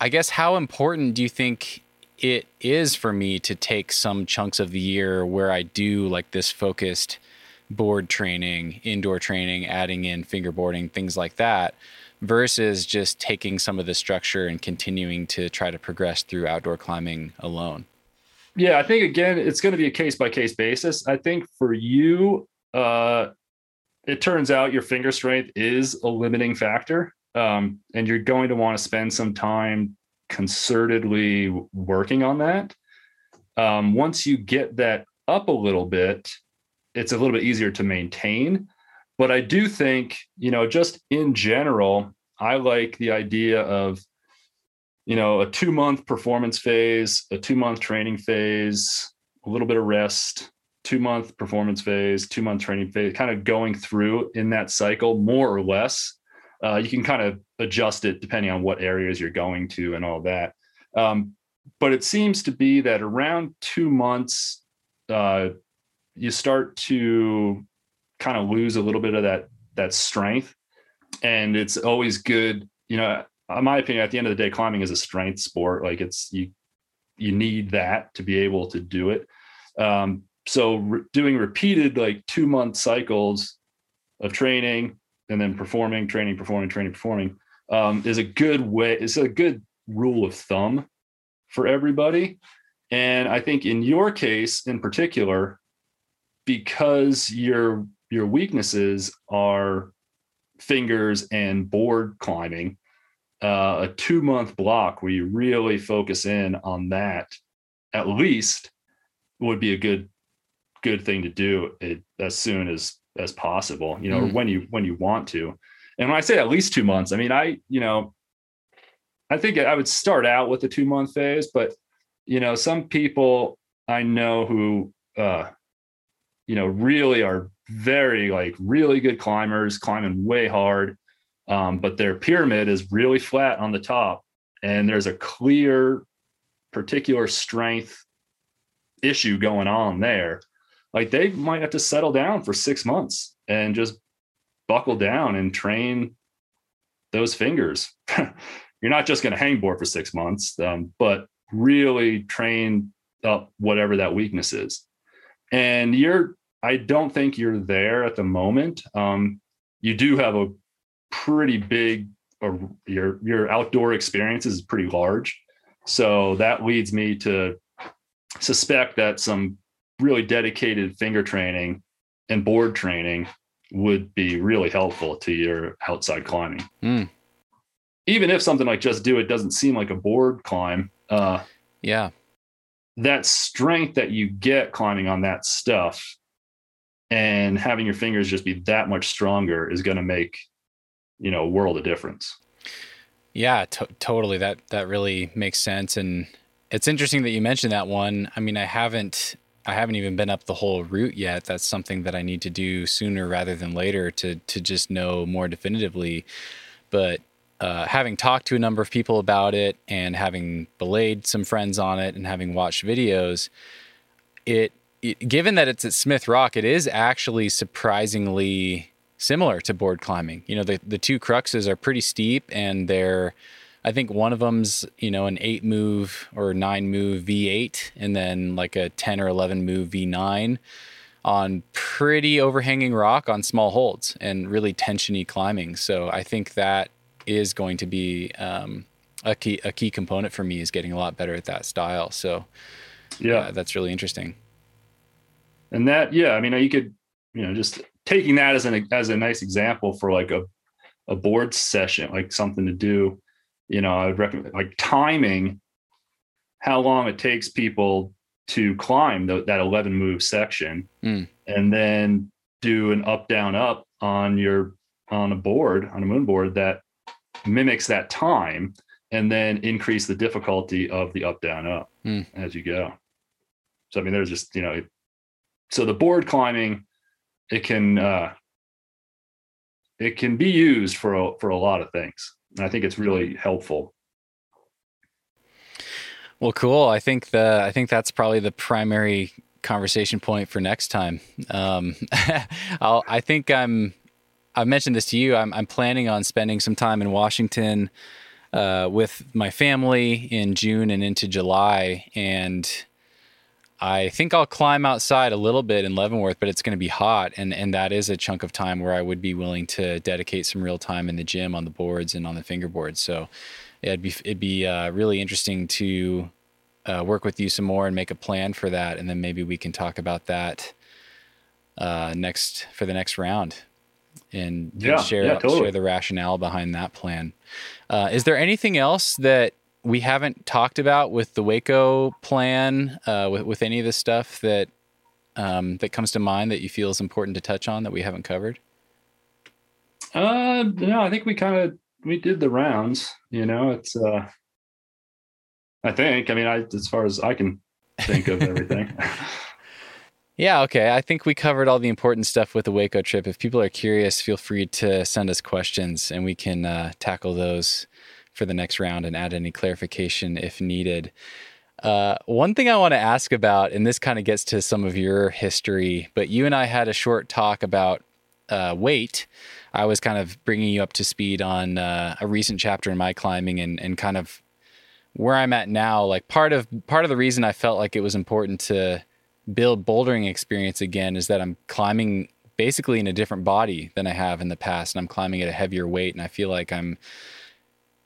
I guess how important do you think it is for me to take some chunks of the year where I do like this focused board training, indoor training, adding in fingerboarding, things like that, versus just taking some of the structure and continuing to try to progress through outdoor climbing alone? Yeah, I think again, it's going to be a case by case basis. I think for you, uh, it turns out your finger strength is a limiting factor. Um, and you're going to want to spend some time concertedly working on that. Um, once you get that up a little bit, it's a little bit easier to maintain. But I do think, you know, just in general, I like the idea of, you know, a two month performance phase, a two month training phase, a little bit of rest, two month performance phase, two month training phase, kind of going through in that cycle more or less. Uh, you can kind of adjust it depending on what areas you're going to and all that. Um, but it seems to be that around two months, uh, you start to kind of lose a little bit of that that strength, and it's always good. You know, in my opinion, at the end of the day, climbing is a strength sport. Like it's you you need that to be able to do it. Um, so re- doing repeated like two month cycles of training and then performing training performing training performing um, is a good way it's a good rule of thumb for everybody. And i think in your case in particular because your your weaknesses are fingers and board climbing uh, a two month block where you really focus in on that at least would be a good good thing to do it, as soon as as possible you know mm. when you when you want to and when i say at least two months i mean i you know i think i would start out with a two month phase but you know some people i know who uh you know really are very like really good climbers climbing way hard um, but their pyramid is really flat on the top and there's a clear particular strength issue going on there like they might have to settle down for six months and just buckle down and train those fingers. You're not just going to hang board for six months, um, but really train up whatever that weakness is. And you're, I don't think you're there at the moment. Um, you do have a pretty big, your your outdoor experience is pretty large, so that leads me to suspect that some really dedicated finger training and board training would be really helpful to your outside climbing. Mm. Even if something like just do it doesn't seem like a board climb, uh, yeah, that strength that you get climbing on that stuff and having your fingers just be that much stronger is going to make you know a world of difference. Yeah to- totally. That that really makes sense. And it's interesting that you mentioned that one. I mean i haven't i haven't even been up the whole route yet that's something that i need to do sooner rather than later to to just know more definitively but uh, having talked to a number of people about it and having belayed some friends on it and having watched videos it given that it's at Smith Rock, it is actually surprisingly similar to board climbing. You know, the the two cruxes are pretty steep, and they're I think one of them's you know an eight move or nine move V8, and then like a ten or eleven move V9 on pretty overhanging rock on small holds and really tensiony climbing. So I think that is going to be um, a key a key component for me is getting a lot better at that style. So yeah, uh, that's really interesting and that yeah i mean you could you know just taking that as an as a nice example for like a a board session like something to do you know i would recommend like timing how long it takes people to climb the, that 11 move section mm. and then do an up down up on your on a board on a moon board that mimics that time and then increase the difficulty of the up down up mm. as you go so i mean there's just you know so the board climbing it can uh, it can be used for a, for a lot of things and i think it's really helpful. Well cool. I think the i think that's probably the primary conversation point for next time. Um, i think i'm i've mentioned this to you. I'm, I'm planning on spending some time in washington uh, with my family in june and into july. And I think I'll climb outside a little bit in Leavenworth, but it's going to be hot, and and that is a chunk of time where I would be willing to dedicate some real time in the gym on the boards and on the fingerboards. So it'd be it'd be uh, really interesting to uh, work with you some more and make a plan for that, and then maybe we can talk about that uh, next for the next round and, yeah, and share yeah, totally. share the rationale behind that plan. Uh, is there anything else that we haven't talked about with the Hueco plan, uh, with, with any of the stuff that um, that comes to mind that you feel is important to touch on that we haven't covered? Uh, no, I think we kind of we did the rounds. You know, it's uh, I think. I mean, I as far as I can think of everything. yeah, okay. I think we covered all the important stuff with the Hueco trip. If people are curious, feel free to send us questions and we can uh, tackle those for the next round and add any clarification if needed. Uh, one thing I want to ask about, and this kind of gets to some of your history, but you and I had a short talk about uh, weight. I was kind of bringing you up to speed on uh, a recent chapter in my climbing and, and kind of where I'm at now. Like part of part of the reason I felt like it was important to build bouldering experience again is that I'm climbing basically in a different body than I have in the past, and I'm climbing at a heavier weight, and I feel like I'm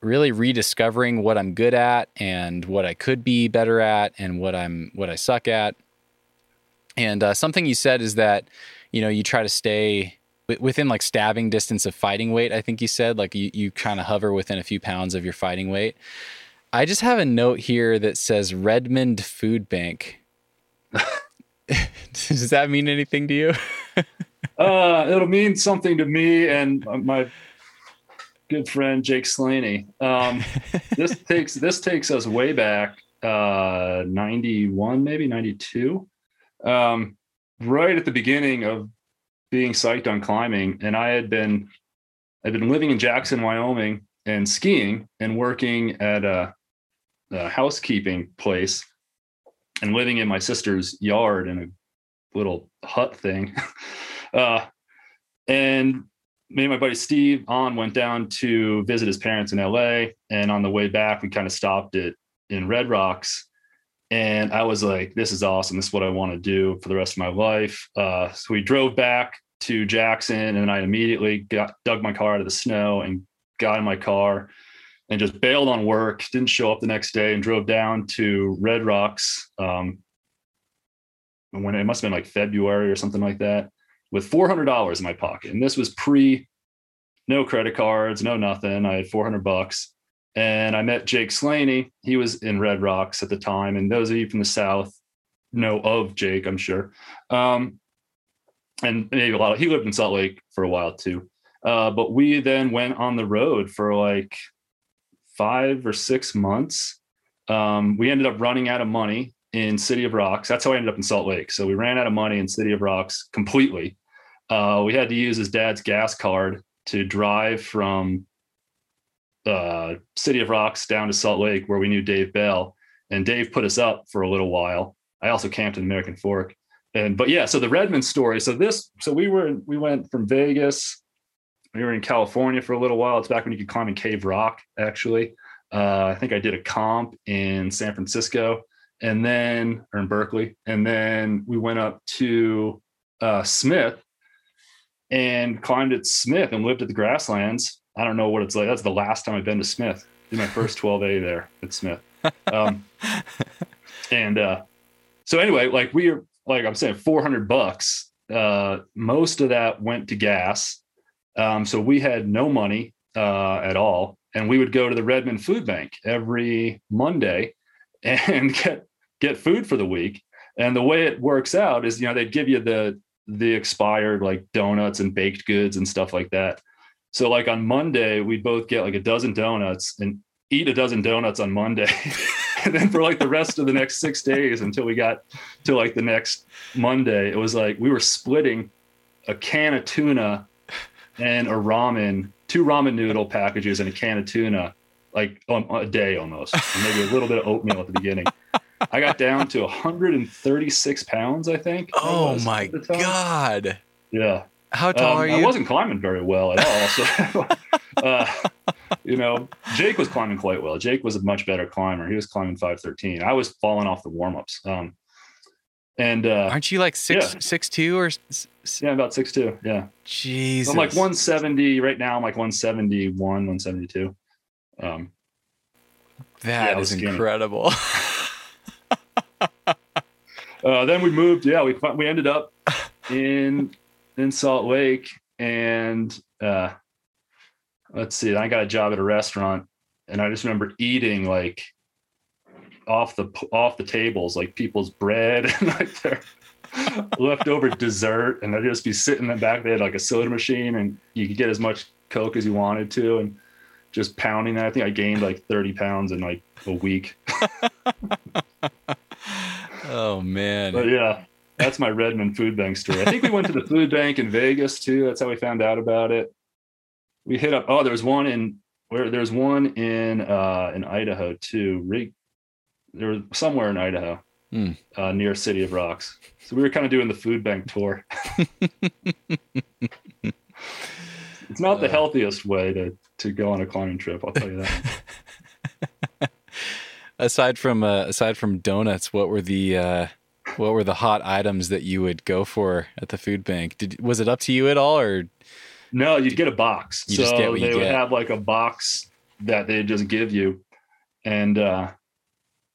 really rediscovering what I'm good at and what I could be better at and what I'm what I suck at. And uh, something you said is that you know you try to stay within like stabbing distance of fighting weight. I think you said like you you kind of hover within a few pounds of your fighting weight. I just have a note here that says Redmond Food Bank. Does that mean anything to you? uh, it'll mean something to me and my good friend Jake Slaney. Um, this takes this takes us way back, uh, ninety one, maybe ninety two, um, right at the beginning of being psyched on climbing, and I had been I'd been living in Jackson, Wyoming, and skiing and working at a, a housekeeping place, and living in my sister's yard in a little hut thing. uh, and me and my buddy Steve on went down to visit his parents in LA. And on the way back, we kind of stopped it in Red Rocks. And I was like, this is awesome. This is what I want to do for the rest of my life. Uh, so we drove back to Jackson and I immediately got dug my car out of the snow and got in my car and just bailed on work, didn't show up the next day and drove down to Red Rocks. Um, when it must have been like February or something like that with $400 in my pocket. And this was pre no credit cards, no nothing. I had 400 bucks. And I met Jake Slaney. He was in Red Rocks at the time. And those of you from the South know of Jake, I'm sure. Um, and maybe a lot of he lived in Salt Lake for a while too. Uh, but we then went on the road for like five or six months. Um, we ended up running out of money in City of Rocks. That's how I ended up in Salt Lake. So we ran out of money in City of Rocks completely. Uh, we had to use his dad's gas card to drive from uh, City of Rocks down to Salt Lake, where we knew Dave Bell, and Dave put us up for a little while. I also camped in American Fork, and but yeah, so the Redmond story. So this, so we were we went from Vegas. We were in California for a little while. It's back when you could climb in Cave Rock, actually. Uh, I think I did a comp in San Francisco and then, or in Berkeley. And then we went up to uh, Smith and climbed at Smith and lived at the grasslands. I don't know what it's like. That's the last time I've been to Smith. Did my first 12A there at Smith. Um, and uh, so anyway, like we are, like I'm saying, 400 bucks. Uh, most of that went to gas. Um, so we had no money uh, at all and we would go to the Redmond Food Bank every Monday and get get food for the week. And the way it works out is, you know, they'd give you the the expired like donuts and baked goods and stuff like that. So like on Monday, we'd both get like a dozen donuts and eat a dozen donuts on Monday. and then for like the rest of the next six days until we got to like the next Monday, it was like we were splitting a can of tuna and a ramen two ramen noodle packages and a can of tuna like um, a day almost, maybe a little bit of oatmeal at the beginning. I got down to 136 pounds, I think. Oh my god! Yeah. How tall um, are you? I wasn't climbing very well at all. So, uh, you know, Jake was climbing quite well. Jake was a much better climber. He was climbing 513. I was falling off the warm ups. Um, and uh, aren't you like six yeah. six two or yeah about six two yeah Jesus. I'm like 170 right now I'm like 171 172 um that yeah, is incredible uh, then we moved yeah we we ended up in in Salt Lake and uh let's see I got a job at a restaurant and I just remember eating like off the off the tables, like people's bread and like their leftover dessert, and I'd just be sitting in the back. They had like a soda machine, and you could get as much Coke as you wanted to, and just pounding that. I think I gained like 30 pounds in like a week. oh man! But yeah, that's my Redmond food bank story. I think we went to the food bank in Vegas too. That's how we found out about it. We hit up. Oh, there's one in where there's one in uh in Idaho too. Rig there was somewhere in Idaho, mm. uh, near City of Rocks. So we were kind of doing the food bank tour. it's not the uh. healthiest way to to go on a climbing trip. I'll tell you that. aside from uh, aside from donuts, what were the uh, what were the hot items that you would go for at the food bank? Did was it up to you at all, or no? You'd get a box. You so they would get. have like a box that they just give you, and uh,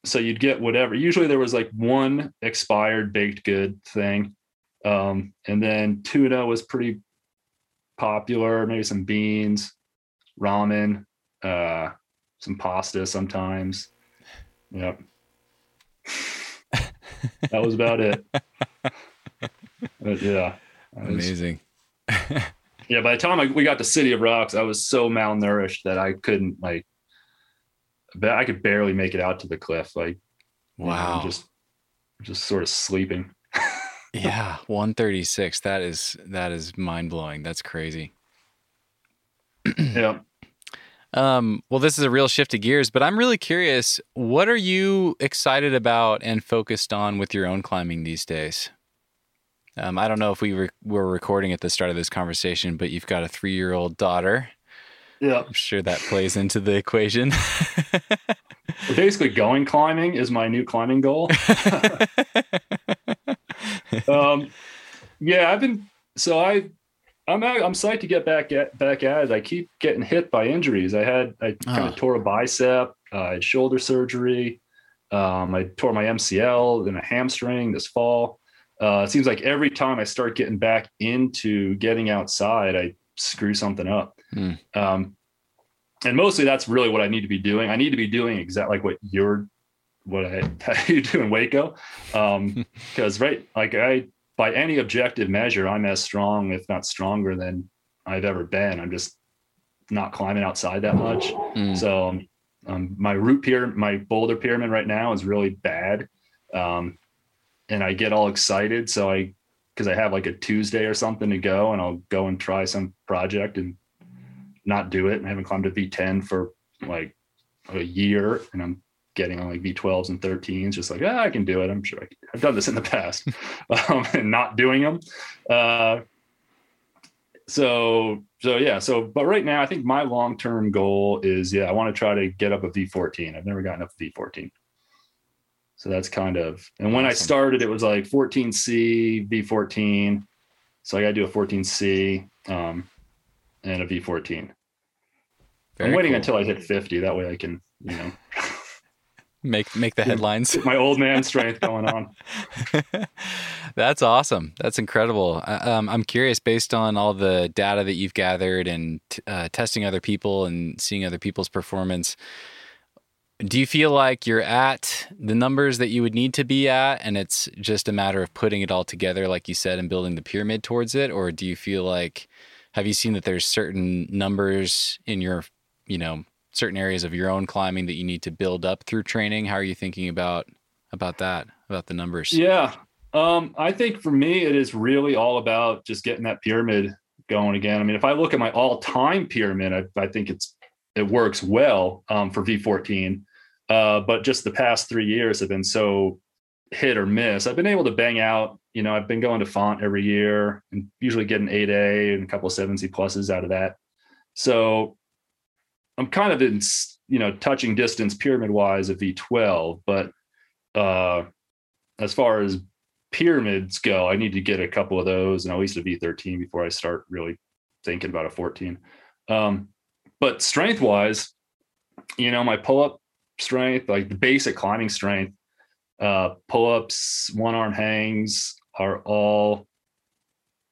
so you'd get whatever. Usually there was like one expired baked good thing. Um, and then tuna was pretty popular, maybe some beans, ramen, uh, some pasta sometimes. Yep. that was about it. But yeah. Amazing. yeah, by the time I, we got to City of Rocks, I was so malnourished that I couldn't like but I could barely make it out to the cliff. Like, wow, you know, just just sort of sleeping. yeah, 136. That is that is mind blowing. That's crazy. yeah. Um, well, this is a real shift of gears, but I'm really curious. What are you excited about and focused on with your own climbing these days? Um, I don't know if we re- were recording at the start of this conversation, but you've got a three year old daughter. Yeah. I'm sure that plays into the equation. basically, going climbing is my new climbing goal. um, yeah, I've been so I I'm I'm psyched to get back at back at it. I keep getting hit by injuries. I had I kind of oh. tore a bicep, uh, I had shoulder surgery. Um, I tore my MCL and a hamstring this fall. Uh, it seems like every time I start getting back into getting outside, I screw something up. Mm. Um, and mostly that's really what I need to be doing. I need to be doing exactly like what you're, what I you do in Hueco. Um, cause right, like I, by any objective measure, I'm as strong, if not stronger, than I've ever been. I'm just not climbing outside that much. Mm. So um, um, my route pyramid, my boulder pyramid right now is really bad. Um, and I get all excited. So I, cause I have like a Tuesday or something to go and I'll go and try some project and not do it. And I haven't climbed a V10 for like a year and I'm getting on like V12s and 13s, just like, ah, I can do it. I'm sure I can. I've done this in the past um, and not doing them. Uh, so so yeah so but right now i think my long-term goal is yeah i want to try to get up a v14 i've never gotten up a v14 so that's kind of and when i started it was like 14c v14 so i gotta do a 14c um, and a v14 Very i'm waiting cool. until i hit 50 that way i can you know make make the headlines. my old man strength going on That's awesome. That's incredible. Um, I'm curious, based on all the data that you've gathered and t- uh, testing other people and seeing other people's performance, do you feel like you're at the numbers that you would need to be at, and it's just a matter of putting it all together, like you said, and building the pyramid towards it, or do you feel like have you seen that there's certain numbers in your, you know, certain areas of your own climbing that you need to build up through training? How are you thinking about about that, about the numbers? Yeah. Um, I think for me, it is really all about just getting that pyramid going again. I mean, if I look at my all-time pyramid, I, I think it's it works well um, for V14. Uh, but just the past three years have been so hit or miss. I've been able to bang out, you know, I've been going to font every year and usually getting 8A and a couple of 7C pluses out of that. So I'm kind of in, you know, touching distance pyramid wise of V12, but uh, as far as pyramids go, I need to get a couple of those and at least a V13 before I start really thinking about a 14. Um, but strength wise, you know, my pull up strength, like the basic climbing strength, uh, pull ups, one arm hangs are all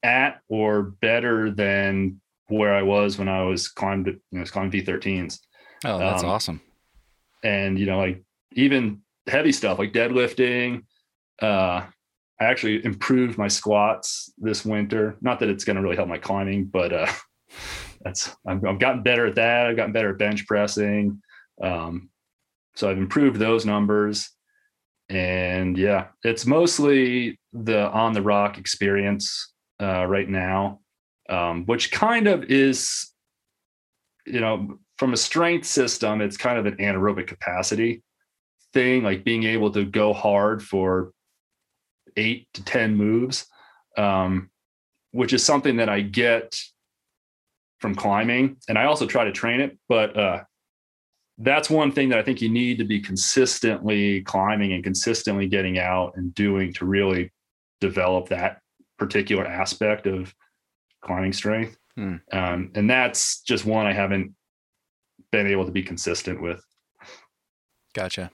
at or better than where I was when I was climbed, you know, was climbing V13s Oh, that's Um, awesome. and you know like even heavy stuff like deadlifting uh i actually improved my squats this winter. Not that it's going to really help my climbing but uh that's I've, I've gotten better at that. I've gotten better at bench pressing. Um so i've improved those numbers. And yeah it's mostly the on the rock experience uh right now um which kind of is you know from a strength system it's kind of an anaerobic capacity thing like being able to go hard for eight to ten moves um, which is something that i get from climbing and i also try to train it but uh, that's one thing that i think you need to be consistently climbing and consistently getting out and doing to really develop that particular aspect of climbing strength Hmm. um, and that's just one i haven't been able to be consistent with Gotcha.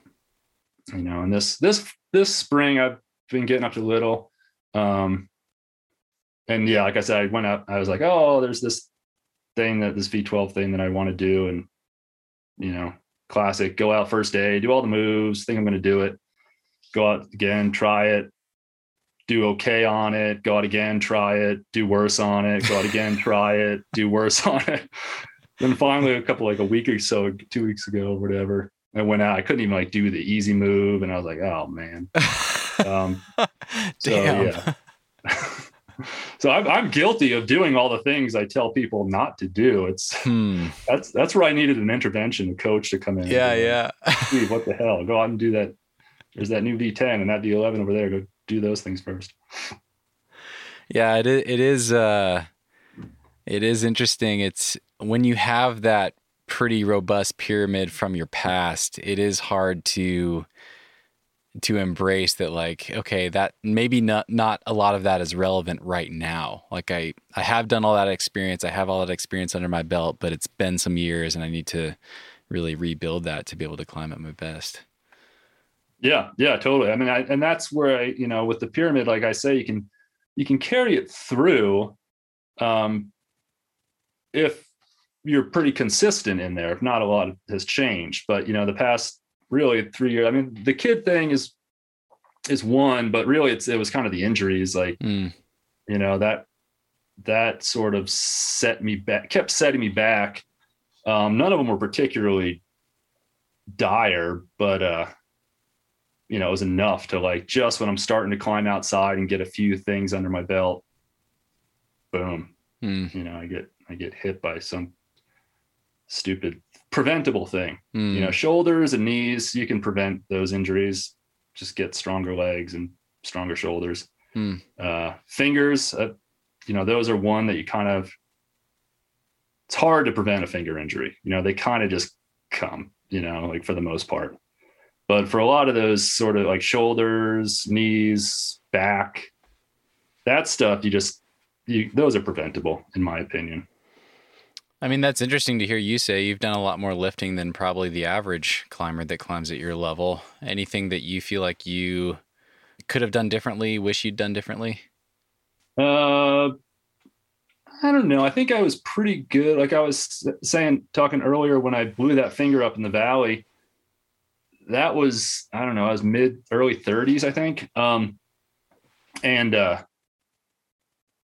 you know and this this this spring i've been getting up to little um and yeah like i said i went up i was like oh there's this thing that this v12 thing that i want to do and you know classic go out first day do all the moves think i'm going to do it go out again try it do okay on it go out again try it do worse on it go out again try it do worse on it then finally a couple like a week or so two weeks ago or whatever I went out. I couldn't even like do the easy move, and I was like, "Oh man." Um, so, Damn. yeah. so I'm, I'm guilty of doing all the things I tell people not to do. It's Hmm. that's that's where I needed an intervention, a coach to come in. and Yeah, like, yeah. What the hell? Go out and do that. There's that new V10 and that V11 over there. Go do those things first. Yeah, it is, it is uh it is interesting. It's when you have that pretty robust pyramid from your past, it is hard to to embrace that like okay, that maybe not not a lot of that is relevant right now. Like I I have done all that experience. I have all that experience under my belt, but it's been some years and I need to really rebuild that to be able to climb at my best. Yeah, yeah, totally. I mean, I, and that's where I, you know, with the pyramid, like I say, you can you can carry it through um, if you're pretty consistent in there. If not a lot has changed, but you know, the past really three years. I mean, the kid thing is is one, but really it's it was kind of the injuries, like Mm. you know that that sort of set me back, kept setting me back. Um, none of them were particularly dire, but uh, you know, it was enough to like just when I'm starting to climb outside and get a few things under my belt, boom, Mm. you know, I get I get hit by some stupid preventable thing. Mm. You know, shoulders and knees, you can prevent those injuries. Just get stronger legs and stronger shoulders. Hmm. Uh, fingers, uh, you know, those are one that you kind of. It's hard to prevent a finger injury. You know, they kind of just come. You know, like for the most part. But for a lot of those sort of like shoulders, knees, back, that stuff, you just you, those are preventable, in my opinion. I mean, that's interesting to hear you say. You've done a lot more lifting than probably the average climber that climbs at your level. Anything that you feel like you could have done differently, wish you'd done differently? Uh, I don't know. I think I was pretty good. Like I was saying, talking earlier when I blew that finger up in the valley, that was, I don't know, I was mid early 30s, I think. Um, and uh,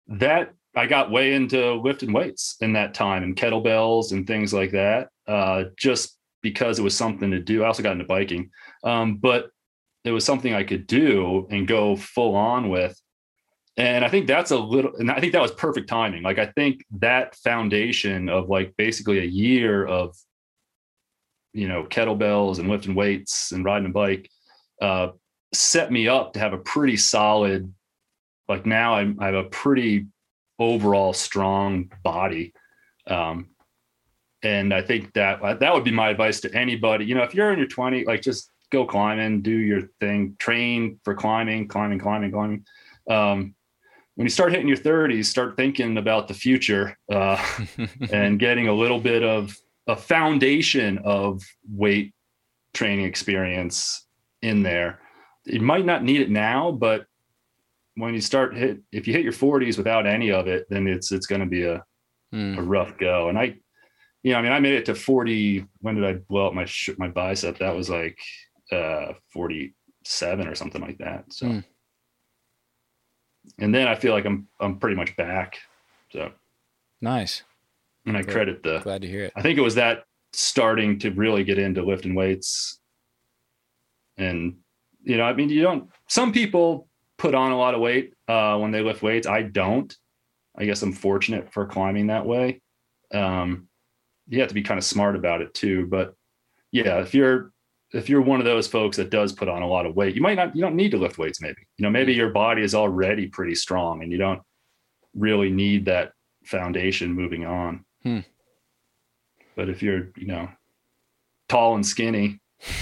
that I got way into lifting weights in that time and kettlebells and things like that, uh, just because it was something to do. I also got into biking, um, but it was something I could do and go full on with. And I think that's a little, and I think that was perfect timing. Like, I think that foundation of like basically a year of, you know, kettlebells and lifting weights and riding a bike uh, set me up to have a pretty solid, like now I'm, I have a pretty overall strong body. Um, and I think that that would be my advice to anybody. You know, if you're in your 20, like just go climbing, do your thing, train for climbing, climbing, climbing, climbing. Um, when you start hitting your 30s, start thinking about the future uh, and getting a little bit of a foundation of weight training experience in there. You might not need it now, but when you start hit, if you hit your 40s without any of it, then it's it's going to be a, Hmm. a rough go. And I, you know, I mean, I made it to 40. When did I blow up my sh- my bicep? That was like uh 47 or something like that. So, Hmm. and then I feel like I'm I'm pretty much back. So, Nice. And I credit the Glad to hear it. I think it was that starting to really get into lifting weights. And, you know, I mean, you don't, some people put on a lot of weight uh, when they lift weights. I don't. I guess I'm fortunate for climbing that way. Um, you have to be kind of smart about it too. But yeah, if you're, if you're one of those folks that does put on a lot of weight, you might not, you don't need to lift weights maybe. You know, maybe your body is already pretty strong and you don't really need that foundation moving on. Hmm. But if you're, you know, tall and skinny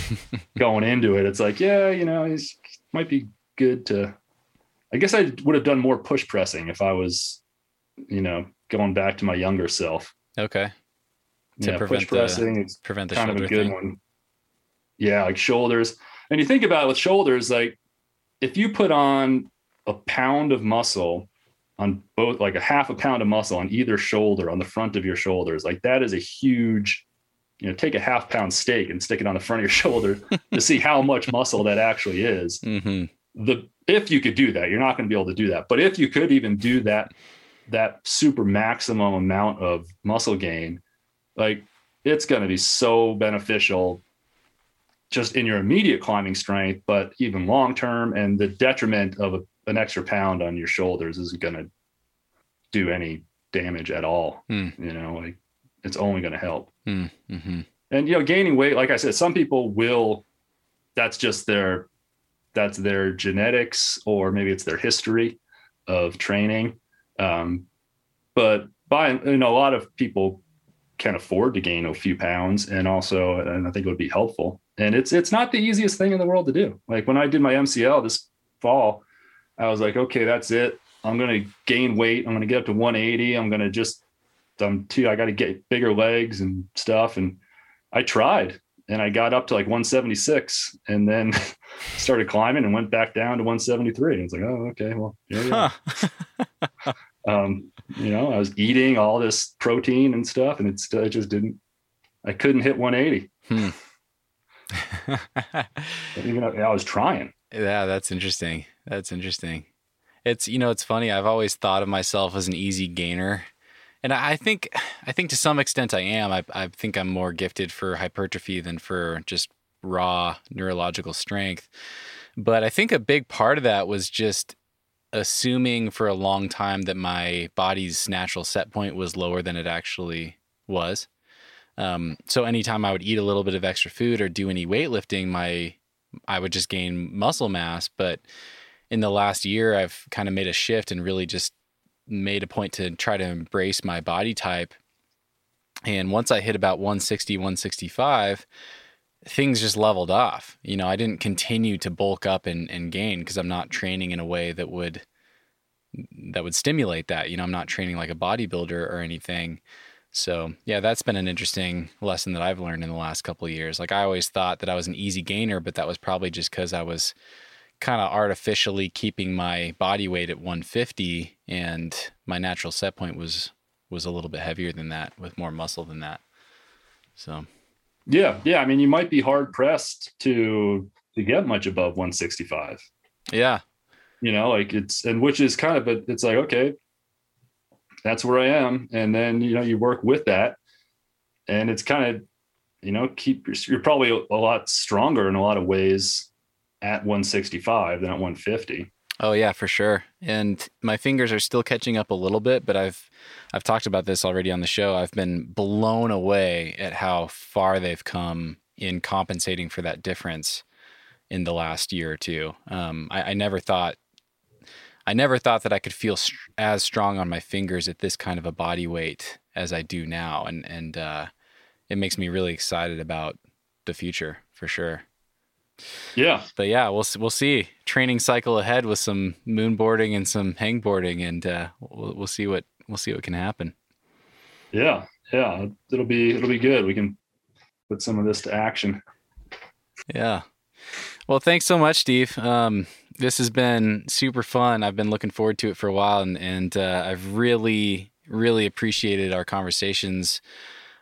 going into it, it's like, yeah, you know, it might be good to. I guess I would have done more push pressing if I was, you know, going back to my younger self. Okay. To yeah, prevent push the- pressing is Prevent the kind of a good thing. one. Yeah, like shoulders. And you think about it with shoulders, like if you put on a pound of muscle on both, like a half a pound of muscle on either shoulder, on the front of your shoulders, like that is a huge, you know, take a half pound steak and stick it on the front of your shoulder to see how much muscle that actually is. hmm The if you could do that, you're not going to be able to do that. But if you could even do that, that super maximum amount of muscle gain, like it's going to be so beneficial just in your immediate climbing strength, but even long term. And the detriment of a, an extra pound on your shoulders isn't going to do any damage at all. Hmm. You know, like it's only going to help. Mm-hmm. And you know, gaining weight, like I said, some people will. That's just their, that's their genetics, or maybe it's their history of training. Um, but by you know, a lot of people can afford to gain a few pounds, and also, and I think it would be helpful. And it's it's not the easiest thing in the world to do. Like when I did my MCL this fall, I was like, okay, that's it. I'm gonna gain weight. I'm gonna get up to 180. I'm gonna just I'm too. I got to get bigger legs and stuff. And I tried, and I got up to like 176, and then started climbing and went back down to 173. And it's like, oh, okay, well, here we are. Huh. um, you know, I was eating all this protein and stuff, and it just didn't. I couldn't hit 180. Hmm. Even though I was trying. Yeah, that's interesting. That's interesting. It's you know, it's funny. I've always thought of myself as an easy gainer, and I think I think to some extent I am. I I think I'm more gifted for hypertrophy than for just raw neurological strength. But I think a big part of that was just assuming for a long time that my body's natural set point was lower than it actually was. Um, so anytime I would eat a little bit of extra food or do any weightlifting, my I would just gain muscle mass. But in the last year, I've kind of made a shift and really just made a point to try to embrace my body type. And once I hit about 160, 165, things just leveled off. You know, I didn't continue to bulk up and, and gain because I'm not training in a way that would that would stimulate that. You know, I'm not training like a bodybuilder or anything. So yeah, that's been an interesting lesson that I've learned in the last couple of years. Like I always thought that I was an easy gainer, but that was probably just because I was kind of artificially keeping my body weight at 150 and my natural set point was was a little bit heavier than that with more muscle than that. So Yeah, yeah. I mean, you might be hard pressed to to get much above 165. yeah, You know, like it's and which is kind of a it's like okay, that's where I am, and then you know you work with that, and it's kind of you know keep you're probably a lot stronger in a lot of ways at 165 than at 150. Oh yeah, for sure. And my fingers are still catching up a little bit, but I've I've talked about this already on the show. I've been blown away at how far they've come in compensating for that difference in the last year or two. Um, I, I never thought I never thought that I could feel str- as strong on my fingers at this kind of a body weight as I do now, and and uh, it makes me really excited about the future for sure Yeah, but yeah, we'll we'll see. Training cycle ahead with some moonboarding and some hangboarding, and uh, we'll we'll see what we'll see what can happen. yeah, yeah. It'll be it'll be good. We can put some of this to action. Yeah. Well, thanks so much, Steve. Um, this has been super fun. I've been looking forward to it for a while, and and uh, I've really really appreciated our conversations,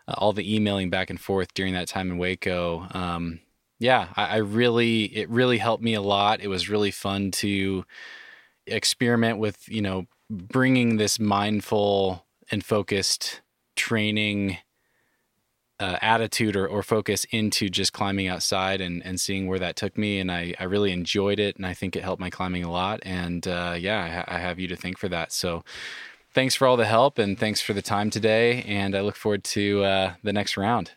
uh, all the emailing back and forth during that time in Hueco. Um, yeah, I, I really it really helped me a lot. It was really fun to experiment with you know bringing this mindful and focused training uh, attitude or, or focus into just climbing outside and, and seeing where that took me. And I, I really enjoyed it. And I think it helped my climbing a lot. And uh, yeah, I, ha- I have you to thank for that. So thanks for all the help and thanks for the time today. And I look forward to uh, the next round.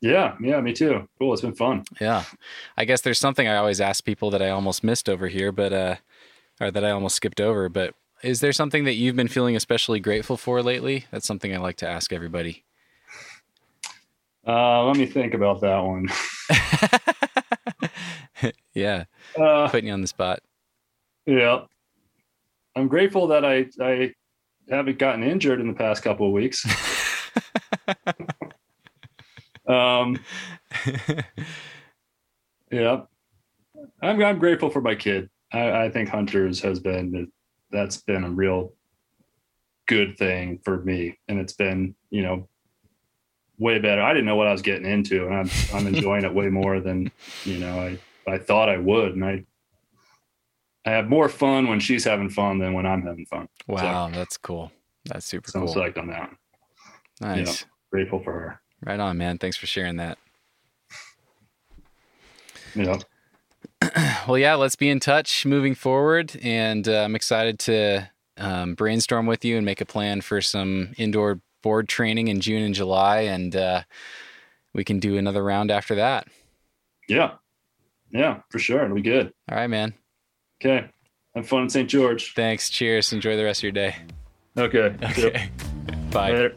Yeah, yeah, me too. Cool. It's been fun. Yeah. I guess there's something I always ask people that I almost missed over here, but, uh, or that I almost skipped over. But is there something that you've been feeling especially grateful for lately? That's something I like to ask everybody. Uh, let me think about that one. yeah. Uh, Putting you on the spot. yeah, I'm grateful that I I haven't gotten injured in the past couple of weeks. um, yeah, I'm I'm grateful for my kid. I, I think Hunters has been that's been a real good thing for me, and it's been you know way better. I didn't know what I was getting into, and I'm I'm enjoying it way more than you know I I thought I would, and I I have more fun when she's having fun than when I'm having fun. Wow, that's cool. That's super So I'm cool. psyched on that. Nice. Grateful for her. Right on, man. Thanks for sharing that. Yeah. Well, yeah, let's be in touch moving forward. And uh, I'm excited to um, brainstorm with you and make a plan for some indoor board training in June and July. And uh, we can do another round after that. Yeah. Yeah, for sure. It'll be good. All right, man. Okay. Have fun in St. George. Thanks. Cheers. Enjoy the rest of your day. Okay. Okay. Bye. Later.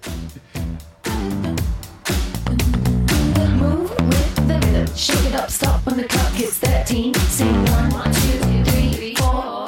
Move with the rhythm. Shake it up, stop when the clock hits 13. Sing one, two, three, four.